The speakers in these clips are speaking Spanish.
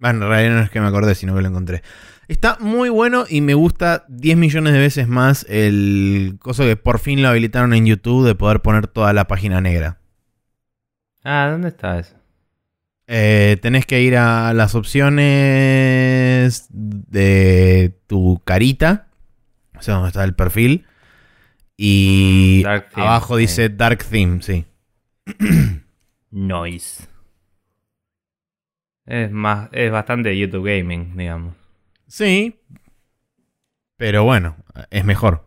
Bueno, en realidad no es que me acordé, sino que lo encontré. Está muy bueno y me gusta 10 millones de veces más el coso que por fin lo habilitaron en YouTube de poder poner toda la página negra. Ah, ¿dónde está eso? Eh, tenés que ir a las opciones de tu carita, o sea, donde está el perfil, y Dark theme, abajo sí. dice Dark Theme, sí. Noise. Es más, es bastante YouTube Gaming, digamos. Sí, pero bueno, es mejor.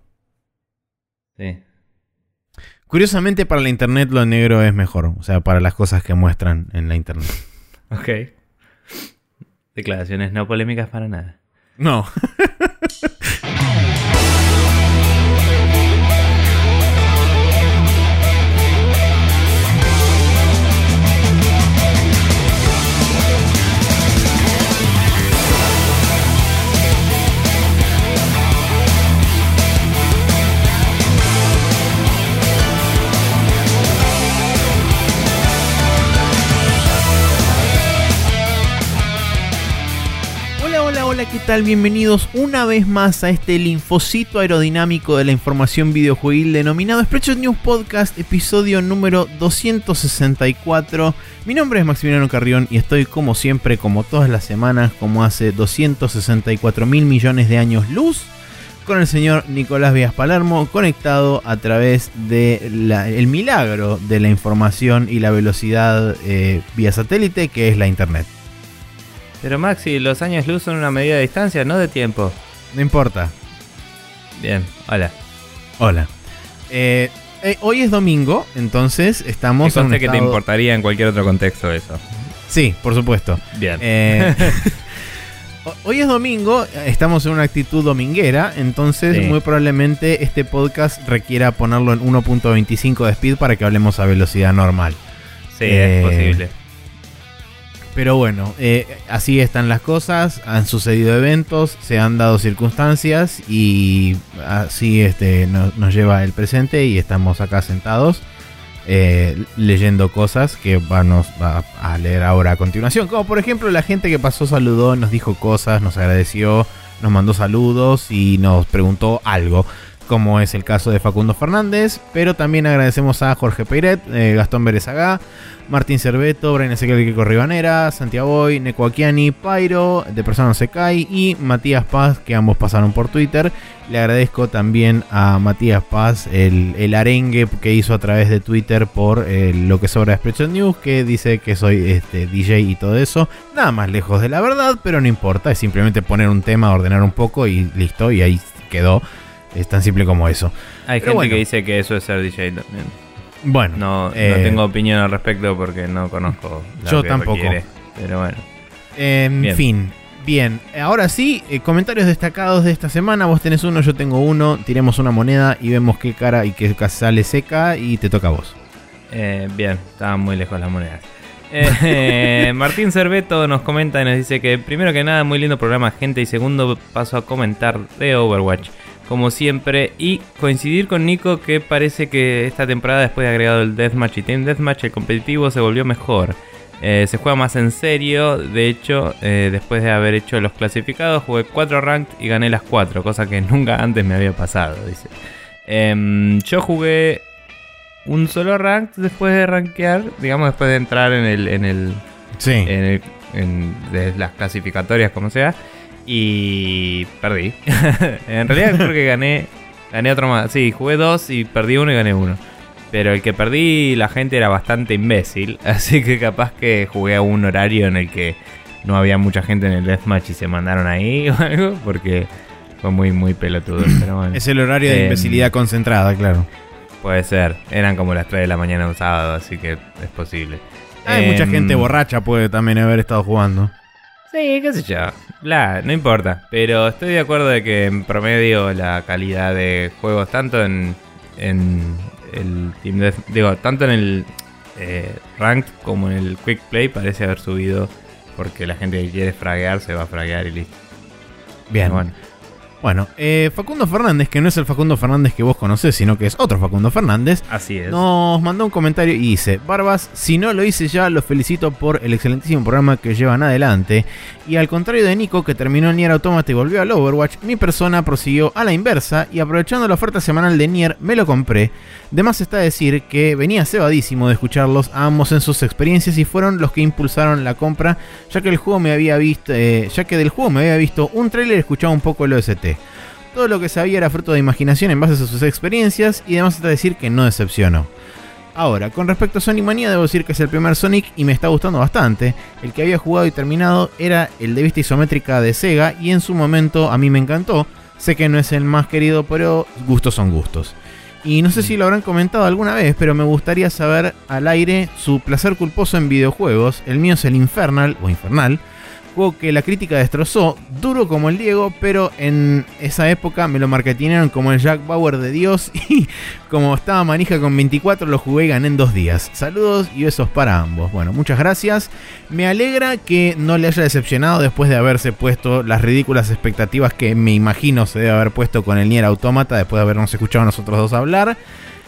Sí. Curiosamente para la internet lo negro es mejor, o sea, para las cosas que muestran en la internet. Ok. Declaraciones no polémicas para nada. No. Bienvenidos una vez más a este linfocito aerodinámico de la información videojuegil denominado Spreadshot News Podcast, episodio número 264. Mi nombre es Maximiliano Carrión y estoy como siempre, como todas las semanas, como hace 264 mil millones de años luz, con el señor Nicolás Vías Palermo, conectado a través del milagro de la información y la velocidad eh, vía satélite, que es la internet. Pero Maxi, los años luz son una medida de distancia, no de tiempo. No importa. Bien, hola. Hola. Eh, eh, hoy es domingo, entonces estamos en un consta que te importaría en cualquier otro contexto eso. Sí, por supuesto. Bien. Eh, ho- hoy es domingo, eh, estamos en una actitud dominguera, entonces Sí. muy probablemente este podcast requiera ponerlo en 1.25 de speed para que hablemos a velocidad normal. sí, eh, es posible. Pero bueno, eh, así están las cosas, han sucedido eventos, se han dado circunstancias y así este, no- nos lleva el presente y estamos acá sentados eh, leyendo cosas que vamos a leer ahora a continuación. Como por ejemplo la gente que pasó saludó, nos dijo cosas, nos agradeció, nos mandó saludos y nos preguntó algo. Como es el caso de Facundo Fernández, pero también agradecemos a Jorge Peiret, eh, Gastón Berezagá, Martín Cerveto, Brian Ezequiel Kiko Ribanera, Santiago Boy, Pairo, de Persona No Se Cae y Matías Paz, que ambos pasaron por Twitter. Le agradezco también a Matías Paz el, el arengue que hizo a través de Twitter por eh, lo que sobra de News, que dice que soy este, DJ y todo eso. Nada más lejos de la verdad, pero no importa, es simplemente poner un tema, ordenar un poco y listo, y ahí quedó. Es tan simple como eso. Hay pero gente bueno. que dice que eso es ser DJ también. Bueno, No, eh, tengo opinión al respecto porque no conozco lo Yo que tampoco. requiere, Pero bueno. En Bien. fin, bien. Ahora sí, eh, comentarios destacados de esta semana. Vos tenés uno, yo tengo uno. Tiremos una moneda y vemos qué cara y qué sale seca y te toca a vos. Eh, bien, estaban muy lejos las monedas. Eh, Martín Cerveto nos comenta y nos dice que primero que nada, muy lindo programa, gente. Y segundo, paso a comentar de Overwatch, como siempre. Y coincidir con Nico que parece que esta temporada, después de agregado el Deathmatch y Team Deathmatch, el competitivo se volvió mejor. Eh, se juega más en serio. De hecho, eh, después de haber hecho los clasificados, jugué 4 ranked y gané las 4, cosa que nunca antes me había pasado, dice. Em, yo jugué un solo rank después de rankear, digamos después de entrar en el en el Sí. en, el- en- de las clasificatorias como sea y perdí. en realidad creo que gané gané otro más. Sí, jugué dos y perdí uno y gané uno. Pero el que perdí la gente era bastante imbécil, así que capaz que jugué a un horario en el que no había mucha gente en el deathmatch y se mandaron ahí o algo porque fue muy muy pelotudo, pero bueno. es el horario de em, imbecilidad concentrada, claro. Puede ser. Eran como las 3 de la mañana un sábado, así que es posible. Hay mucha Em, gente borracha puede también haber estado jugando. Sí, qué sé yo. Bla, no importa. Pero estoy de acuerdo de que en promedio la calidad de juegos, tanto en, en el Team Death- digo, tanto en el eh, Ranked como en el Quick Play, parece haber subido. Porque la gente que quiere fraguear se va a fraguear y listo. Bien. Bueno, Bueno, eh, Facundo Fernández, que no es el Facundo Fernández que vos conocés, sino que es otro Facundo Fernández, Así es. nos mandó un comentario y dice, Barbas, si no lo hice ya, los felicito por el excelentísimo programa que llevan adelante. Y al contrario de Nico, que terminó en Nier Automata y volvió al Overwatch, mi persona prosiguió a la inversa y aprovechando la oferta semanal de Nier, me lo compré. De más está decir que venía cebadísimo de escucharlos a ambos en sus experiencias y fueron los que impulsaron la compra, ya que el juego me había visto, eh, ya que del juego me había visto un trailer y escuchaba un poco el OST. Todo lo que sabía era fruto de imaginación en base a sus experiencias y además está decir que no decepcionó. Ahora, con respecto a Sonic Mania, debo decir que es el primer Sonic y me está gustando bastante. El que había jugado y terminado era el de vista isométrica de Sega y en su momento a mí me encantó. Sé que no es el más querido, pero gustos son gustos. Y no sé si lo habrán comentado alguna vez, pero me gustaría saber al aire su placer culposo en videojuegos. El mío es el Infernal o Infernal, juego que la crítica destrozó, duro como el Diego, pero en esa época me lo marketinearon como el Jack Bauer de Dios y como estaba manija con 24 lo jugué y gané en dos días. Saludos y besos para ambos. Bueno, muchas gracias. Me alegra que no le haya decepcionado después de haberse puesto las ridículas expectativas que me imagino se debe haber puesto con el Nier Automata después de habernos escuchado a nosotros dos hablar.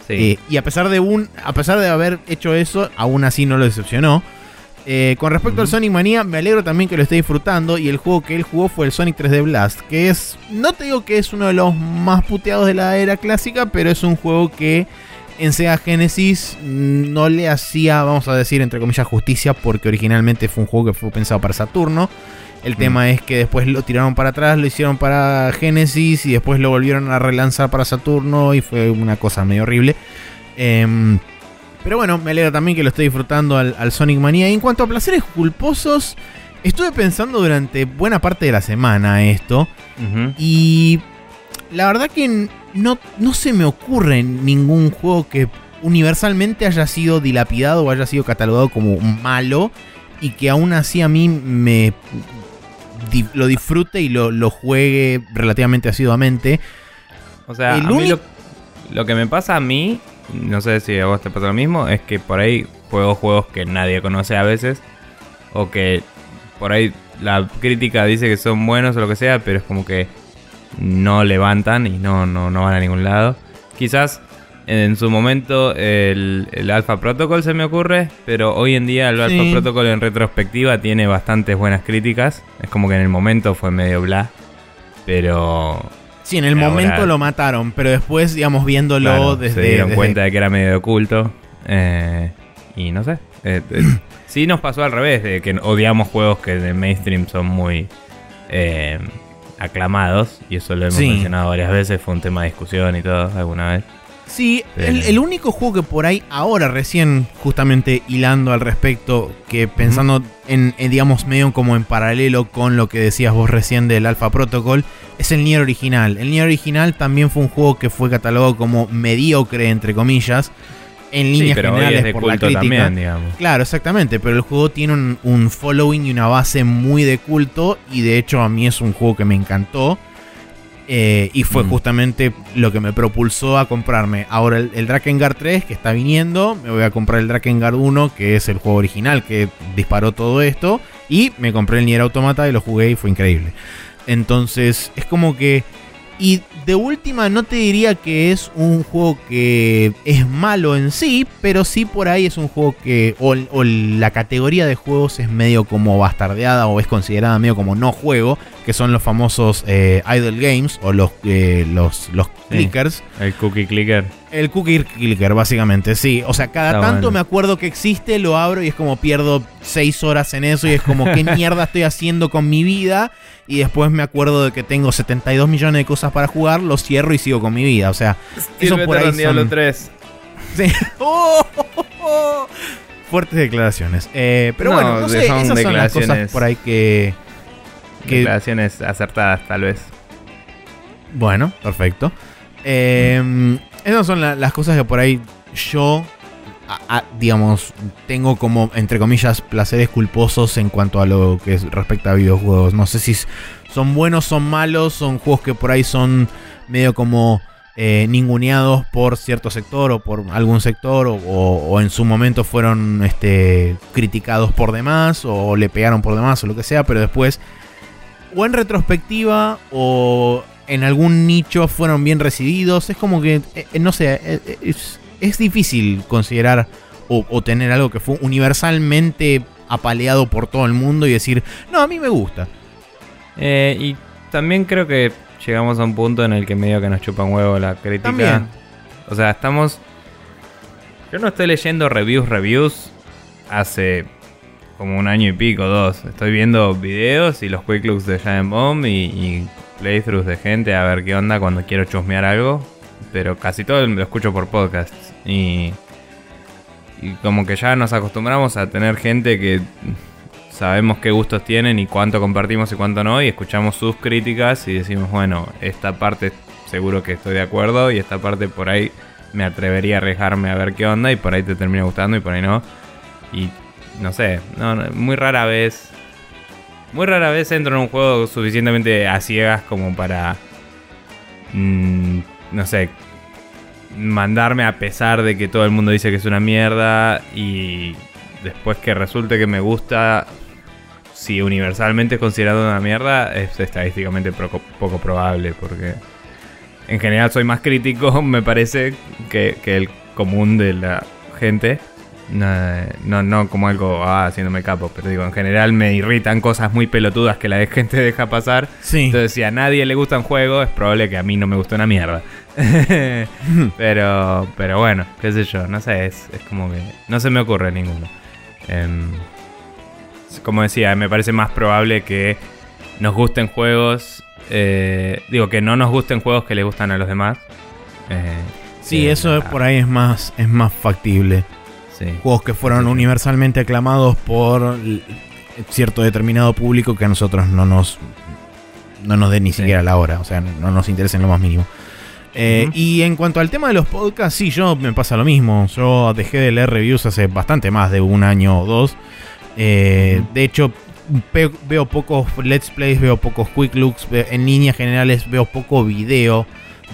Sí. Eh, y a pesar de un, a pesar de haber hecho eso, aún así no lo decepcionó. Eh, con respecto al Sonic Mania, me alegro también que lo esté disfrutando. Y el juego que él jugó fue el Sonic 3D Blast. Que es. No te digo que es uno de los más puteados de la era clásica. Pero es un juego que en Sega Genesis mm, no le hacía, vamos a decir, entre comillas, justicia. Porque originalmente fue un juego que fue pensado para Saturno. El tema es que después lo tiraron para atrás, lo hicieron para Genesis y después lo volvieron a relanzar para Saturno y fue una cosa medio horrible. Em, pero bueno, me alegra también que lo esté disfrutando al, al Sonic Mania. Y en cuanto a placeres culposos, estuve pensando durante buena parte de la semana esto. Y la verdad que no, no se me ocurre ningún juego que universalmente haya sido dilapidado o haya sido catalogado como malo. Y que aún así a mí me di- lo disfrute y lo, lo juegue relativamente asiduamente. O sea, a mí lo que me pasa a mí, no sé si a vos te pasa lo mismo, es que por ahí juego juegos que nadie conoce a veces. O que por ahí la crítica dice que son buenos o lo que sea, pero es como que no levantan y no, no, no van a ningún lado. Quizás en su momento el, el Alpha Protocol se me ocurre, pero hoy en día el Sí. Alpha Protocol en retrospectiva tiene bastantes buenas críticas. Es como que en el momento fue medio bla. Pero Sí, en el Ahora- momento lo mataron, pero después, digamos, viéndolo Claro, desde. se dieron desde- cuenta de que era medio oculto. eh, y no sé. eh, eh, sí nos pasó al revés, de que odiamos juegos que de mainstream son muy eh, aclamados. Y eso lo hemos Sí. mencionado varias veces. Fue un tema de discusión y todo alguna vez. Sí, Pero- el, el único juego que por ahí ahora recién justamente hilando al respecto, que pensando en, en, digamos medio como en paralelo con lo que decías vos recién del Alpha Protocol, es el Nier original. El Nier original también fue un juego que fue catalogado como mediocre entre comillas en Sí, líneas pero hoy generales es de por la culto crítica. también, digamos. Claro, exactamente, pero el juego tiene un, un following y una base muy de culto y de hecho a mí es un juego que me encantó eh, y fue Mm. justamente lo que me propulsó a comprarme ahora el, el Drakengard 3 que está viniendo, me voy a comprar el Drakengard 1 que es el juego original que disparó todo esto y me compré el Nier Automata y lo jugué y fue increíble. Entonces es como que... Y de última no te diría que es un juego que es malo en sí, pero sí por ahí es un juego que o, o la categoría de juegos es medio como bastardeada o es considerada medio como no juego, que son los famosos eh, idle games o los, eh, los, los Sí. clickers. El cookie clicker. El cookie clicker, básicamente, sí. O sea, cada Está tanto bueno. me acuerdo que existe, lo abro y es como pierdo seis horas en eso y es como, ¿qué mierda estoy haciendo con mi vida? Y después me acuerdo de que tengo 72 millones de cosas para jugar, lo cierro y sigo con mi vida. O sea, eso por ahí son... 3. Sí. ¡Oh! Fuertes declaraciones. Eh, pero No, bueno, no sé, esas son las cosas por ahí que... que Declaraciones acertadas, tal vez. Bueno, perfecto. Eh, esas son la- las cosas que por ahí yo, a- a- digamos, tengo como, entre comillas, placeres culposos en cuanto a lo que es- respecta a videojuegos. No sé si son buenos, son malos, son juegos que por ahí son medio como eh, ninguneados por cierto sector o por algún sector o, o- o en su momento fueron este, criticados por demás o le pegaron por demás o lo que sea, pero después o en retrospectiva o en algún nicho fueron bien recibidos. Es como que, eh, no sé, es, es difícil considerar o, tener algo que fue universalmente apaleado por todo el mundo y decir, no, a mí me gusta. Eh, y también creo que llegamos a un punto en el que medio que nos chupa un huevo la crítica. O sea, estamos... Yo no estoy leyendo reviews, reviews hace como un año y pico, dos. Estoy viendo videos y los quick looks de Giant Bomb y, y playthroughs de gente a ver qué onda cuando quiero chusmear algo. Pero casi todo lo escucho por podcasts. Y y como que ya nos acostumbramos a tener gente que sabemos qué gustos tienen y cuánto compartimos y cuánto no, y escuchamos sus críticas y decimos, bueno, esta parte seguro que estoy de acuerdo y esta parte por ahí me atrevería a arriesgarme a ver qué onda y por ahí te termina gustando y por ahí no. Y no sé, muy rara vez, muy rara vez entro en un juego suficientemente a ciegas como para, mm, no sé, mandarme a pesar de que todo el mundo dice que es una mierda y después que resulte que me gusta, si universalmente es considerado una mierda, es estadísticamente poco, probable porque en general soy más crítico, me parece, que, el común de la gente. No, no, como algo ah, haciéndome capo, pero digo, en general me irritan cosas muy pelotudas que la gente deja pasar. Entonces, si a nadie le gusta un juego, es probable que a mí no me guste una mierda. pero, pero bueno, qué sé yo, no sé, es, como que no se me ocurre ninguno. Em, como decía, me parece más probable que nos gusten juegos, eh, digo, que no nos gusten juegos que le gustan a los demás. Eh, sí, eso por ahí es más, es más factible. Juegos que fueron universalmente aclamados por cierto determinado público que a nosotros no nos no nos dé ni siquiera la hora, o sea, no nos interesa en lo más mínimo. Eh, y en cuanto al tema de los podcasts, sí, yo me pasa lo mismo. Yo dejé de leer reviews hace bastante más de un año o dos. Eh, de hecho, veo pocos let's plays, veo pocos quick looks. En líneas generales veo poco video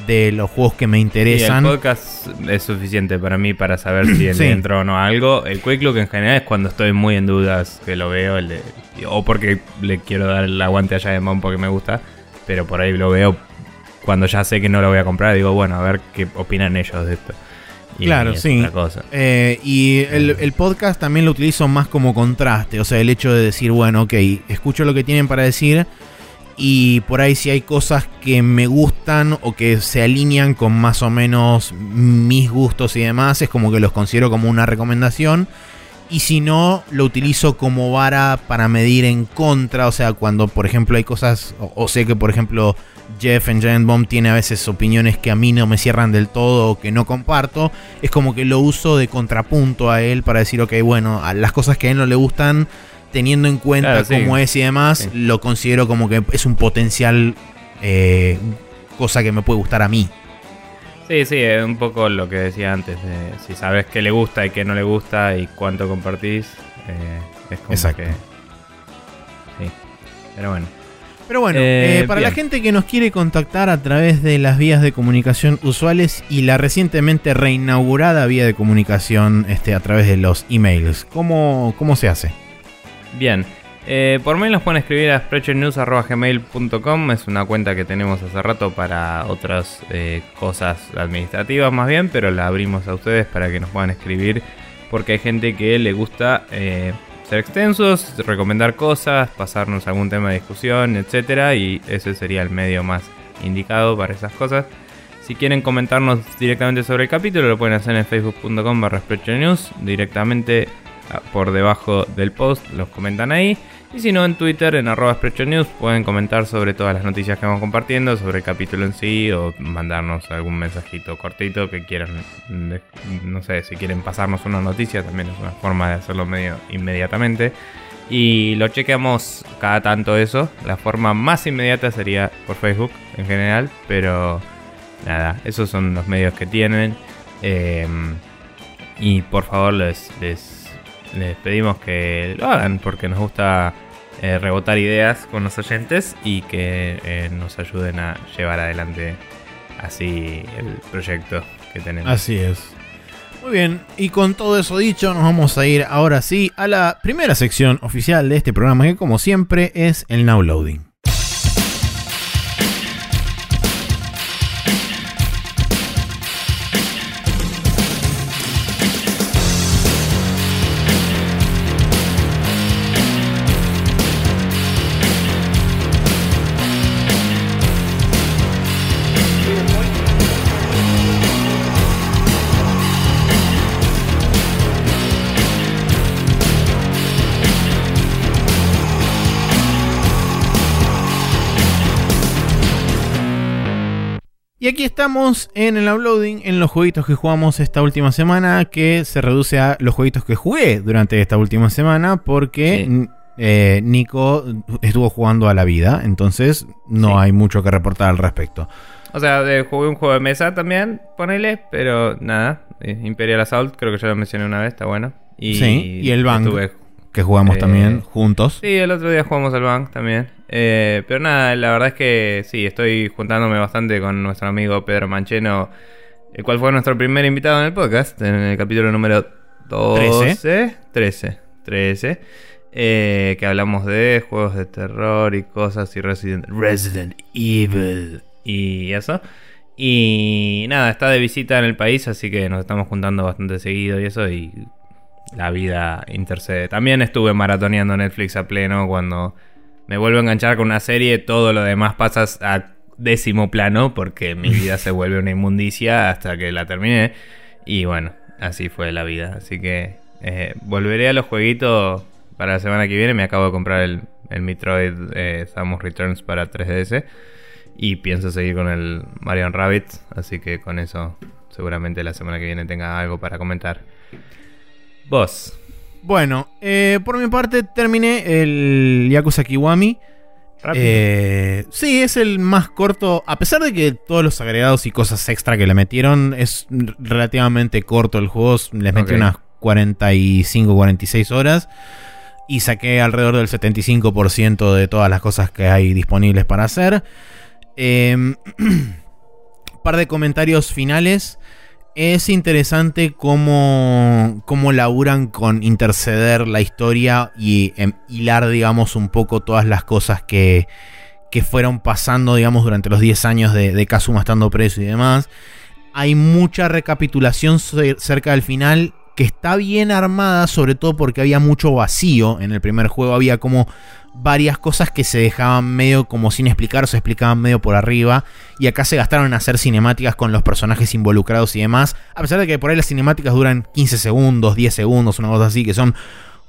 de los juegos que me interesan. el podcast es suficiente para mí para saber si sí. entró o no algo. El quick look en general es cuando estoy muy en dudas que lo veo. o porque le quiero dar el aguante allá de Mon porque me gusta. Pero por ahí lo veo cuando ya sé que no lo voy a comprar, digo, bueno, a ver qué opinan ellos de esto. claro, sí. Eh, y el, podcast también lo utilizo más como contraste, o sea, el hecho de decir, bueno, ok, escucho lo que tienen para decir y por ahí si hay cosas que me gustan o que se alinean con más o menos mis gustos y demás, es como que los considero como una recomendación. Y si no, lo utilizo como vara para medir en contra. O sea, cuando por ejemplo hay cosas, o sé que por ejemplo Jeff en Giant Bomb tiene a veces opiniones que a mí no me cierran del todo o que no comparto, es como que lo uso de contrapunto a él para decir, ok, bueno, a las cosas que a él no le gustan, teniendo en cuenta cómo es y demás, lo considero como que es un potencial eh, cosa que me puede gustar a mí. Sí, sí, es un poco lo que decía antes, si sabes qué le gusta y qué no le gusta y cuánto compartís, eh, es como Exacto. que... Sí, pero bueno. Pero bueno, eh, eh, para la gente que nos quiere contactar a través de las vías de comunicación usuales y la recientemente reinaugurada vía de comunicación este, a través de los emails, ¿cómo, cómo se hace? Bien, eh, por mail nos pueden escribir a sprechernews.gmail.com Es una cuenta que tenemos hace rato para otras cosas administrativas más bien, pero la abrimos a ustedes para que nos puedan escribir porque hay gente que le gusta extensos, recomendar cosas, pasarnos algún tema de discusión, etcétera, y ese sería el medio más indicado para esas cosas. Si quieren comentarnos directamente sobre el capítulo, lo pueden hacer en facebook.com barra directamente por debajo del post, los comentan ahí. Y si no, en Twitter, en arroba News, pueden comentar sobre todas las noticias que vamos compartiendo, sobre el capítulo en sí, o mandarnos algún mensajito cortito que quieran, no sé, si quieren pasarnos una noticia, también es una forma de hacerlo medio inmediatamente. Y lo chequeamos cada tanto eso. La forma más inmediata sería por Facebook en general, pero nada, esos son los medios que tienen. Em, y por favor les, les les pedimos que lo hagan porque nos gusta eh, rebotar ideas con los oyentes y que eh, nos ayuden a llevar adelante así el proyecto que tenemos. Así es. Muy bien, y con todo eso dicho, nos vamos a ir ahora sí a la primera sección oficial de este programa, que como siempre es el Now Loading. Aquí estamos en el uploading, en los jueguitos que jugamos esta última semana, que se reduce a los jueguitos que jugué durante esta última semana, porque Sí. eh, Nico estuvo jugando a la vida, entonces no Sí. hay mucho que reportar al respecto. O sea, de- jugué un juego de mesa también, ponele, pero nada. eh, Imperial Assault, creo que ya lo mencioné una vez, está bueno. Y, Sí, y el Bang. estuve- Que jugamos Eh, también juntos. Sí, el otro día jugamos al Bang también. Eh, pero nada, la verdad es que sí, estoy juntándome bastante con nuestro amigo Pedro Mancheno, el cual fue nuestro primer invitado en el podcast, en el capítulo número 12. 13. 13. eh, que hablamos de juegos de terror y cosas y Resident, Resident Evil y eso. Y nada, está de visita en el país, así que nos estamos juntando bastante seguido y eso. Y la vida intercede. También estuve maratoneando Netflix a pleno cuando me vuelvo a enganchar con una serie, todo lo demás pasa a décimo plano porque mi vida se vuelve una inmundicia hasta que la terminé. Y bueno, así fue la vida. Así que eh, volveré a los jueguitos para la semana que viene. Me acabo de comprar el, el Metroid eh, Samus Returns para 3DS. Y pienso seguir con el Mario Rabbit. Así que con eso seguramente la semana que viene tenga algo para comentar. Vos. Bueno, eh, por mi parte terminé el Yakuza Kiwami. Rápido. Eh, sí, es el más corto. A pesar de que todos los agregados y cosas extra que le metieron, es relativamente corto el juego. Les metí unas 45, 46 horas. Y saqué alrededor del 75% de todas las cosas que hay disponibles para hacer. Eh, par de comentarios finales. Es interesante cómo, cómo laburan con interceder la historia y em, hilar, digamos, un poco todas las cosas que, que fueron pasando, digamos, durante los 10 años de, de Kazuma estando preso y demás. Hay mucha recapitulación cer- cerca del final que está bien armada, sobre todo porque había mucho vacío en el primer juego. Había como varias cosas que se dejaban medio como sin explicar o se explicaban medio por arriba. Y acá se gastaron en hacer cinemáticas con los personajes involucrados y demás. A pesar de que por ahí las cinemáticas duran 15 segundos, 10 segundos, una cosa así, que son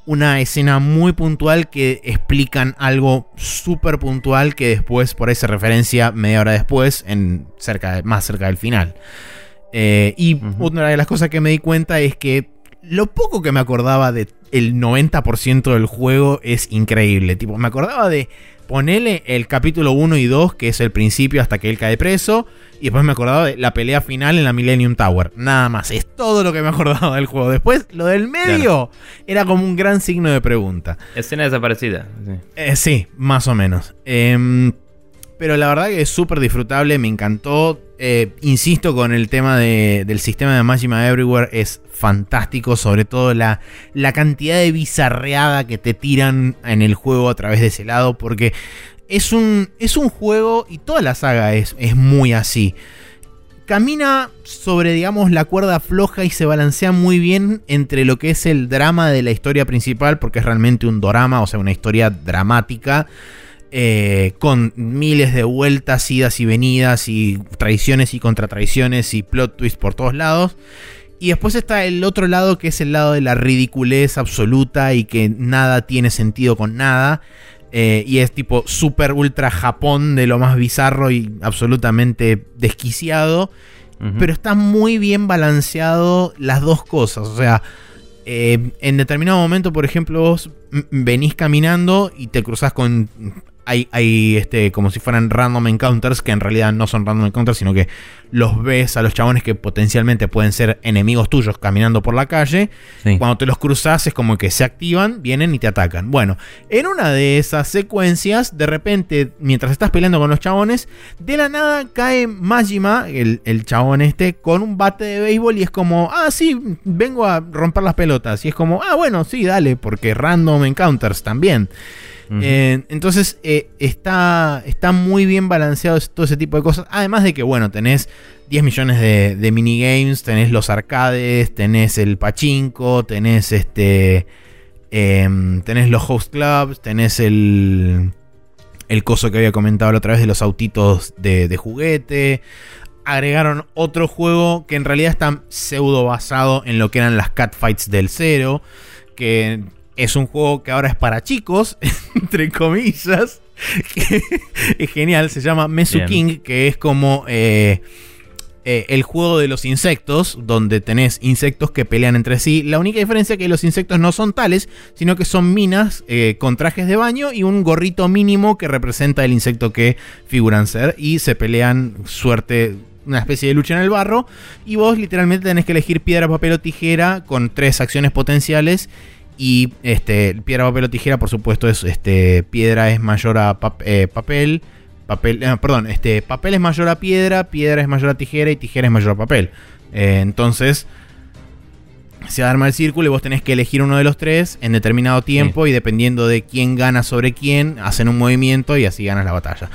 una escena muy puntual que explican algo súper puntual que después por ahí se referencia media hora después, en cerca de- más cerca del final. Eh, y una de las cosas que me di cuenta es que lo poco que me acordaba de el 90% del juego es increíble. Tipo, me acordaba de ponerle el capítulo 1 y 2, que es el principio hasta que él cae preso. Y después me acordaba de la pelea final en la Millennium Tower. Nada más, es todo lo que me acordaba del juego. Después, lo del medio era como un gran signo de pregunta. Escena desaparecida. sí. Eh, sí, más o menos. Em, pero la verdad que es súper disfrutable, me encantó. Eh, insisto con el tema de- del sistema de Majima Everywhere, es fantástico, sobre todo la, la cantidad de bizarreada que te tiran en el juego a través de ese lado, porque es un, es un juego, y toda la saga es, es muy así. Camina sobre, digamos, la cuerda floja y se balancea muy bien entre lo que es el drama de la historia principal, porque es realmente un drama, o sea, una historia dramática, eh, con miles de vueltas, idas y venidas, y traiciones y contratraiciones, y plot twist por todos lados. Y después está el otro lado, que es el lado de la ridiculez absoluta y que nada tiene sentido con nada. Eh, y es tipo super ultra Japón de lo más bizarro y absolutamente desquiciado. Pero está muy bien balanceado las dos cosas. O sea, eh, en determinado momento, por ejemplo, vos venís caminando y te cruzas con. Hay, hay este, como si fueran random encounters, que en realidad no son random encounters, sino que los ves a los chabones que potencialmente pueden ser enemigos tuyos caminando por la calle. Sí. Cuando te los cruzas es como que se activan, vienen y te atacan. Bueno, en una de esas secuencias, de repente, mientras estás peleando con los chabones, de la nada cae Majima, el, el chabón este, con un bate de béisbol y es como, ah, sí, vengo a romper las pelotas. Y es como, ah, bueno, sí, dale, porque random encounters también. Eh, entonces eh, está, está muy bien balanceado todo ese tipo de cosas. Además de que, bueno, tenés 10 millones de, minigames, tenés los arcades, tenés el pachinko, tenés este. em, los host clubs, tenés el. El coso que había comentado la otra vez de los autitos de, de juguete. Agregaron otro juego que en realidad está pseudo basado en lo que eran las catfights del cero. Que es un juego que ahora es para chicos, entre comillas. que es genial, se llama Mesu Bien. King, que es como eh, eh, el juego de los insectos, donde tenés insectos que pelean entre sí. La única diferencia es que los insectos no son tales, sino que son minas eh, con trajes de baño y un gorrito mínimo que representa el insecto que figuran ser. Y se pelean suerte una especie de lucha en el barro. Y vos literalmente tenés que elegir piedra, papel o tijera con tres acciones potenciales. Y este, piedra, papel o tijera, por supuesto, es este, piedra es mayor a eh, papel. Papel, eh, perdón, este, papel es mayor a piedra, piedra es mayor a tijera y tijera es mayor a papel. Eh, entonces, se arma el círculo y vos tenés que elegir uno de los tres en determinado tiempo y dependiendo de quién gana sobre quién, hacen un movimiento y así ganas la batalla.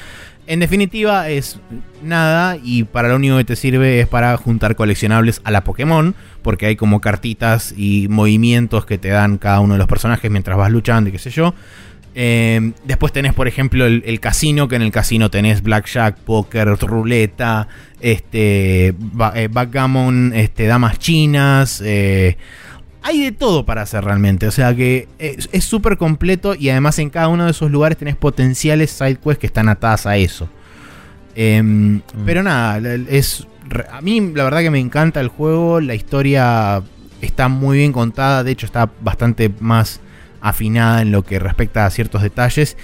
En definitiva, es nada y para lo único que te sirve es para juntar coleccionables a la Pokémon, porque hay como cartitas y movimientos que te dan cada uno de los personajes mientras vas luchando y qué sé yo. Eh, después tenés, por ejemplo, el, casino, que en el casino tenés blackjack, póker, ruleta, este, eh, backgammon, este, damas chinas. Eh, hay de todo para hacer realmente. O sea que es súper completo y además en cada uno de esos lugares tenés potenciales sidequests que están atadas a eso. Em, mm. Pero nada, es, a mí la verdad que me encanta el juego. La historia está muy bien contada. De hecho está bastante más afinada en lo que respecta a ciertos detalles.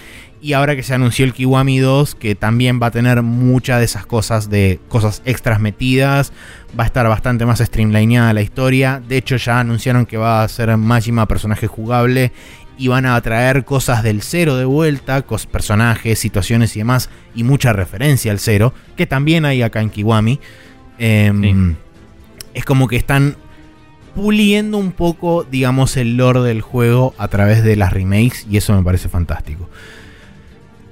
Y ahora que se anunció el Kiwami 2, que también va a tener muchas de esas cosas de cosas extras metidas, va a estar bastante más streamlineada la historia. De hecho, ya anunciaron que va a ser Majima personaje jugable y van a traer cosas del cero de vuelta, personajes, situaciones y demás, y mucha referencia al cero, que también hay acá en Kiwami. Em, es como que están puliendo un poco, digamos, el lore del juego a través de las remakes y eso me parece fantástico.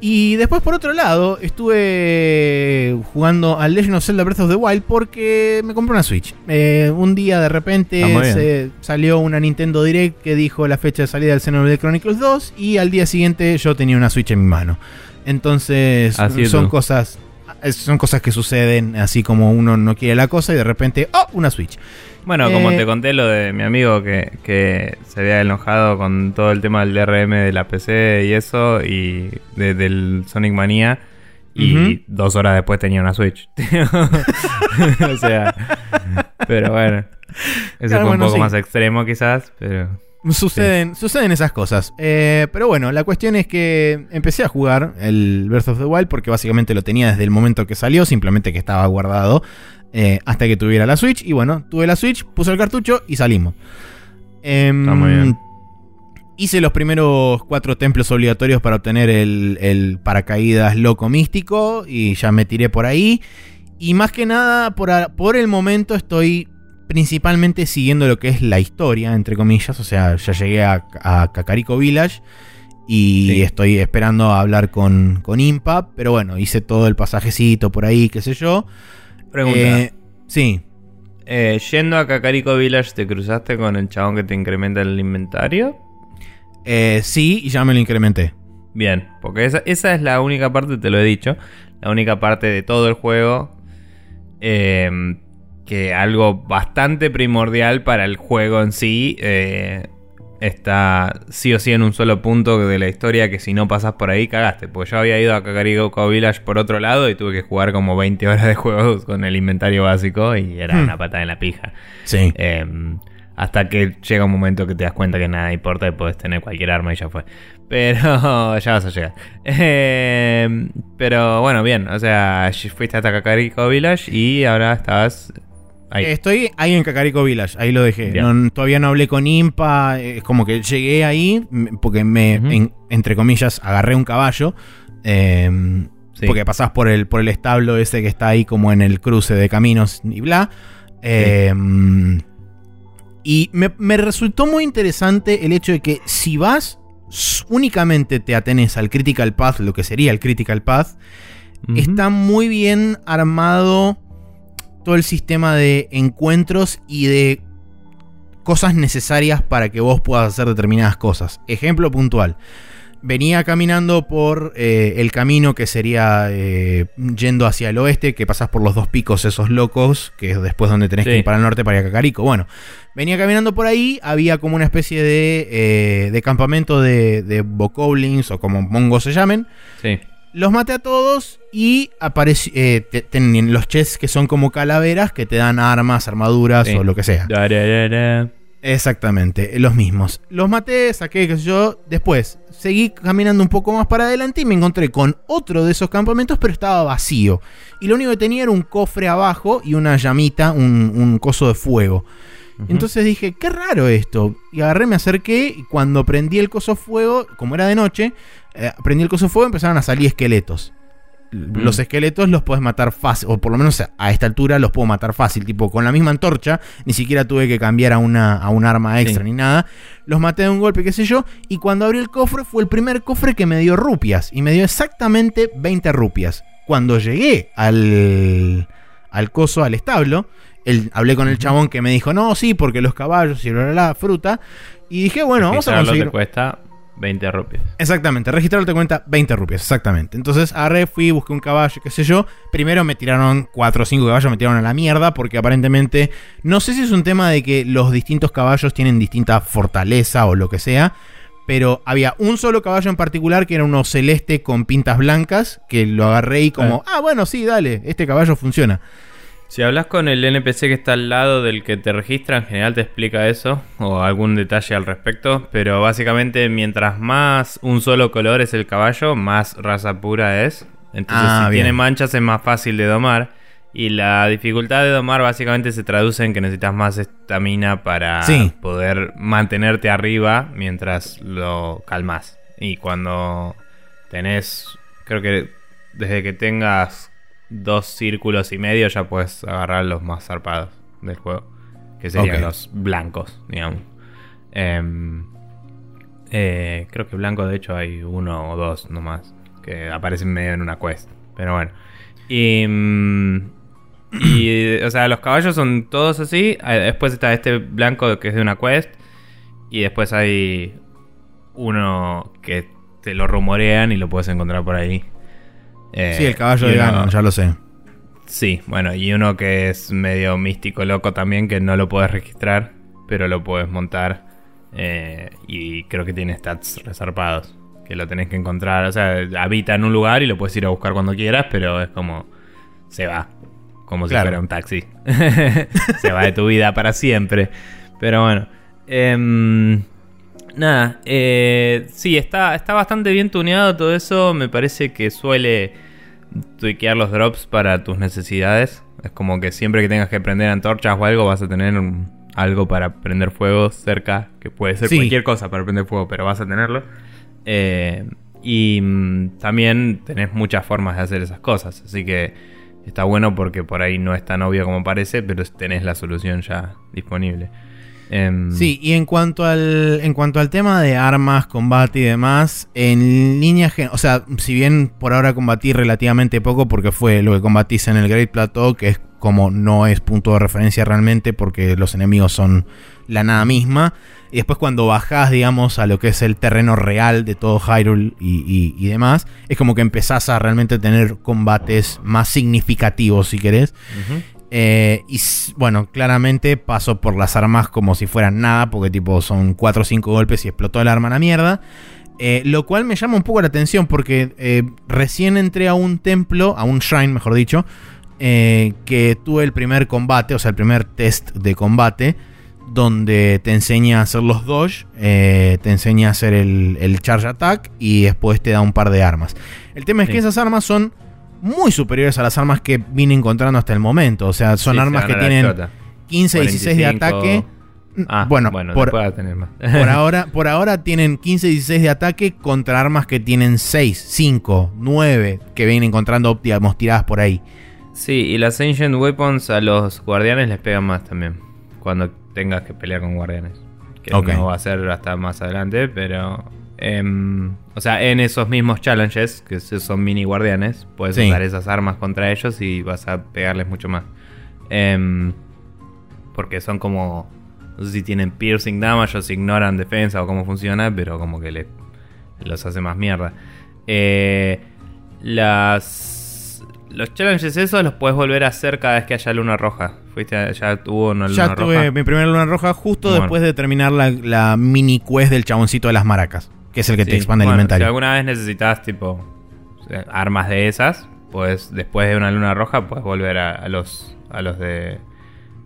Y después, por otro lado, estuve jugando al Legend of Zelda Breath of the Wild porque me compré una Switch. Eh, un día de repente se salió una Nintendo Direct que dijo la fecha de salida del Xenoblade Chronicles 2 y al día siguiente yo tenía una Switch en mi mano. Entonces, son cosas son cosas que suceden así como uno no quiere la cosa y de repente, ¡oh! Una Switch. Bueno, como eh, te conté lo de mi amigo que, que, se había enojado con todo el tema del DRM de la PC y eso, y del Sonic Mania, y dos horas después tenía una Switch. o sea, pero bueno, eso fue un poco más extremo quizás, pero... Suceden, suceden esas cosas. Eh, pero bueno, la cuestión es que empecé a jugar el Breath of the Wild porque básicamente lo tenía desde el momento que salió, simplemente que estaba guardado eh, hasta que tuviera la Switch. Y bueno, tuve la Switch, puse el cartucho y salimos. Em, Está muy bien. Hice los primeros cuatro templos obligatorios para obtener el, paracaídas loco místico y ya me tiré por ahí. Y más que nada, por, por el momento estoy principalmente siguiendo lo que es la historia, entre comillas. O sea, ya llegué a, a Kakariko Village y estoy esperando a hablar con, con Impa. Pero bueno, hice todo el pasajecito por ahí, qué sé yo. Pregunta. Eh, sí. Eh, yendo a Kakariko Village, ¿te cruzaste con el chabón que te incrementa el inventario? Eh, sí, y ya me lo incrementé. Bien, porque esa, esa, es la única parte, te lo he dicho, la única parte de todo el juego eh, que algo bastante primordial para el juego en sí eh, está sí o sí en un solo punto de la historia que si no pasas por ahí cagaste. Porque yo había ido a Kakariko Village por otro lado y tuve que jugar como 20 horas de juego con el inventario básico y era hmm. una patada en la pija. Sí. Em, hasta que llega un momento que te das cuenta que nada importa y puedes tener cualquier arma y ya fue. Pero ya vas a llegar. Em, pero bueno, bien. O sea, fuiste hasta Kakariko Village y ahora estás Estoy ahí en Kakariko Village, ahí lo dejé. todavía no hablé con Impa, es como que llegué ahí porque me, entre comillas, agarré un caballo. Em, porque pasás por el, por el establo ese que está ahí como en el cruce de caminos y bla. Em, y me, resultó muy interesante el hecho de que si vas, únicamente te atenes al Critical Path, lo que sería el Critical Path, está muy bien armado todo el sistema de encuentros y de cosas necesarias para que vos puedas hacer determinadas cosas. Ejemplo puntual. Venía caminando por eh, el camino que sería eh, yendo hacia el oeste, que pasás por los dos picos esos locos, que es después donde tenés que ir para el norte para ir a Cacarico. Bueno, venía caminando por ahí, había como una especie de, eh, de campamento de, de bokoblins o como mongos se llamen. Sí Los maté a todos y apareció. Eh, te- los chests que son como calaveras que te dan armas, armaduras Sí. o lo que sea. Da, da, da, da. Exactamente, los mismos. Los maté, saqué, qué sé yo. Después seguí caminando un poco más para adelante y me encontré con otro de esos campamentos, pero estaba vacío. Y lo único que tenía era un cofre abajo y una llamita, un, un coso de fuego. Entonces dije, qué raro esto. Y agarré, me acerqué y cuando prendí el coso fuego, como era de noche, eh, prendí el coso fuego empezaron a salir esqueletos. Los esqueletos los puedes matar fácil, o por lo menos a esta altura los puedo matar fácil, tipo con la misma antorcha, ni siquiera tuve que cambiar a, una, a un arma extra Sí. ni nada. Los maté de un golpe, qué sé yo, y cuando abrí el cofre fue el primer cofre que me dio rupias, y me dio exactamente 20 rupias. Cuando llegué al, al coso, al establo, el- hablé con el chabón que me dijo, no, sí, porque los caballos y bla, bla, fruta. Y dije, bueno, vamos a conseguir... te cuesta 20 rupias. Exactamente, registrarlo te cuenta 20 rupias, exactamente. Entonces agarré, fui, busqué un caballo, qué sé yo. Primero me tiraron 4 o 5 caballos, me tiraron a la mierda, porque aparentemente, no sé si es un tema de que los distintos caballos tienen distinta fortaleza o lo que sea, pero había un solo caballo en particular que era uno celeste con pintas blancas, que lo agarré y como, ah, bueno, sí, dale, este caballo funciona. Si hablas con el NPC que está al lado del que te registra, en general te explica eso o algún detalle al respecto, pero básicamente mientras más un solo color es el caballo, más raza pura es. Entonces Ah, si bien. tiene manchas es más fácil de domar y la dificultad de domar básicamente se traduce en que necesitas más estamina para Sí. poder mantenerte arriba mientras lo calmas. Y cuando tenés, creo que desde que tengas dos círculos y medio ya puedes agarrar los más zarpados del juego. Que serían los blancos, digamos. Em, eh, creo que blanco de hecho hay uno o dos nomás. Que aparecen medio en una quest. Pero bueno. Y... mm, y, o sea, los caballos son todos así. Eh, Después está este blanco que es de una quest. Y después hay uno que te lo rumorean y lo puedes encontrar por ahí. Eh, sí, el caballo de Ganon, ya lo sé. Sí, bueno, y uno que es medio místico loco también, que no lo puedes registrar, pero lo puedes montar. eh, y creo que tiene stats resarpados, que lo tenés que encontrar. O sea, habita en un lugar y lo puedes ir a buscar cuando quieras, pero es como. Se va. Como si fuera un taxi. se va de tu vida para siempre. Pero bueno. em, nada, eh, sí, está, está bastante bien tuneado todo eso. Me parece que suele tuiquear los drops para tus necesidades. Es como que siempre que tengas que prender antorchas o algo, vas a tener un- algo para prender fuego cerca, que puede ser Sí. cualquier cosa para prender fuego, pero vas a tenerlo. Eh, y mm, también tenés muchas formas de hacer esas cosas, así que está bueno porque por ahí no es tan obvio como parece, pero tenés la solución ya disponible. Em, Sí, y en cuanto al en cuanto al tema de armas, combate y demás, en línea gen- o sea, si bien por ahora combatí relativamente poco porque fue lo que combatís en el Great Plateau, que es como no es punto de referencia realmente porque los enemigos son la nada misma, y después cuando bajás, digamos, a lo que es el terreno real de todo Hyrule y, y- y demás, es como que empezás a realmente tener combates más significativos, si querés. Eh, y bueno, claramente paso por las armas como si fueran nada, porque tipo son 4 o 5 golpes y explotó el arma a la mierda. Eh, lo cual me llama un poco la atención porque eh, recién entré a un templo, a un shrine mejor dicho, que tuve el primer combate, o sea, el primer test de combate, donde te enseña a hacer los dodge, te enseña a hacer el, el charge attack y después te da un par de armas. El tema es Sí. que esas armas son muy superiores a las armas que vine encontrando hasta el momento. O sea, son Sí, armas se que tienen chota. 15, 16 de 45. ataque. Ah, bueno, bueno, por, más. por ahora, por ahora tienen 15, 16 de ataque contra armas que tienen 6, 5, 9 que vienen encontrando, digamos, tiradas por ahí. Sí, y las Ancient Weapons a los guardianes les pegan más también. Cuando tengas que pelear con guardianes. Que Ok. no va a ser hasta más adelante, pero. Em, o sea, en esos mismos challenges, que son mini guardianes, puedes Sí. usar esas armas contra ellos y vas a pegarles mucho más. Em, porque son como. No sé si tienen piercing damage o si ignoran defensa o cómo funciona, pero como que le, los hace más mierda. Eh, las. Los challenges esos los puedes volver a hacer cada vez que haya luna roja. Fuiste a- ya tuvo una luna Ya tuve roja. mi primera luna roja justo Bueno. después de terminar la, la mini quest del chaboncito de las maracas, que es el que te expande bueno, el inventario. Si alguna vez necesitas, tipo, armas de esas, pues después de una luna roja, puedes volver a, los a los de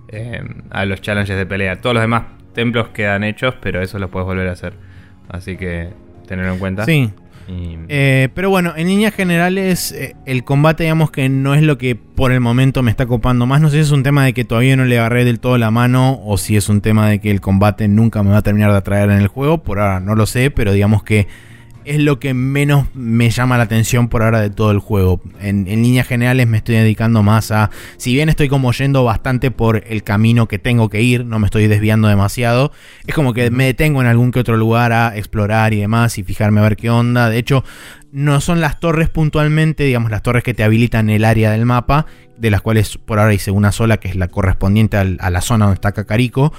eh, a los challenges de pelea. Todos los demás templos quedan hechos, pero eso los puedes volver a hacer. Así que tenerlo en cuenta. Sí. Eh, pero bueno, en líneas generales, eh, el combate, digamos que no es lo que por el momento me está copando más. No sé si es un tema de que todavía no le agarré del todo la mano o si es un tema de que el combate nunca me va a terminar de atraer en el juego. Por ahora no lo sé, pero digamos que es lo que menos me llama la atención por ahora de todo el juego. En, líneas generales me estoy dedicando más a, si bien estoy como yendo bastante por el camino que tengo que ir, no me estoy desviando demasiado, es como que me detengo en algún que otro lugar a explorar y demás y fijarme a ver qué onda. De hecho, no son las torres puntualmente, digamos las torres que te habilitan el área del mapa, de las cuales por ahora hice una sola, que es la correspondiente a la zona donde está Cacarico.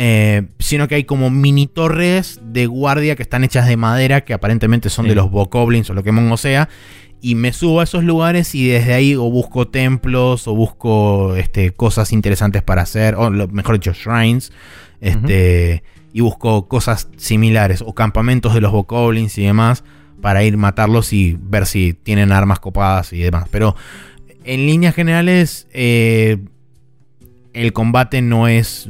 Eh, sino que hay como mini torres de guardia que están hechas de madera, que aparentemente son de los Bokoblins o lo que mongo sea. Y me subo a esos lugares y desde ahí o busco templos o busco este, cosas interesantes para hacer, o mejor dicho, shrines. Este, Y busco cosas similares o campamentos de los Bokoblins y demás para ir matarlos y ver si tienen armas copadas y demás. Pero en líneas generales, eh, el combate no es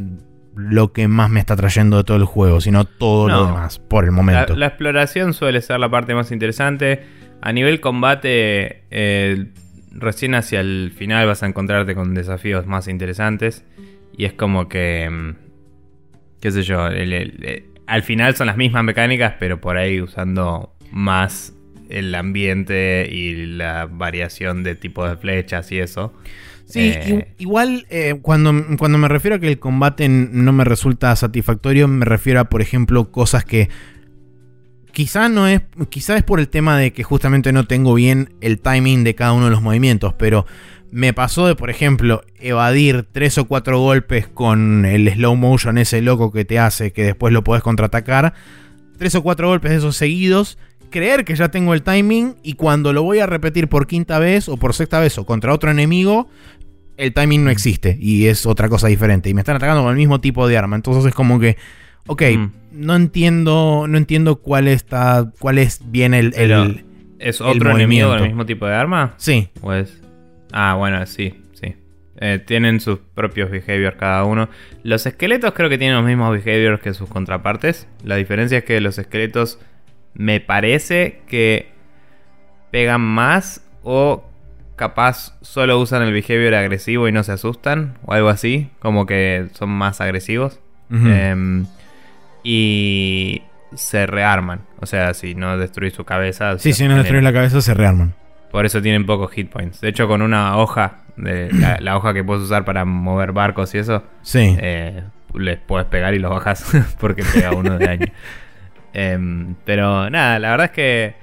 lo que más me está trayendo de todo el juego, sino todo lo demás, por el momento. La, exploración suele ser la parte más interesante. A nivel combate, eh, recién hacia el final vas a encontrarte con desafíos más interesantes. Y es como que, mm, qué sé yo, al final son las mismas mecánicas, pero por ahí usando más el ambiente y la variación de tipo de flechas y eso. Sí, eh, igual eh, cuando, cuando me refiero a que el combate no me resulta satisfactorio, me refiero a, por ejemplo, cosas que quizá no es, quizá es por el tema de que justamente no tengo bien el timing de cada uno de los movimientos, pero me pasó de, por ejemplo, evadir tres o cuatro golpes con el slow motion ese loco que te hace que después lo podés contraatacar, tres o cuatro golpes de esos seguidos creer que ya tengo el timing y cuando lo voy a repetir por quinta vez o por sexta vez o contra otro enemigo, el timing no existe y es otra cosa diferente. Y me están atacando con el mismo tipo de arma. Entonces es como que, ok, mm. no entiendo, no entiendo cuál está, cuál es bien el, el ¿Es otro enemigo con el mismo tipo de arma? Sí. Pues, ah, bueno, sí, sí. Eh, tienen sus propios behaviors cada uno. Los esqueletos creo que tienen los mismos behaviors que sus contrapartes. La diferencia es que los esqueletos me parece que pegan más o capaz solo usan el behavior agresivo y no se asustan o algo así, como que son más agresivos. Em, y se rearman, o sea, si no destruís su cabeza... Sí, si no destruís la cabeza se rearman. Por eso tienen pocos hit points. De hecho, con una hoja, de la, hoja que puedes usar para mover barcos y eso, sí. Eh, les puedes pegar y los bajas porque pega uno de daño. Em, pero nada, la verdad es que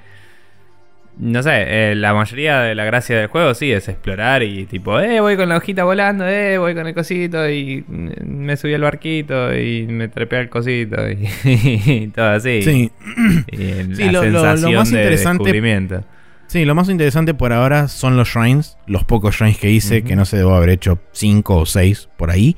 no sé, eh, la mayoría de la gracia del juego sí es explorar y tipo, eh, voy con la hojita volando, eh, voy con el cosito y me subí al barquito y me trepé al cosito y, todo así. Sí, sí lo, más interesante. Sí, lo más interesante por ahora son los shrines, los pocos shrines que hice, que no sé, debo haber hecho 5 o 6 por ahí.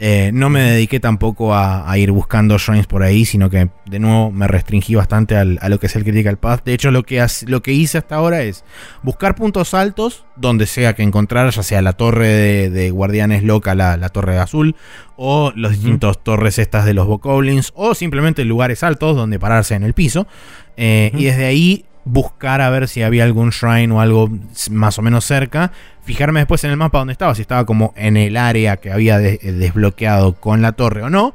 Eh, no me dediqué tampoco a, ir buscando shrines por ahí, sino que de nuevo me restringí bastante a lo que es el Critical Path. De hecho, lo que, lo que hice hasta ahora es buscar puntos altos donde sea que encontrar, ya sea la torre de, Guardianes Loca, la, torre azul, o los distintos torres estas de los Bokoblins, o simplemente lugares altos donde pararse en el piso. Eh, y desde ahí buscar a ver si había algún shrine o algo más o menos cerca. Fijarme después en el mapa donde estaba, si estaba como en el área que había desbloqueado con la torre o no.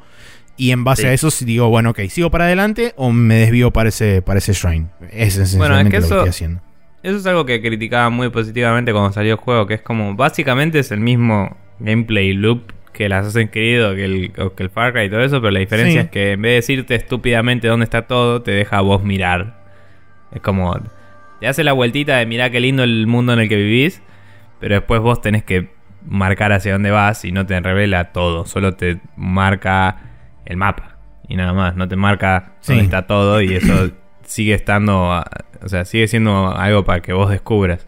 Y en base a eso digo, bueno, ok, ¿sigo para adelante o me desvío para ese, para ese shrine? Es esencialmente lo que estoy haciendo. Eso es algo que criticaba muy positivamente cuando salió el juego, que es como, básicamente es el mismo gameplay loop que el Assassin's Creed o que el, que el Far Cry y todo eso, pero la diferencia es que en vez de decirte estúpidamente dónde está todo, te deja a vos mirar es como. Te hace la vueltita de mirar qué lindo el mundo en el que vivís. Pero después vos tenés que marcar hacia dónde vas y no te revela todo. Solo te marca el mapa. Y nada más. No te marca dónde está todo. Y eso sigue estando. O sea, sigue siendo algo para que vos descubras.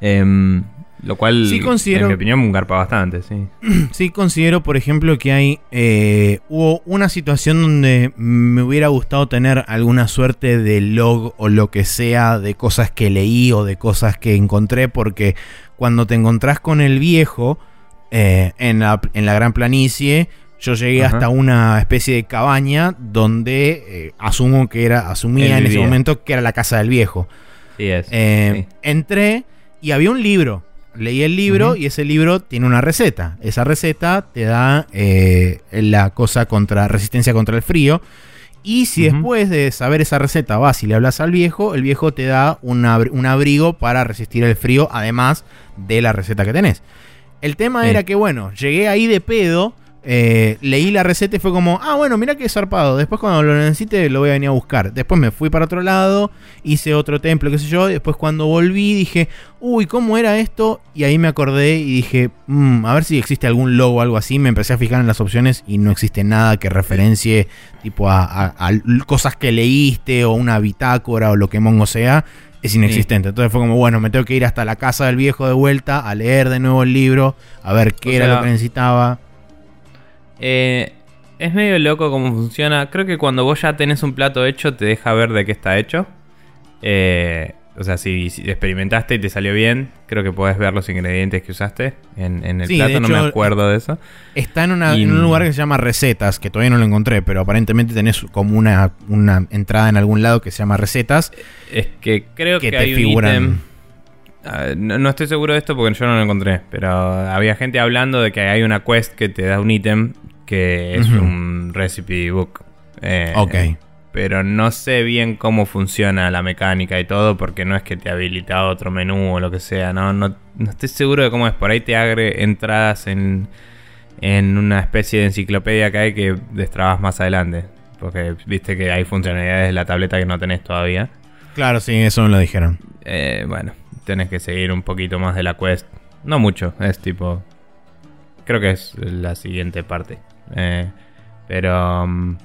Em, Lo cual, Sí considero- en mi opinión, garpa bastante, sí. Sí considero, por ejemplo, que hay eh, hubo una situación donde me hubiera gustado tener alguna suerte de log o lo que sea de cosas que leí o de cosas que encontré, porque cuando te encontrás con el viejo eh, en, la, en la gran planicie, yo llegué Ajá. hasta una especie de cabaña donde eh, asumo que era, asumía en ese momento que era la casa del viejo. Sí, es. Eh, sí. Entré y había un libro. Leí el libro y ese libro tiene una receta. Esa receta te da eh, la cosa contra resistencia contra el frío. Y si después de saber esa receta vas y le hablas al viejo, el viejo te da un, abri- un abrigo para resistir el frío, además de la receta que tenés. El tema Sí. era que, bueno, llegué ahí de pedo, eh, leí la receta y fue como, ah, bueno, mira qué zarpado. Después cuando lo necesite lo voy a venir a buscar. Después me fui para otro lado, hice otro templo, qué sé yo. Después cuando volví dije, uy, ¿cómo era esto? Y ahí me acordé y dije, "Mm, a ver si existe algún logo o algo así. Me empecé a fijar en las opciones y no existe nada que referencie tipo a, a- a l- cosas que leíste o una bitácora o lo que mongo sea. Es inexistente. Entonces fue como, bueno, me tengo que ir hasta la casa del viejo de vuelta a leer de nuevo el libro, a ver qué O era sea, lo que necesitaba. Eh, es medio loco cómo funciona. Creo que cuando vos ya tenés un plato hecho, te deja ver de qué está hecho. Eh, o sea, si, si experimentaste y te salió bien, creo que podés ver los ingredientes que usaste en, en el Sí, plato. no me hecho, acuerdo de eso. Está en, una- Y- en un lugar que se llama Recetas, que todavía no lo encontré, pero aparentemente tenés como una, una entrada en algún lado que se llama Recetas. Es que creo Que que, te hay figuran. un ítem. Ah, no, no estoy seguro de esto porque yo no lo encontré. Pero había gente hablando de que hay una quest que te da un ítem que es un recipe book. Eh, Ok. Pero no sé bien cómo funciona la mecánica y todo, porque no es que te habilita otro menú o lo que sea, ¿no? No, no estoy seguro de cómo es. Por ahí te agre entradas en, en una especie de enciclopedia que hay que destrabas más adelante. Porque viste que hay funcionalidades de la tableta que no tenés todavía. Claro, sí, eso me lo dijeron. Eh, bueno, tenés que seguir un poquito más de la quest. No mucho, es tipo. Creo que es la siguiente parte. Eh, pero. mm,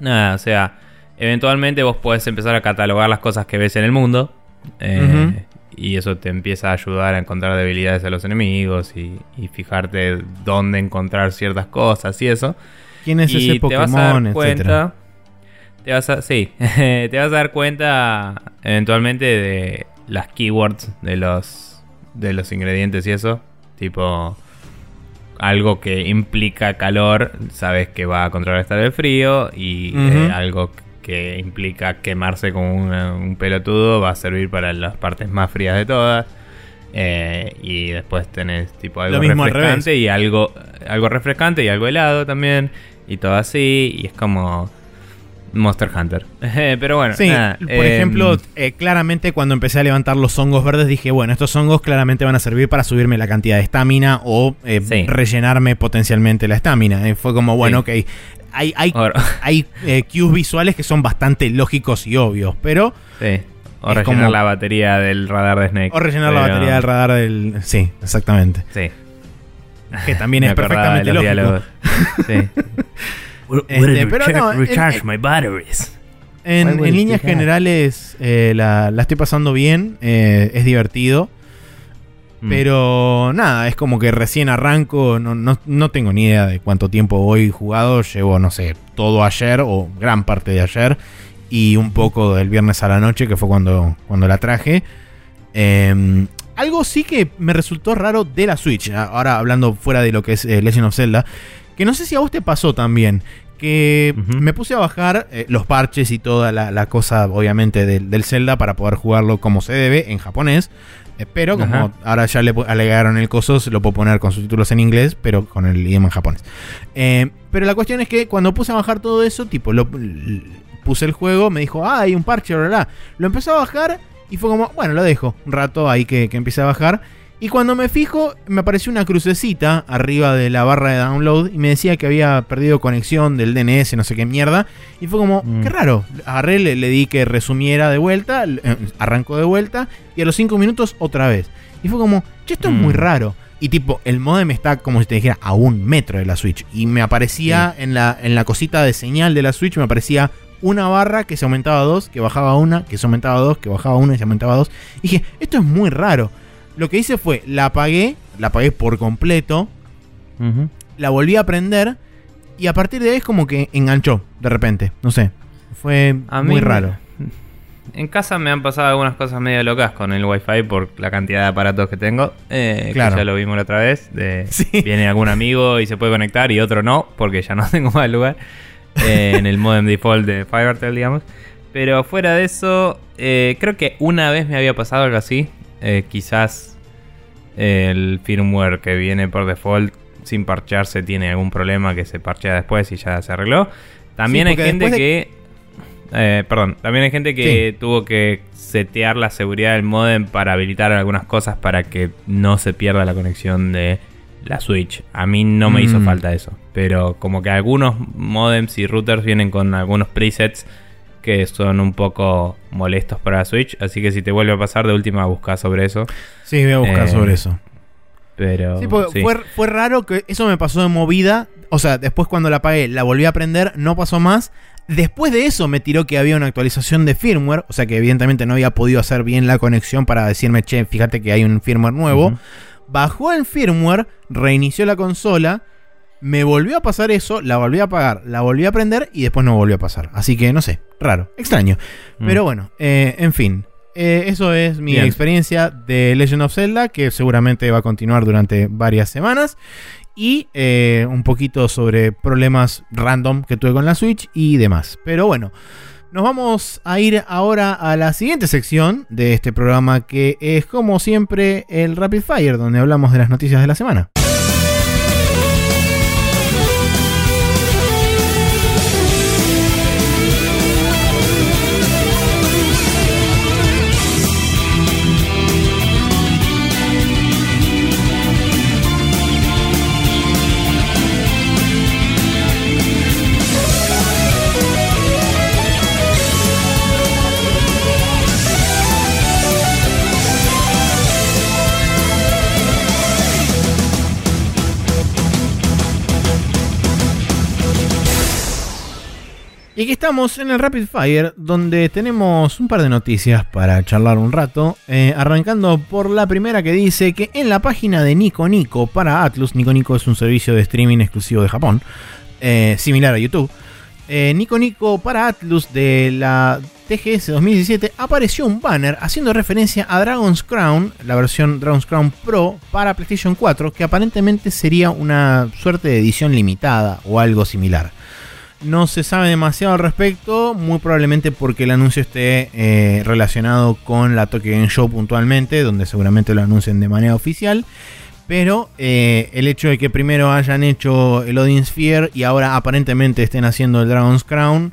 nada, o sea. Eventualmente vos podés empezar a catalogar las cosas que ves en el mundo. eh. Y eso te empieza a ayudar a encontrar debilidades de los enemigos y, y fijarte dónde encontrar ciertas cosas y eso ¿Quién es y ese te vas a dar Pokémon, cuenta te vas a sí te vas a dar cuenta eventualmente de las keywords de los de los ingredientes y eso tipo algo que implica calor sabes que va a contrarrestar el frío y eh, algo que implica quemarse con una- un pelotudo va a servir para las partes más frías de todas Eh, y después tenés tipo algo al refrescante y algo algo refrescante y algo helado también y todo así y es como Monster Hunter pero bueno Sí, nada, por em, ejemplo, eh, claramente cuando empecé a levantar los hongos verdes dije, bueno, estos hongos claramente van a servir para subirme la cantidad de estamina o eh, Sí. rellenarme potencialmente la estamina. Eh, fue como, bueno, Sí. ok, hay, hay, ahora- hay eh, cues visuales que son bastante lógicos y obvios, pero... sí, o Es rellenar como- la batería del radar de Snake O rellenar la batería del radar del... Sí, exactamente. sí Que también es perfectamente lógico. Sí. Este, pero no, en- recharge en- my batteries. En, en líneas generales eh, la, la estoy pasando bien, eh, es divertido. Mm. Pero nada, es como que recién arranco, no, no, no tengo ni idea de cuánto tiempo voy jugado, llevo, no sé, todo ayer o gran parte de ayer y un poco del viernes a la noche, que fue cuando, cuando la traje. Eh, algo sí que me resultó raro de la Switch, a- ahora hablando fuera de lo que es eh, Legend of Zelda, que no sé si a vos te pasó también, que me puse a bajar eh, los parches y toda la, la cosa, obviamente, del, del Zelda para poder jugarlo como se debe, en japonés. Eh, pero como Ajá. ahora ya le alegaron el coso, se lo puedo poner con subtítulos en inglés, pero con el idioma en japonés. Eh, pero la cuestión es que cuando puse a bajar todo eso, tipo, lo, puse el juego, me dijo, ah, hay un parche, bla, bla, bla. Lo empecé a bajar y fue como, bueno, lo dejo un rato ahí que, que empiece a bajar. Y cuando me fijo, me apareció una crucecita arriba de la barra de download y me decía que había perdido conexión del DNS, no sé qué mierda. Y fue como, Mm. qué raro. Agarré, le, le di que resumiera de vuelta, eh, arrancó de vuelta y a los 5 minutos otra vez. Y fue como, che, esto es Mm. muy raro. Y tipo, el modem está como si te dijera a un metro de la Switch. Y me aparecía en, la, en la cosita de señal de la Switch, me aparecía una barra que se aumentaba a dos, que bajaba a una, que se aumentaba a dos, que bajaba a una y se aumentaba a dos. Y dije, esto es muy raro. Lo que hice fue, la apagué, la apagué por completo, la volví a prender y a partir de ahí es como que enganchó de repente. No sé, fue muy raro. En casa me han pasado algunas cosas medio locas con el wifi por la cantidad de aparatos que tengo. Eh, claro. ya lo vimos la otra vez. Viene algún amigo y se puede conectar y otro no, porque ya no tengo más lugar. Eh, en el modem default de Fivertel, digamos. Pero fuera de eso, eh, creo que una vez me había pasado algo así. Quizás el firmware que viene por default sin parchearse tiene algún problema que se parchea después y ya se arregló. También hay gente que eh, perdón, también hay gente que tuvo que setear la seguridad del modem para habilitar algunas cosas para que no se pierda la conexión de la Switch. A mí no me hizo mm. falta eso. Pero como que algunos modems y routers vienen con algunos presets que son un poco molestos para la Switch. Así que si te vuelve a pasar, de última busca sobre eso. Sí, voy a buscar sobre eh, eso. Pero. Sí, Fue, fue raro que eso me pasó de movida. O sea, después cuando la apagué, la volví a prender, no pasó más. Después de eso me tiró que había una actualización de firmware, o sea que evidentemente no había podido hacer bien la conexión para decirme, che, fíjate que hay un firmware nuevo. Bajó el firmware, reinició la consola, me volvió a pasar eso, la volví a apagar, la volví a prender y después no volvió a pasar. Así que no sé, raro, extraño. Mm. Pero bueno, eh, en fin. Eh, eso es mi experiencia de Legend of Zelda, que seguramente va a continuar durante varias semanas y eh, un poquito sobre problemas random que tuve con la Switch y demás. Pero bueno, nos vamos a ir ahora a la siguiente sección de este programa que es como siempre el Rapid Fire, donde hablamos de las noticias de la semana. Y aquí estamos en el Rapid Fire, donde tenemos un par de noticias para charlar un rato. Eh, arrancando por la primera que dice que en la página de Nico Nico para Atlus, Nico Nico es un servicio de streaming exclusivo de Japón, eh, similar a YouTube. Eh, Nico Nico para Atlus de la TGS 2017 apareció un banner haciendo referencia a Dragon's Crown, la versión Dragon's Crown Pro para PlayStation 4, que aparentemente sería una suerte de edición limitada o algo similar. No se sabe demasiado al respecto, muy probablemente porque el anuncio esté eh, relacionado con la Tokyo Game Show puntualmente, donde seguramente lo anuncien de manera oficial. Pero eh, el hecho de que primero hayan hecho el Odin Sphere y ahora aparentemente estén haciendo el Dragon's Crown,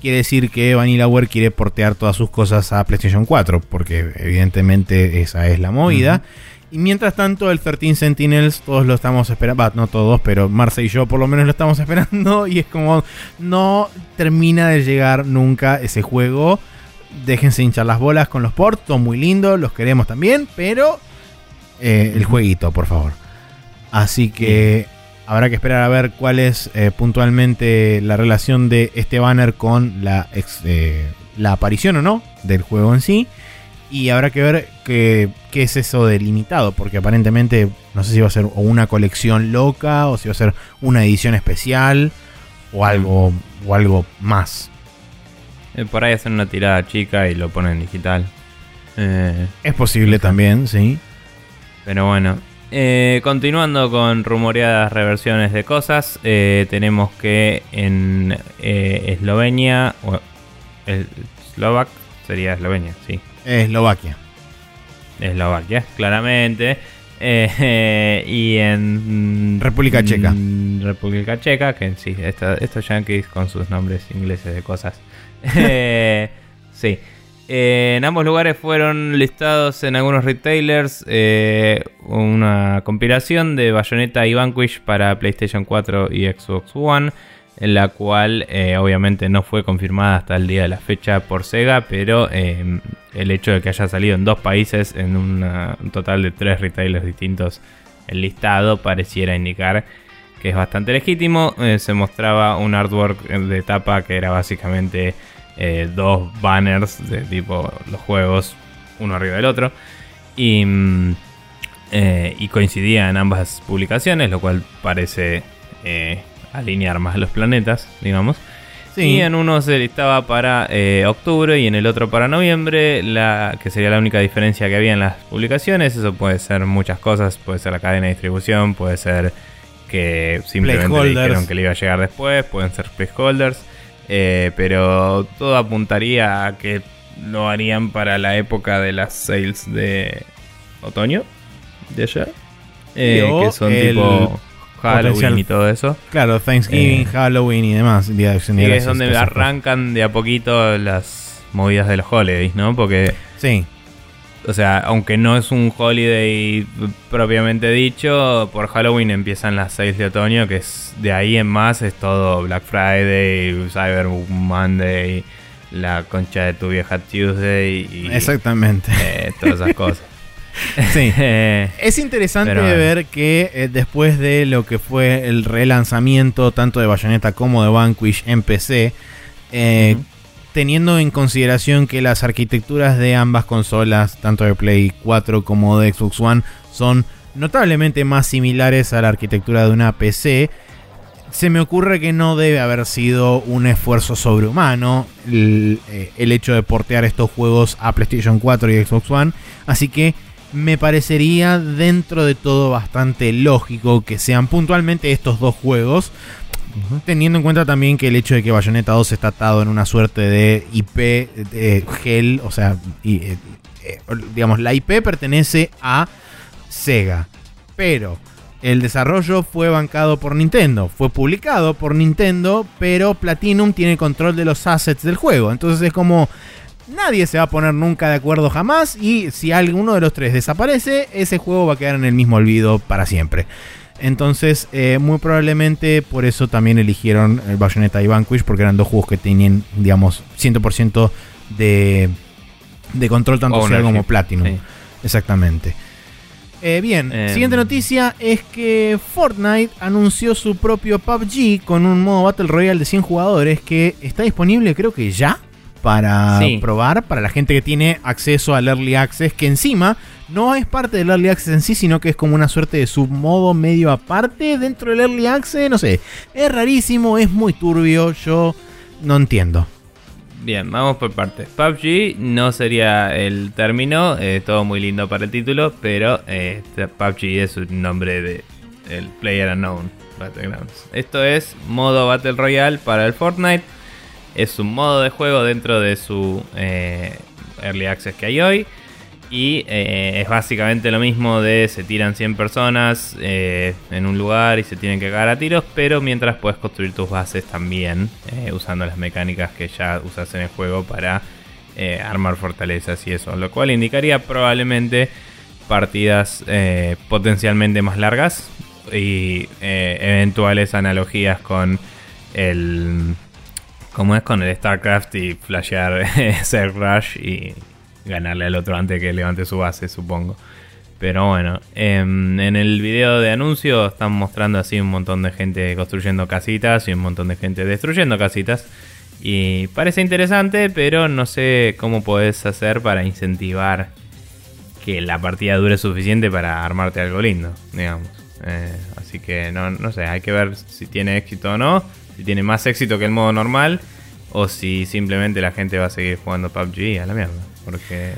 quiere decir que Vanillaware quiere portear todas sus cosas a PlayStation 4, porque evidentemente esa es la movida. Y mientras tanto, el 13 Sentinels, todos lo estamos esperando. no todos, pero Marce y yo por lo menos lo estamos esperando. Y es como, no termina de llegar nunca ese juego. Déjense hinchar las bolas con los ports, son muy lindos, los queremos también, pero eh, el jueguito, por favor. Así que habrá que esperar a ver cuál es eh, puntualmente la relación de este banner con la, eh, la aparición o no del juego en sí. Y habrá que ver qué, es eso de limitado, porque aparentemente no sé si va a ser una colección loca o si va a ser una edición especial o algo, o algo más. Eh, por ahí hacen una tirada chica y lo ponen digital. Eh, es posible también, sí. Pero bueno, eh, continuando con rumoreadas reversiones de cosas, tenemos que en Eslovenia, o el Slovak sería Eslovenia, sí, Eslovaquia. Eslovaquia, claramente. Eh, y en República Checa. República Checa, que sí, estos yankees con sus nombres ingleses de cosas. Eh, sí. Eh, en ambos lugares fueron listados en algunos retailers una compilación de Bayonetta y Vanquish para PlayStation 4 y Xbox One la cual eh, obviamente no fue confirmada hasta el día de la fecha por Sega, pero eh, el hecho de que haya salido en dos países, en un total de tres retailers distintos, el listado pareciera indicar que es bastante legítimo. Eh, se mostraba un artwork de tapa que era básicamente dos banners de tipo los juegos uno arriba del otro. Y mm, y coincidía en ambas publicaciones, lo cual parece alinear más los planetas, digamos. Y en uno se listaba para eh, octubre y en el otro para noviembre, la, que sería la única diferencia que había en las publicaciones. Eso puede ser muchas cosas, puede ser la cadena de distribución, puede ser que simplemente dijeron que le iba a llegar después, pueden ser placeholders. pero todo apuntaría a que lo harían para la época de las sales de otoño de allá. Eh, que son tipo Halloween y todo eso. Claro, Thanksgiving, eh, Halloween y demás. y es donde arrancan de a poquito las movidas de los holidays, ¿no? Porque. Sí. O sea, aunque no es un holiday propiamente dicho, por Halloween empiezan las 6 de otoño, que es de ahí en más es todo Black Friday, Cyber Monday, la concha de tu vieja Tuesday y Exactamente. Eh, todas esas cosas. Sí. es interesante ver que eh, después de lo que fue el relanzamiento tanto de Bayonetta como de Vanquish en PC, eh, teniendo en consideración que las arquitecturas de ambas consolas, tanto de Play 4 como de Xbox One, son notablemente más similares a la arquitectura de una PC, se me ocurre que no debe haber sido un esfuerzo sobrehumano el, eh, el, hecho de portear estos juegos a PlayStation 4 y Xbox One. Así que me parecería dentro de todo bastante lógico que sean puntualmente estos dos juegos. Teniendo en cuenta también que el hecho de que Bayonetta 2 está atado en una suerte de IP de gel, o sea, eh, eh, digamos, la IP pertenece a Sega, pero el desarrollo fue bancado por Nintendo, fue publicado por Nintendo, pero Platinum tiene control de los assets del juego. Entonces es como Nadie se va a poner nunca de acuerdo jamás y si alguno de los tres desaparece, ese juego va a quedar en el mismo olvido para siempre. Entonces, eh, muy probablemente por eso también eligieron el Bayonetta y Vanquish, porque eran dos juegos que tenían, digamos, 100% de, de control tanto social como Platinum. Exactamente. Eh, bien, em. siguiente noticia es que Fortnite anunció su propio PUBG con un modo Battle Royale de 100 jugadores que está disponible creo que ya para probar, para la gente que tiene acceso al Early Access, que encima no es parte del Early Access en sí, sino que es como una suerte de submodo medio aparte dentro del Early Access, no sé, es rarísimo, es muy turbio, yo no entiendo. Bien, vamos por partes. PUBG no sería el término, es todo muy lindo para el título, pero eh, PUBG es un nombre de el Player Unknown Battlegrounds. Esto es modo Battle Royale para el Fortnite es un modo de juego dentro de su eh, Early Access que hay hoy. Y eh, es básicamente lo mismo de se tiran 100 personas eh, en un lugar y se tienen que cagar a tiros, pero mientras puedes construir tus bases también, usando las mecánicas que ya usas en el juego para armar fortalezas y eso. Lo cual indicaría probablemente partidas potencialmente más largas y eventuales analogías con el como es con el StarCraft y flashear ser Rush y ganarle al otro antes que levante su base, supongo. Pero bueno, em, en el video de anuncio están mostrando así un montón de gente construyendo casitas y un montón de gente destruyendo casitas. Y parece interesante, pero no sé cómo puedes hacer para incentivar que la partida dure suficiente para armarte algo lindo, digamos. Eh, así que no, no sé, hay que ver si tiene éxito o no si tiene más éxito que el modo normal o si simplemente la gente va a seguir jugando PUBG a la mierda. Porque.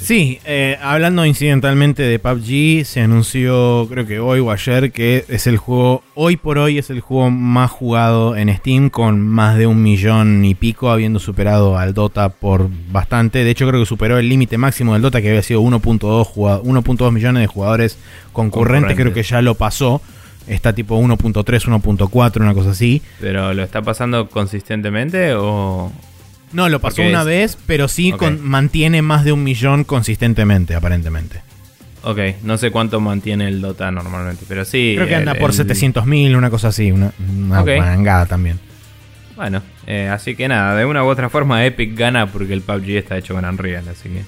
Sí, eh, hablando incidentalmente de PUBG, se anunció, creo que hoy o ayer, que es el juego, hoy por hoy es el juego más jugado en Steam, con más de un millón y pico, habiendo superado al Dota por bastante. De hecho, creo que superó el límite máximo del Dota, que había sido 1.2 millones de jugadores concurrentes, creo que ya lo pasó. Está tipo 1.3, 1.4, una cosa así. ¿Pero lo está pasando consistentemente o...? No, lo pasó una vez, pero sí mantiene más de un millón consistentemente, aparentemente. Ok, no sé cuánto mantiene el Dota normalmente, pero sí. Creo que anda por 700.000, una cosa así, una, una también. Bueno, eh, así que nada, de una u otra forma Epic gana porque el PUBG está hecho con Unreal, así que...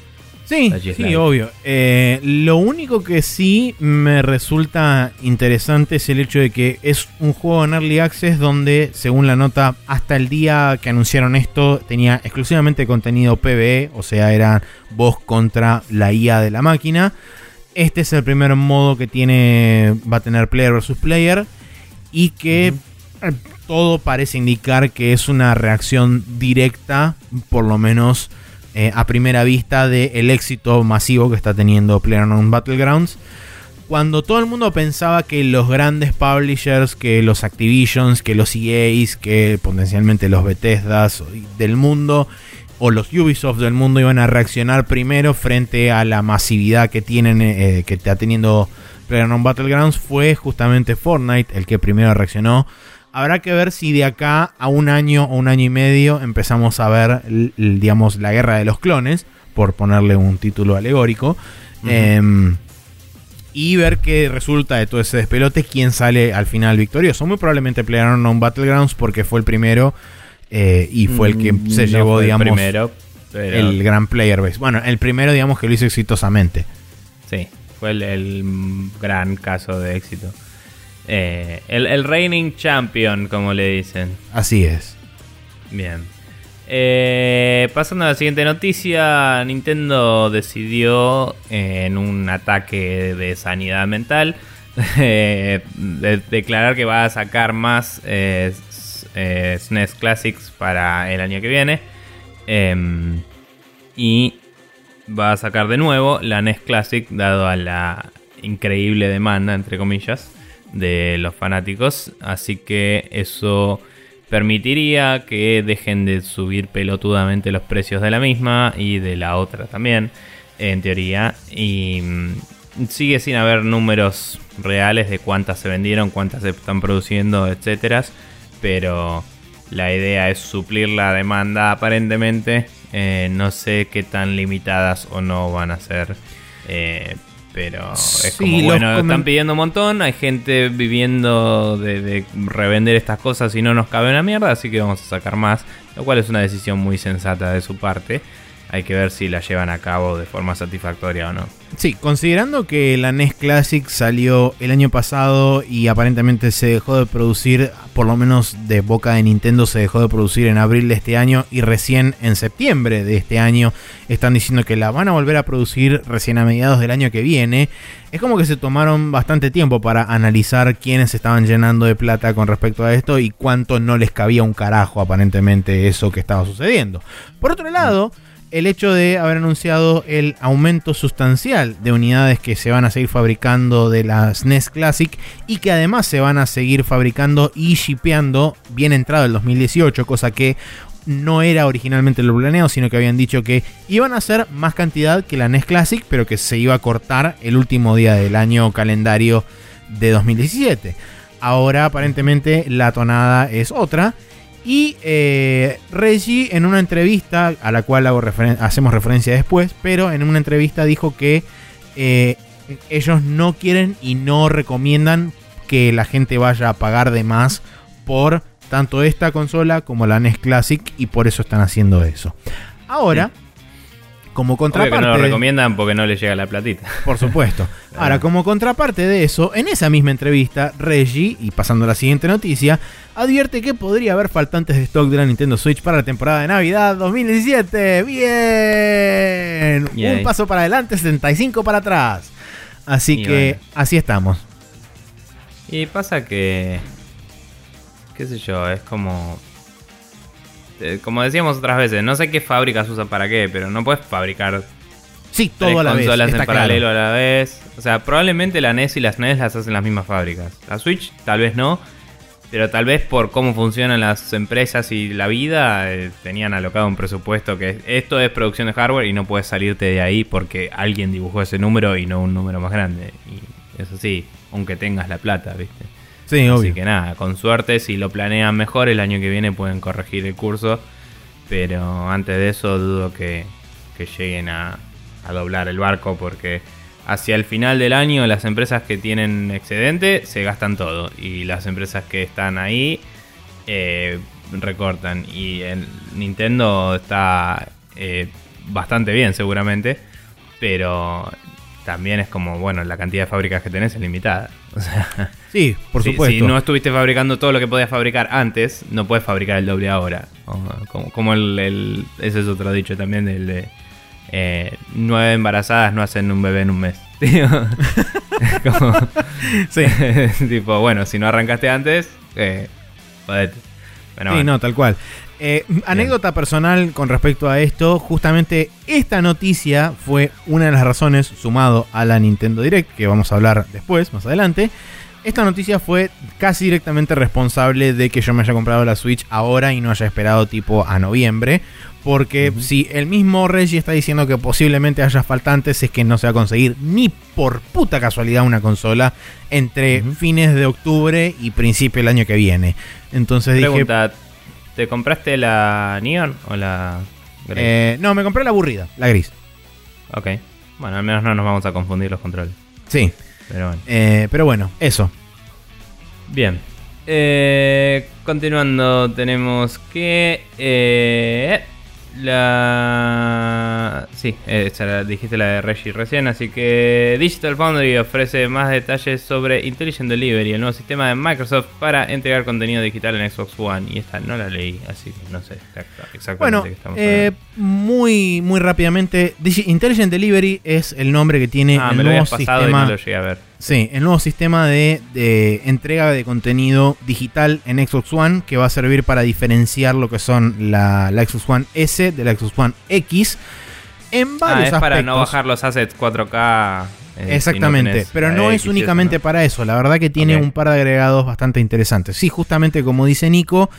Sí, sí, obvio. Eh, lo único que sí me resulta interesante es el hecho de que es un juego en Early Access donde, según la nota, hasta el día que anunciaron esto, tenía exclusivamente contenido PvE, o sea, era voz contra la IA de la máquina. este es el primer modo que tiene va a tener player versus player y que todo parece indicar que es una reacción directa, por lo menos eh, a primera vista, del éxito masivo que está teniendo PlayerUnknown Battlegrounds. Cuando todo el mundo pensaba que los grandes publishers, que los Activisions, que los EAs, que potencialmente los Bethesdas del mundo o los Ubisoft del mundo iban a reaccionar primero frente a la masividad que tienen eh, que está teniendo PlayerUnknown Battlegrounds, fue justamente Fortnite el que primero reaccionó Habrá que ver si de acá a un año o un año y medio empezamos a ver, digamos, la guerra de los clones, por ponerle un título alegórico. Em, y ver qué resulta de todo ese despelote, quién sale al final victorioso. Muy probablemente PlayerUnknown Battlegrounds porque fue el primero eh, y fue el que mm, se llevó, digamos, el gran player base. Bueno, el primero, digamos, que lo hizo exitosamente. Sí, fue el gran caso de éxito. Eh, el, reigning champion, como le dicen. Así es. Bien. Eh, pasando a la siguiente noticia, Nintendo decidió en un ataque de sanidad mental eh, declarar que va a sacar más SNES e Classics para el año que viene. Em, y va a sacar de nuevo la NES Classic dado a la increíble demanda, entre comillas, de los fanáticos. Así que eso permitiría que dejen de subir pelotudamente los precios de la misma y de la otra también, en teoría. Y mm, sigue sin haber números reales de cuántas se vendieron, cuántas se están produciendo, etcétera. Pero la idea es suplir la demanda aparentemente. Eh, no sé qué tan limitadas o no van a ser. Eh, pero es como, bueno, están pidiendo un montón, hay gente viviendo de, revender estas cosas y no nos cabe una mierda, así que vamos a sacar más, lo cual es una decisión muy sensata de su parte. Hay que ver si la llevan a cabo de forma satisfactoria o no. Sí, considerando que la NES Classic salió el año pasado y aparentemente se dejó de producir, por lo menos de boca de Nintendo se dejó de producir en abril de este año y recién en septiembre de este año están diciendo que la van a volver a producir recién a mediados del año que viene, es como que se tomaron bastante tiempo para analizar quiénes estaban llenando de plata con respecto a esto y cuánto no les cabía un carajo aparentemente eso que estaba sucediendo. Por otro lado, el hecho de haber anunciado el aumento sustancial de unidades que se van a seguir fabricando de la SNES Classic y que además se van a seguir fabricando y shipeando bien entrado el 2018, cosa que no era originalmente lo planeado, sino que habían dicho que iban a hacer más cantidad que la NES Classic, pero que se iba a cortar el último día del año calendario de 2017. Ahora aparentemente la tonada es otra y eh, Reggie en una entrevista, a la cual hacemos referencia después, pero en una entrevista dijo que eh, ellos no quieren y no recomiendan que la gente vaya a pagar de más por tanto esta consola como la NES Classic y por eso están haciendo eso. Ahora, como contraparte. no lo recomiendan porque no le llega la platita. Por supuesto. Ahora, como contraparte de eso, en esa misma entrevista, Reggie, y pasando a la siguiente noticia, advierte que podría haber faltantes de stock de la Nintendo Switch para la temporada de Navidad 2017. ¡Bien! Un paso para adelante, 75 para atrás. Así que así estamos. Y pasa que. qué sé yo, es como como decíamos otras veces, no sé qué fábricas usan para qué, pero no puedes fabricar sí, todo a la consolas en paralelo a la vez. O sea, probablemente la NES y las NES las hacen las mismas fábricas. La Switch tal vez no, pero tal vez por cómo funcionan las empresas y la vida, eh, tenían alocado un presupuesto que esto es producción de hardware y no puedes salirte de ahí porque alguien dibujó ese número y no un número más grande. Y eso sí, aunque tengas la plata, ¿viste? Sí, Así que nada, con suerte, si lo planean mejor, el año que viene pueden corregir el curso. Pero antes de eso, dudo que, lleguen a, doblar el barco porque hacia el final del año las empresas que tienen excedente se gastan todo y las empresas que están ahí eh, recortan y el Nintendo está eh, bastante bien seguramente pero también es como, bueno, la cantidad de fábricas que tenés es limitada. sí, por supuesto. Si no estuviste fabricando todo lo que podías fabricar antes, no puedes fabricar el doble ahora. Como, como el, Ese es otro dicho también del de... Eh, nueve embarazadas no hacen un bebé en un mes. Como- Sí. tipo, bueno, si no arrancaste antes, eh, jodete. Pero Sí, bueno. no, tal cual. Eh, anécdota personal con respecto a esto, justamente esta noticia fue una de las razones, sumado a la Nintendo Direct, que vamos a hablar después, más adelante. Esta noticia fue casi directamente responsable de que yo me haya comprado la Switch ahora y no haya esperado tipo a noviembre. Porque si el mismo Reggie está diciendo que posiblemente haya faltantes, es que no se va a conseguir ni por puta casualidad una consola entre fines de octubre y principio del año que viene. Entonces dije, Pregunta, ¿te compraste la Neon o la Grey? Eh, no, me compré la aburrida, la gris. ok. Bueno, al menos no nos vamos a confundir los controles. Sí, Pero bueno. eh, pero bueno, eso. Bien. Eh, continuando, tenemos que. eh, la. Sí, esa la- dijiste la de Reggie recién. Así que Digital Foundry ofrece más detalles sobre Intelligent Delivery, el nuevo sistema de Microsoft para entregar contenido digital en Xbox One. Y esta no la leí, así que no sé exacta- exactamente Bueno, qué estamos eh, muy, muy rápidamente, Digi- Intelligent Delivery es el nombre que tiene Ah, el me lo nuevo sistema. y no lo llegué a ver. Sí, el nuevo sistema de, de entrega de contenido digital en Xbox One que va a servir para diferenciar lo que son la, la Xbox One S de la Xbox One X en varios Ah, es para no aspectos. bajar los assets 4K. eh, si no Exactamente, pero no X es únicamente ¿no? para eso, la verdad que tiene un par de agregados bastante interesantes. Sí, justamente como dice Nico,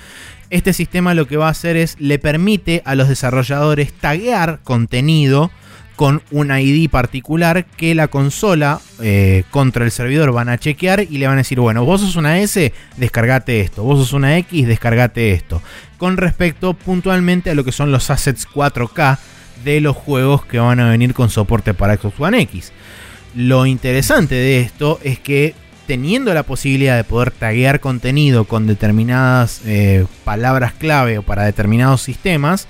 este sistema lo que va a hacer es le permite a los desarrolladores taguear contenido con un ID particular que la consola eh, contra el servidor van a chequear y le van a decir, bueno, vos sos una S, descargate esto, vos sos una X, descargate esto. Con respecto puntualmente a lo que son los assets 4K de los juegos que van a venir con soporte para Xbox One X. Lo interesante de esto es que teniendo la posibilidad de poder taguear contenido con determinadas eh, palabras clave o para determinados sistemas,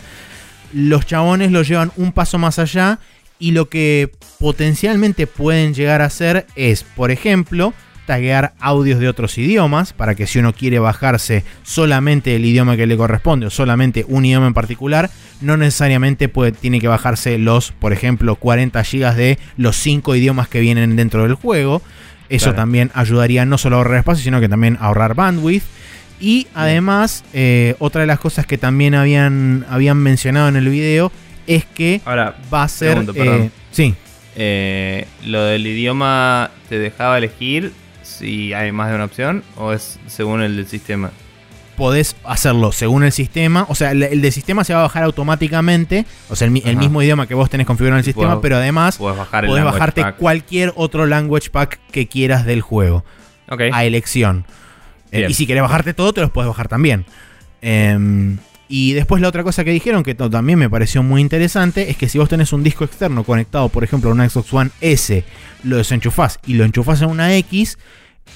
los chabones lo llevan un paso más allá y lo que potencialmente pueden llegar a hacer es, por ejemplo, taguear audios de otros idiomas para que si uno quiere bajarse solamente el idioma que le corresponde o solamente un idioma en particular, no necesariamente puede, tiene que bajarse los, por ejemplo, 40 GB de los 5 idiomas que vienen dentro del juego. Eso Claro. también ayudaría no solo a ahorrar espacio, sino que también a ahorrar bandwidth. Y además, eh, otra de las cosas que también habían, habían mencionado en el video es que Ahora, va a ser... Eh, sí, eh, ¿lo del idioma te dejaba elegir si hay más de una opción o es según el del sistema? podés hacerlo según el sistema. O sea, el, el del sistema se va a bajar automáticamente. O sea, el, mismo idioma que vos tenés configurado en el Y sistema, puedo- pero además bajar podés language bajarte pack. cualquier otro language pack que quieras del juego. Ok. a elección. Eh, y si querés bajarte todo, te los puedes bajar también. Em, y después la otra cosa que dijeron, que también me pareció muy interesante, es que si vos tenés un disco externo conectado, por ejemplo, a una Xbox One S, lo desenchufás y lo enchufás en una X,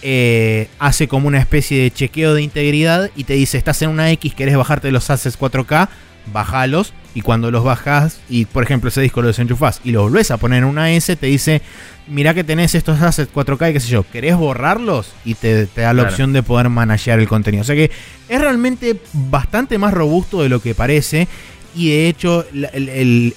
eh, hace como una especie de chequeo de integridad y te dice, estás en una X, querés bajarte los assets 4K, bajalos y cuando los bajas y por ejemplo ese disco lo desenchufás y lo volvés a poner en una S, te dice, mirá que tenés estos assets 4K y qué sé yo, ¿querés borrarlos? Y te, te da la Claro. opción de poder manejar el contenido. O sea que es realmente bastante más robusto de lo que parece y de hecho el-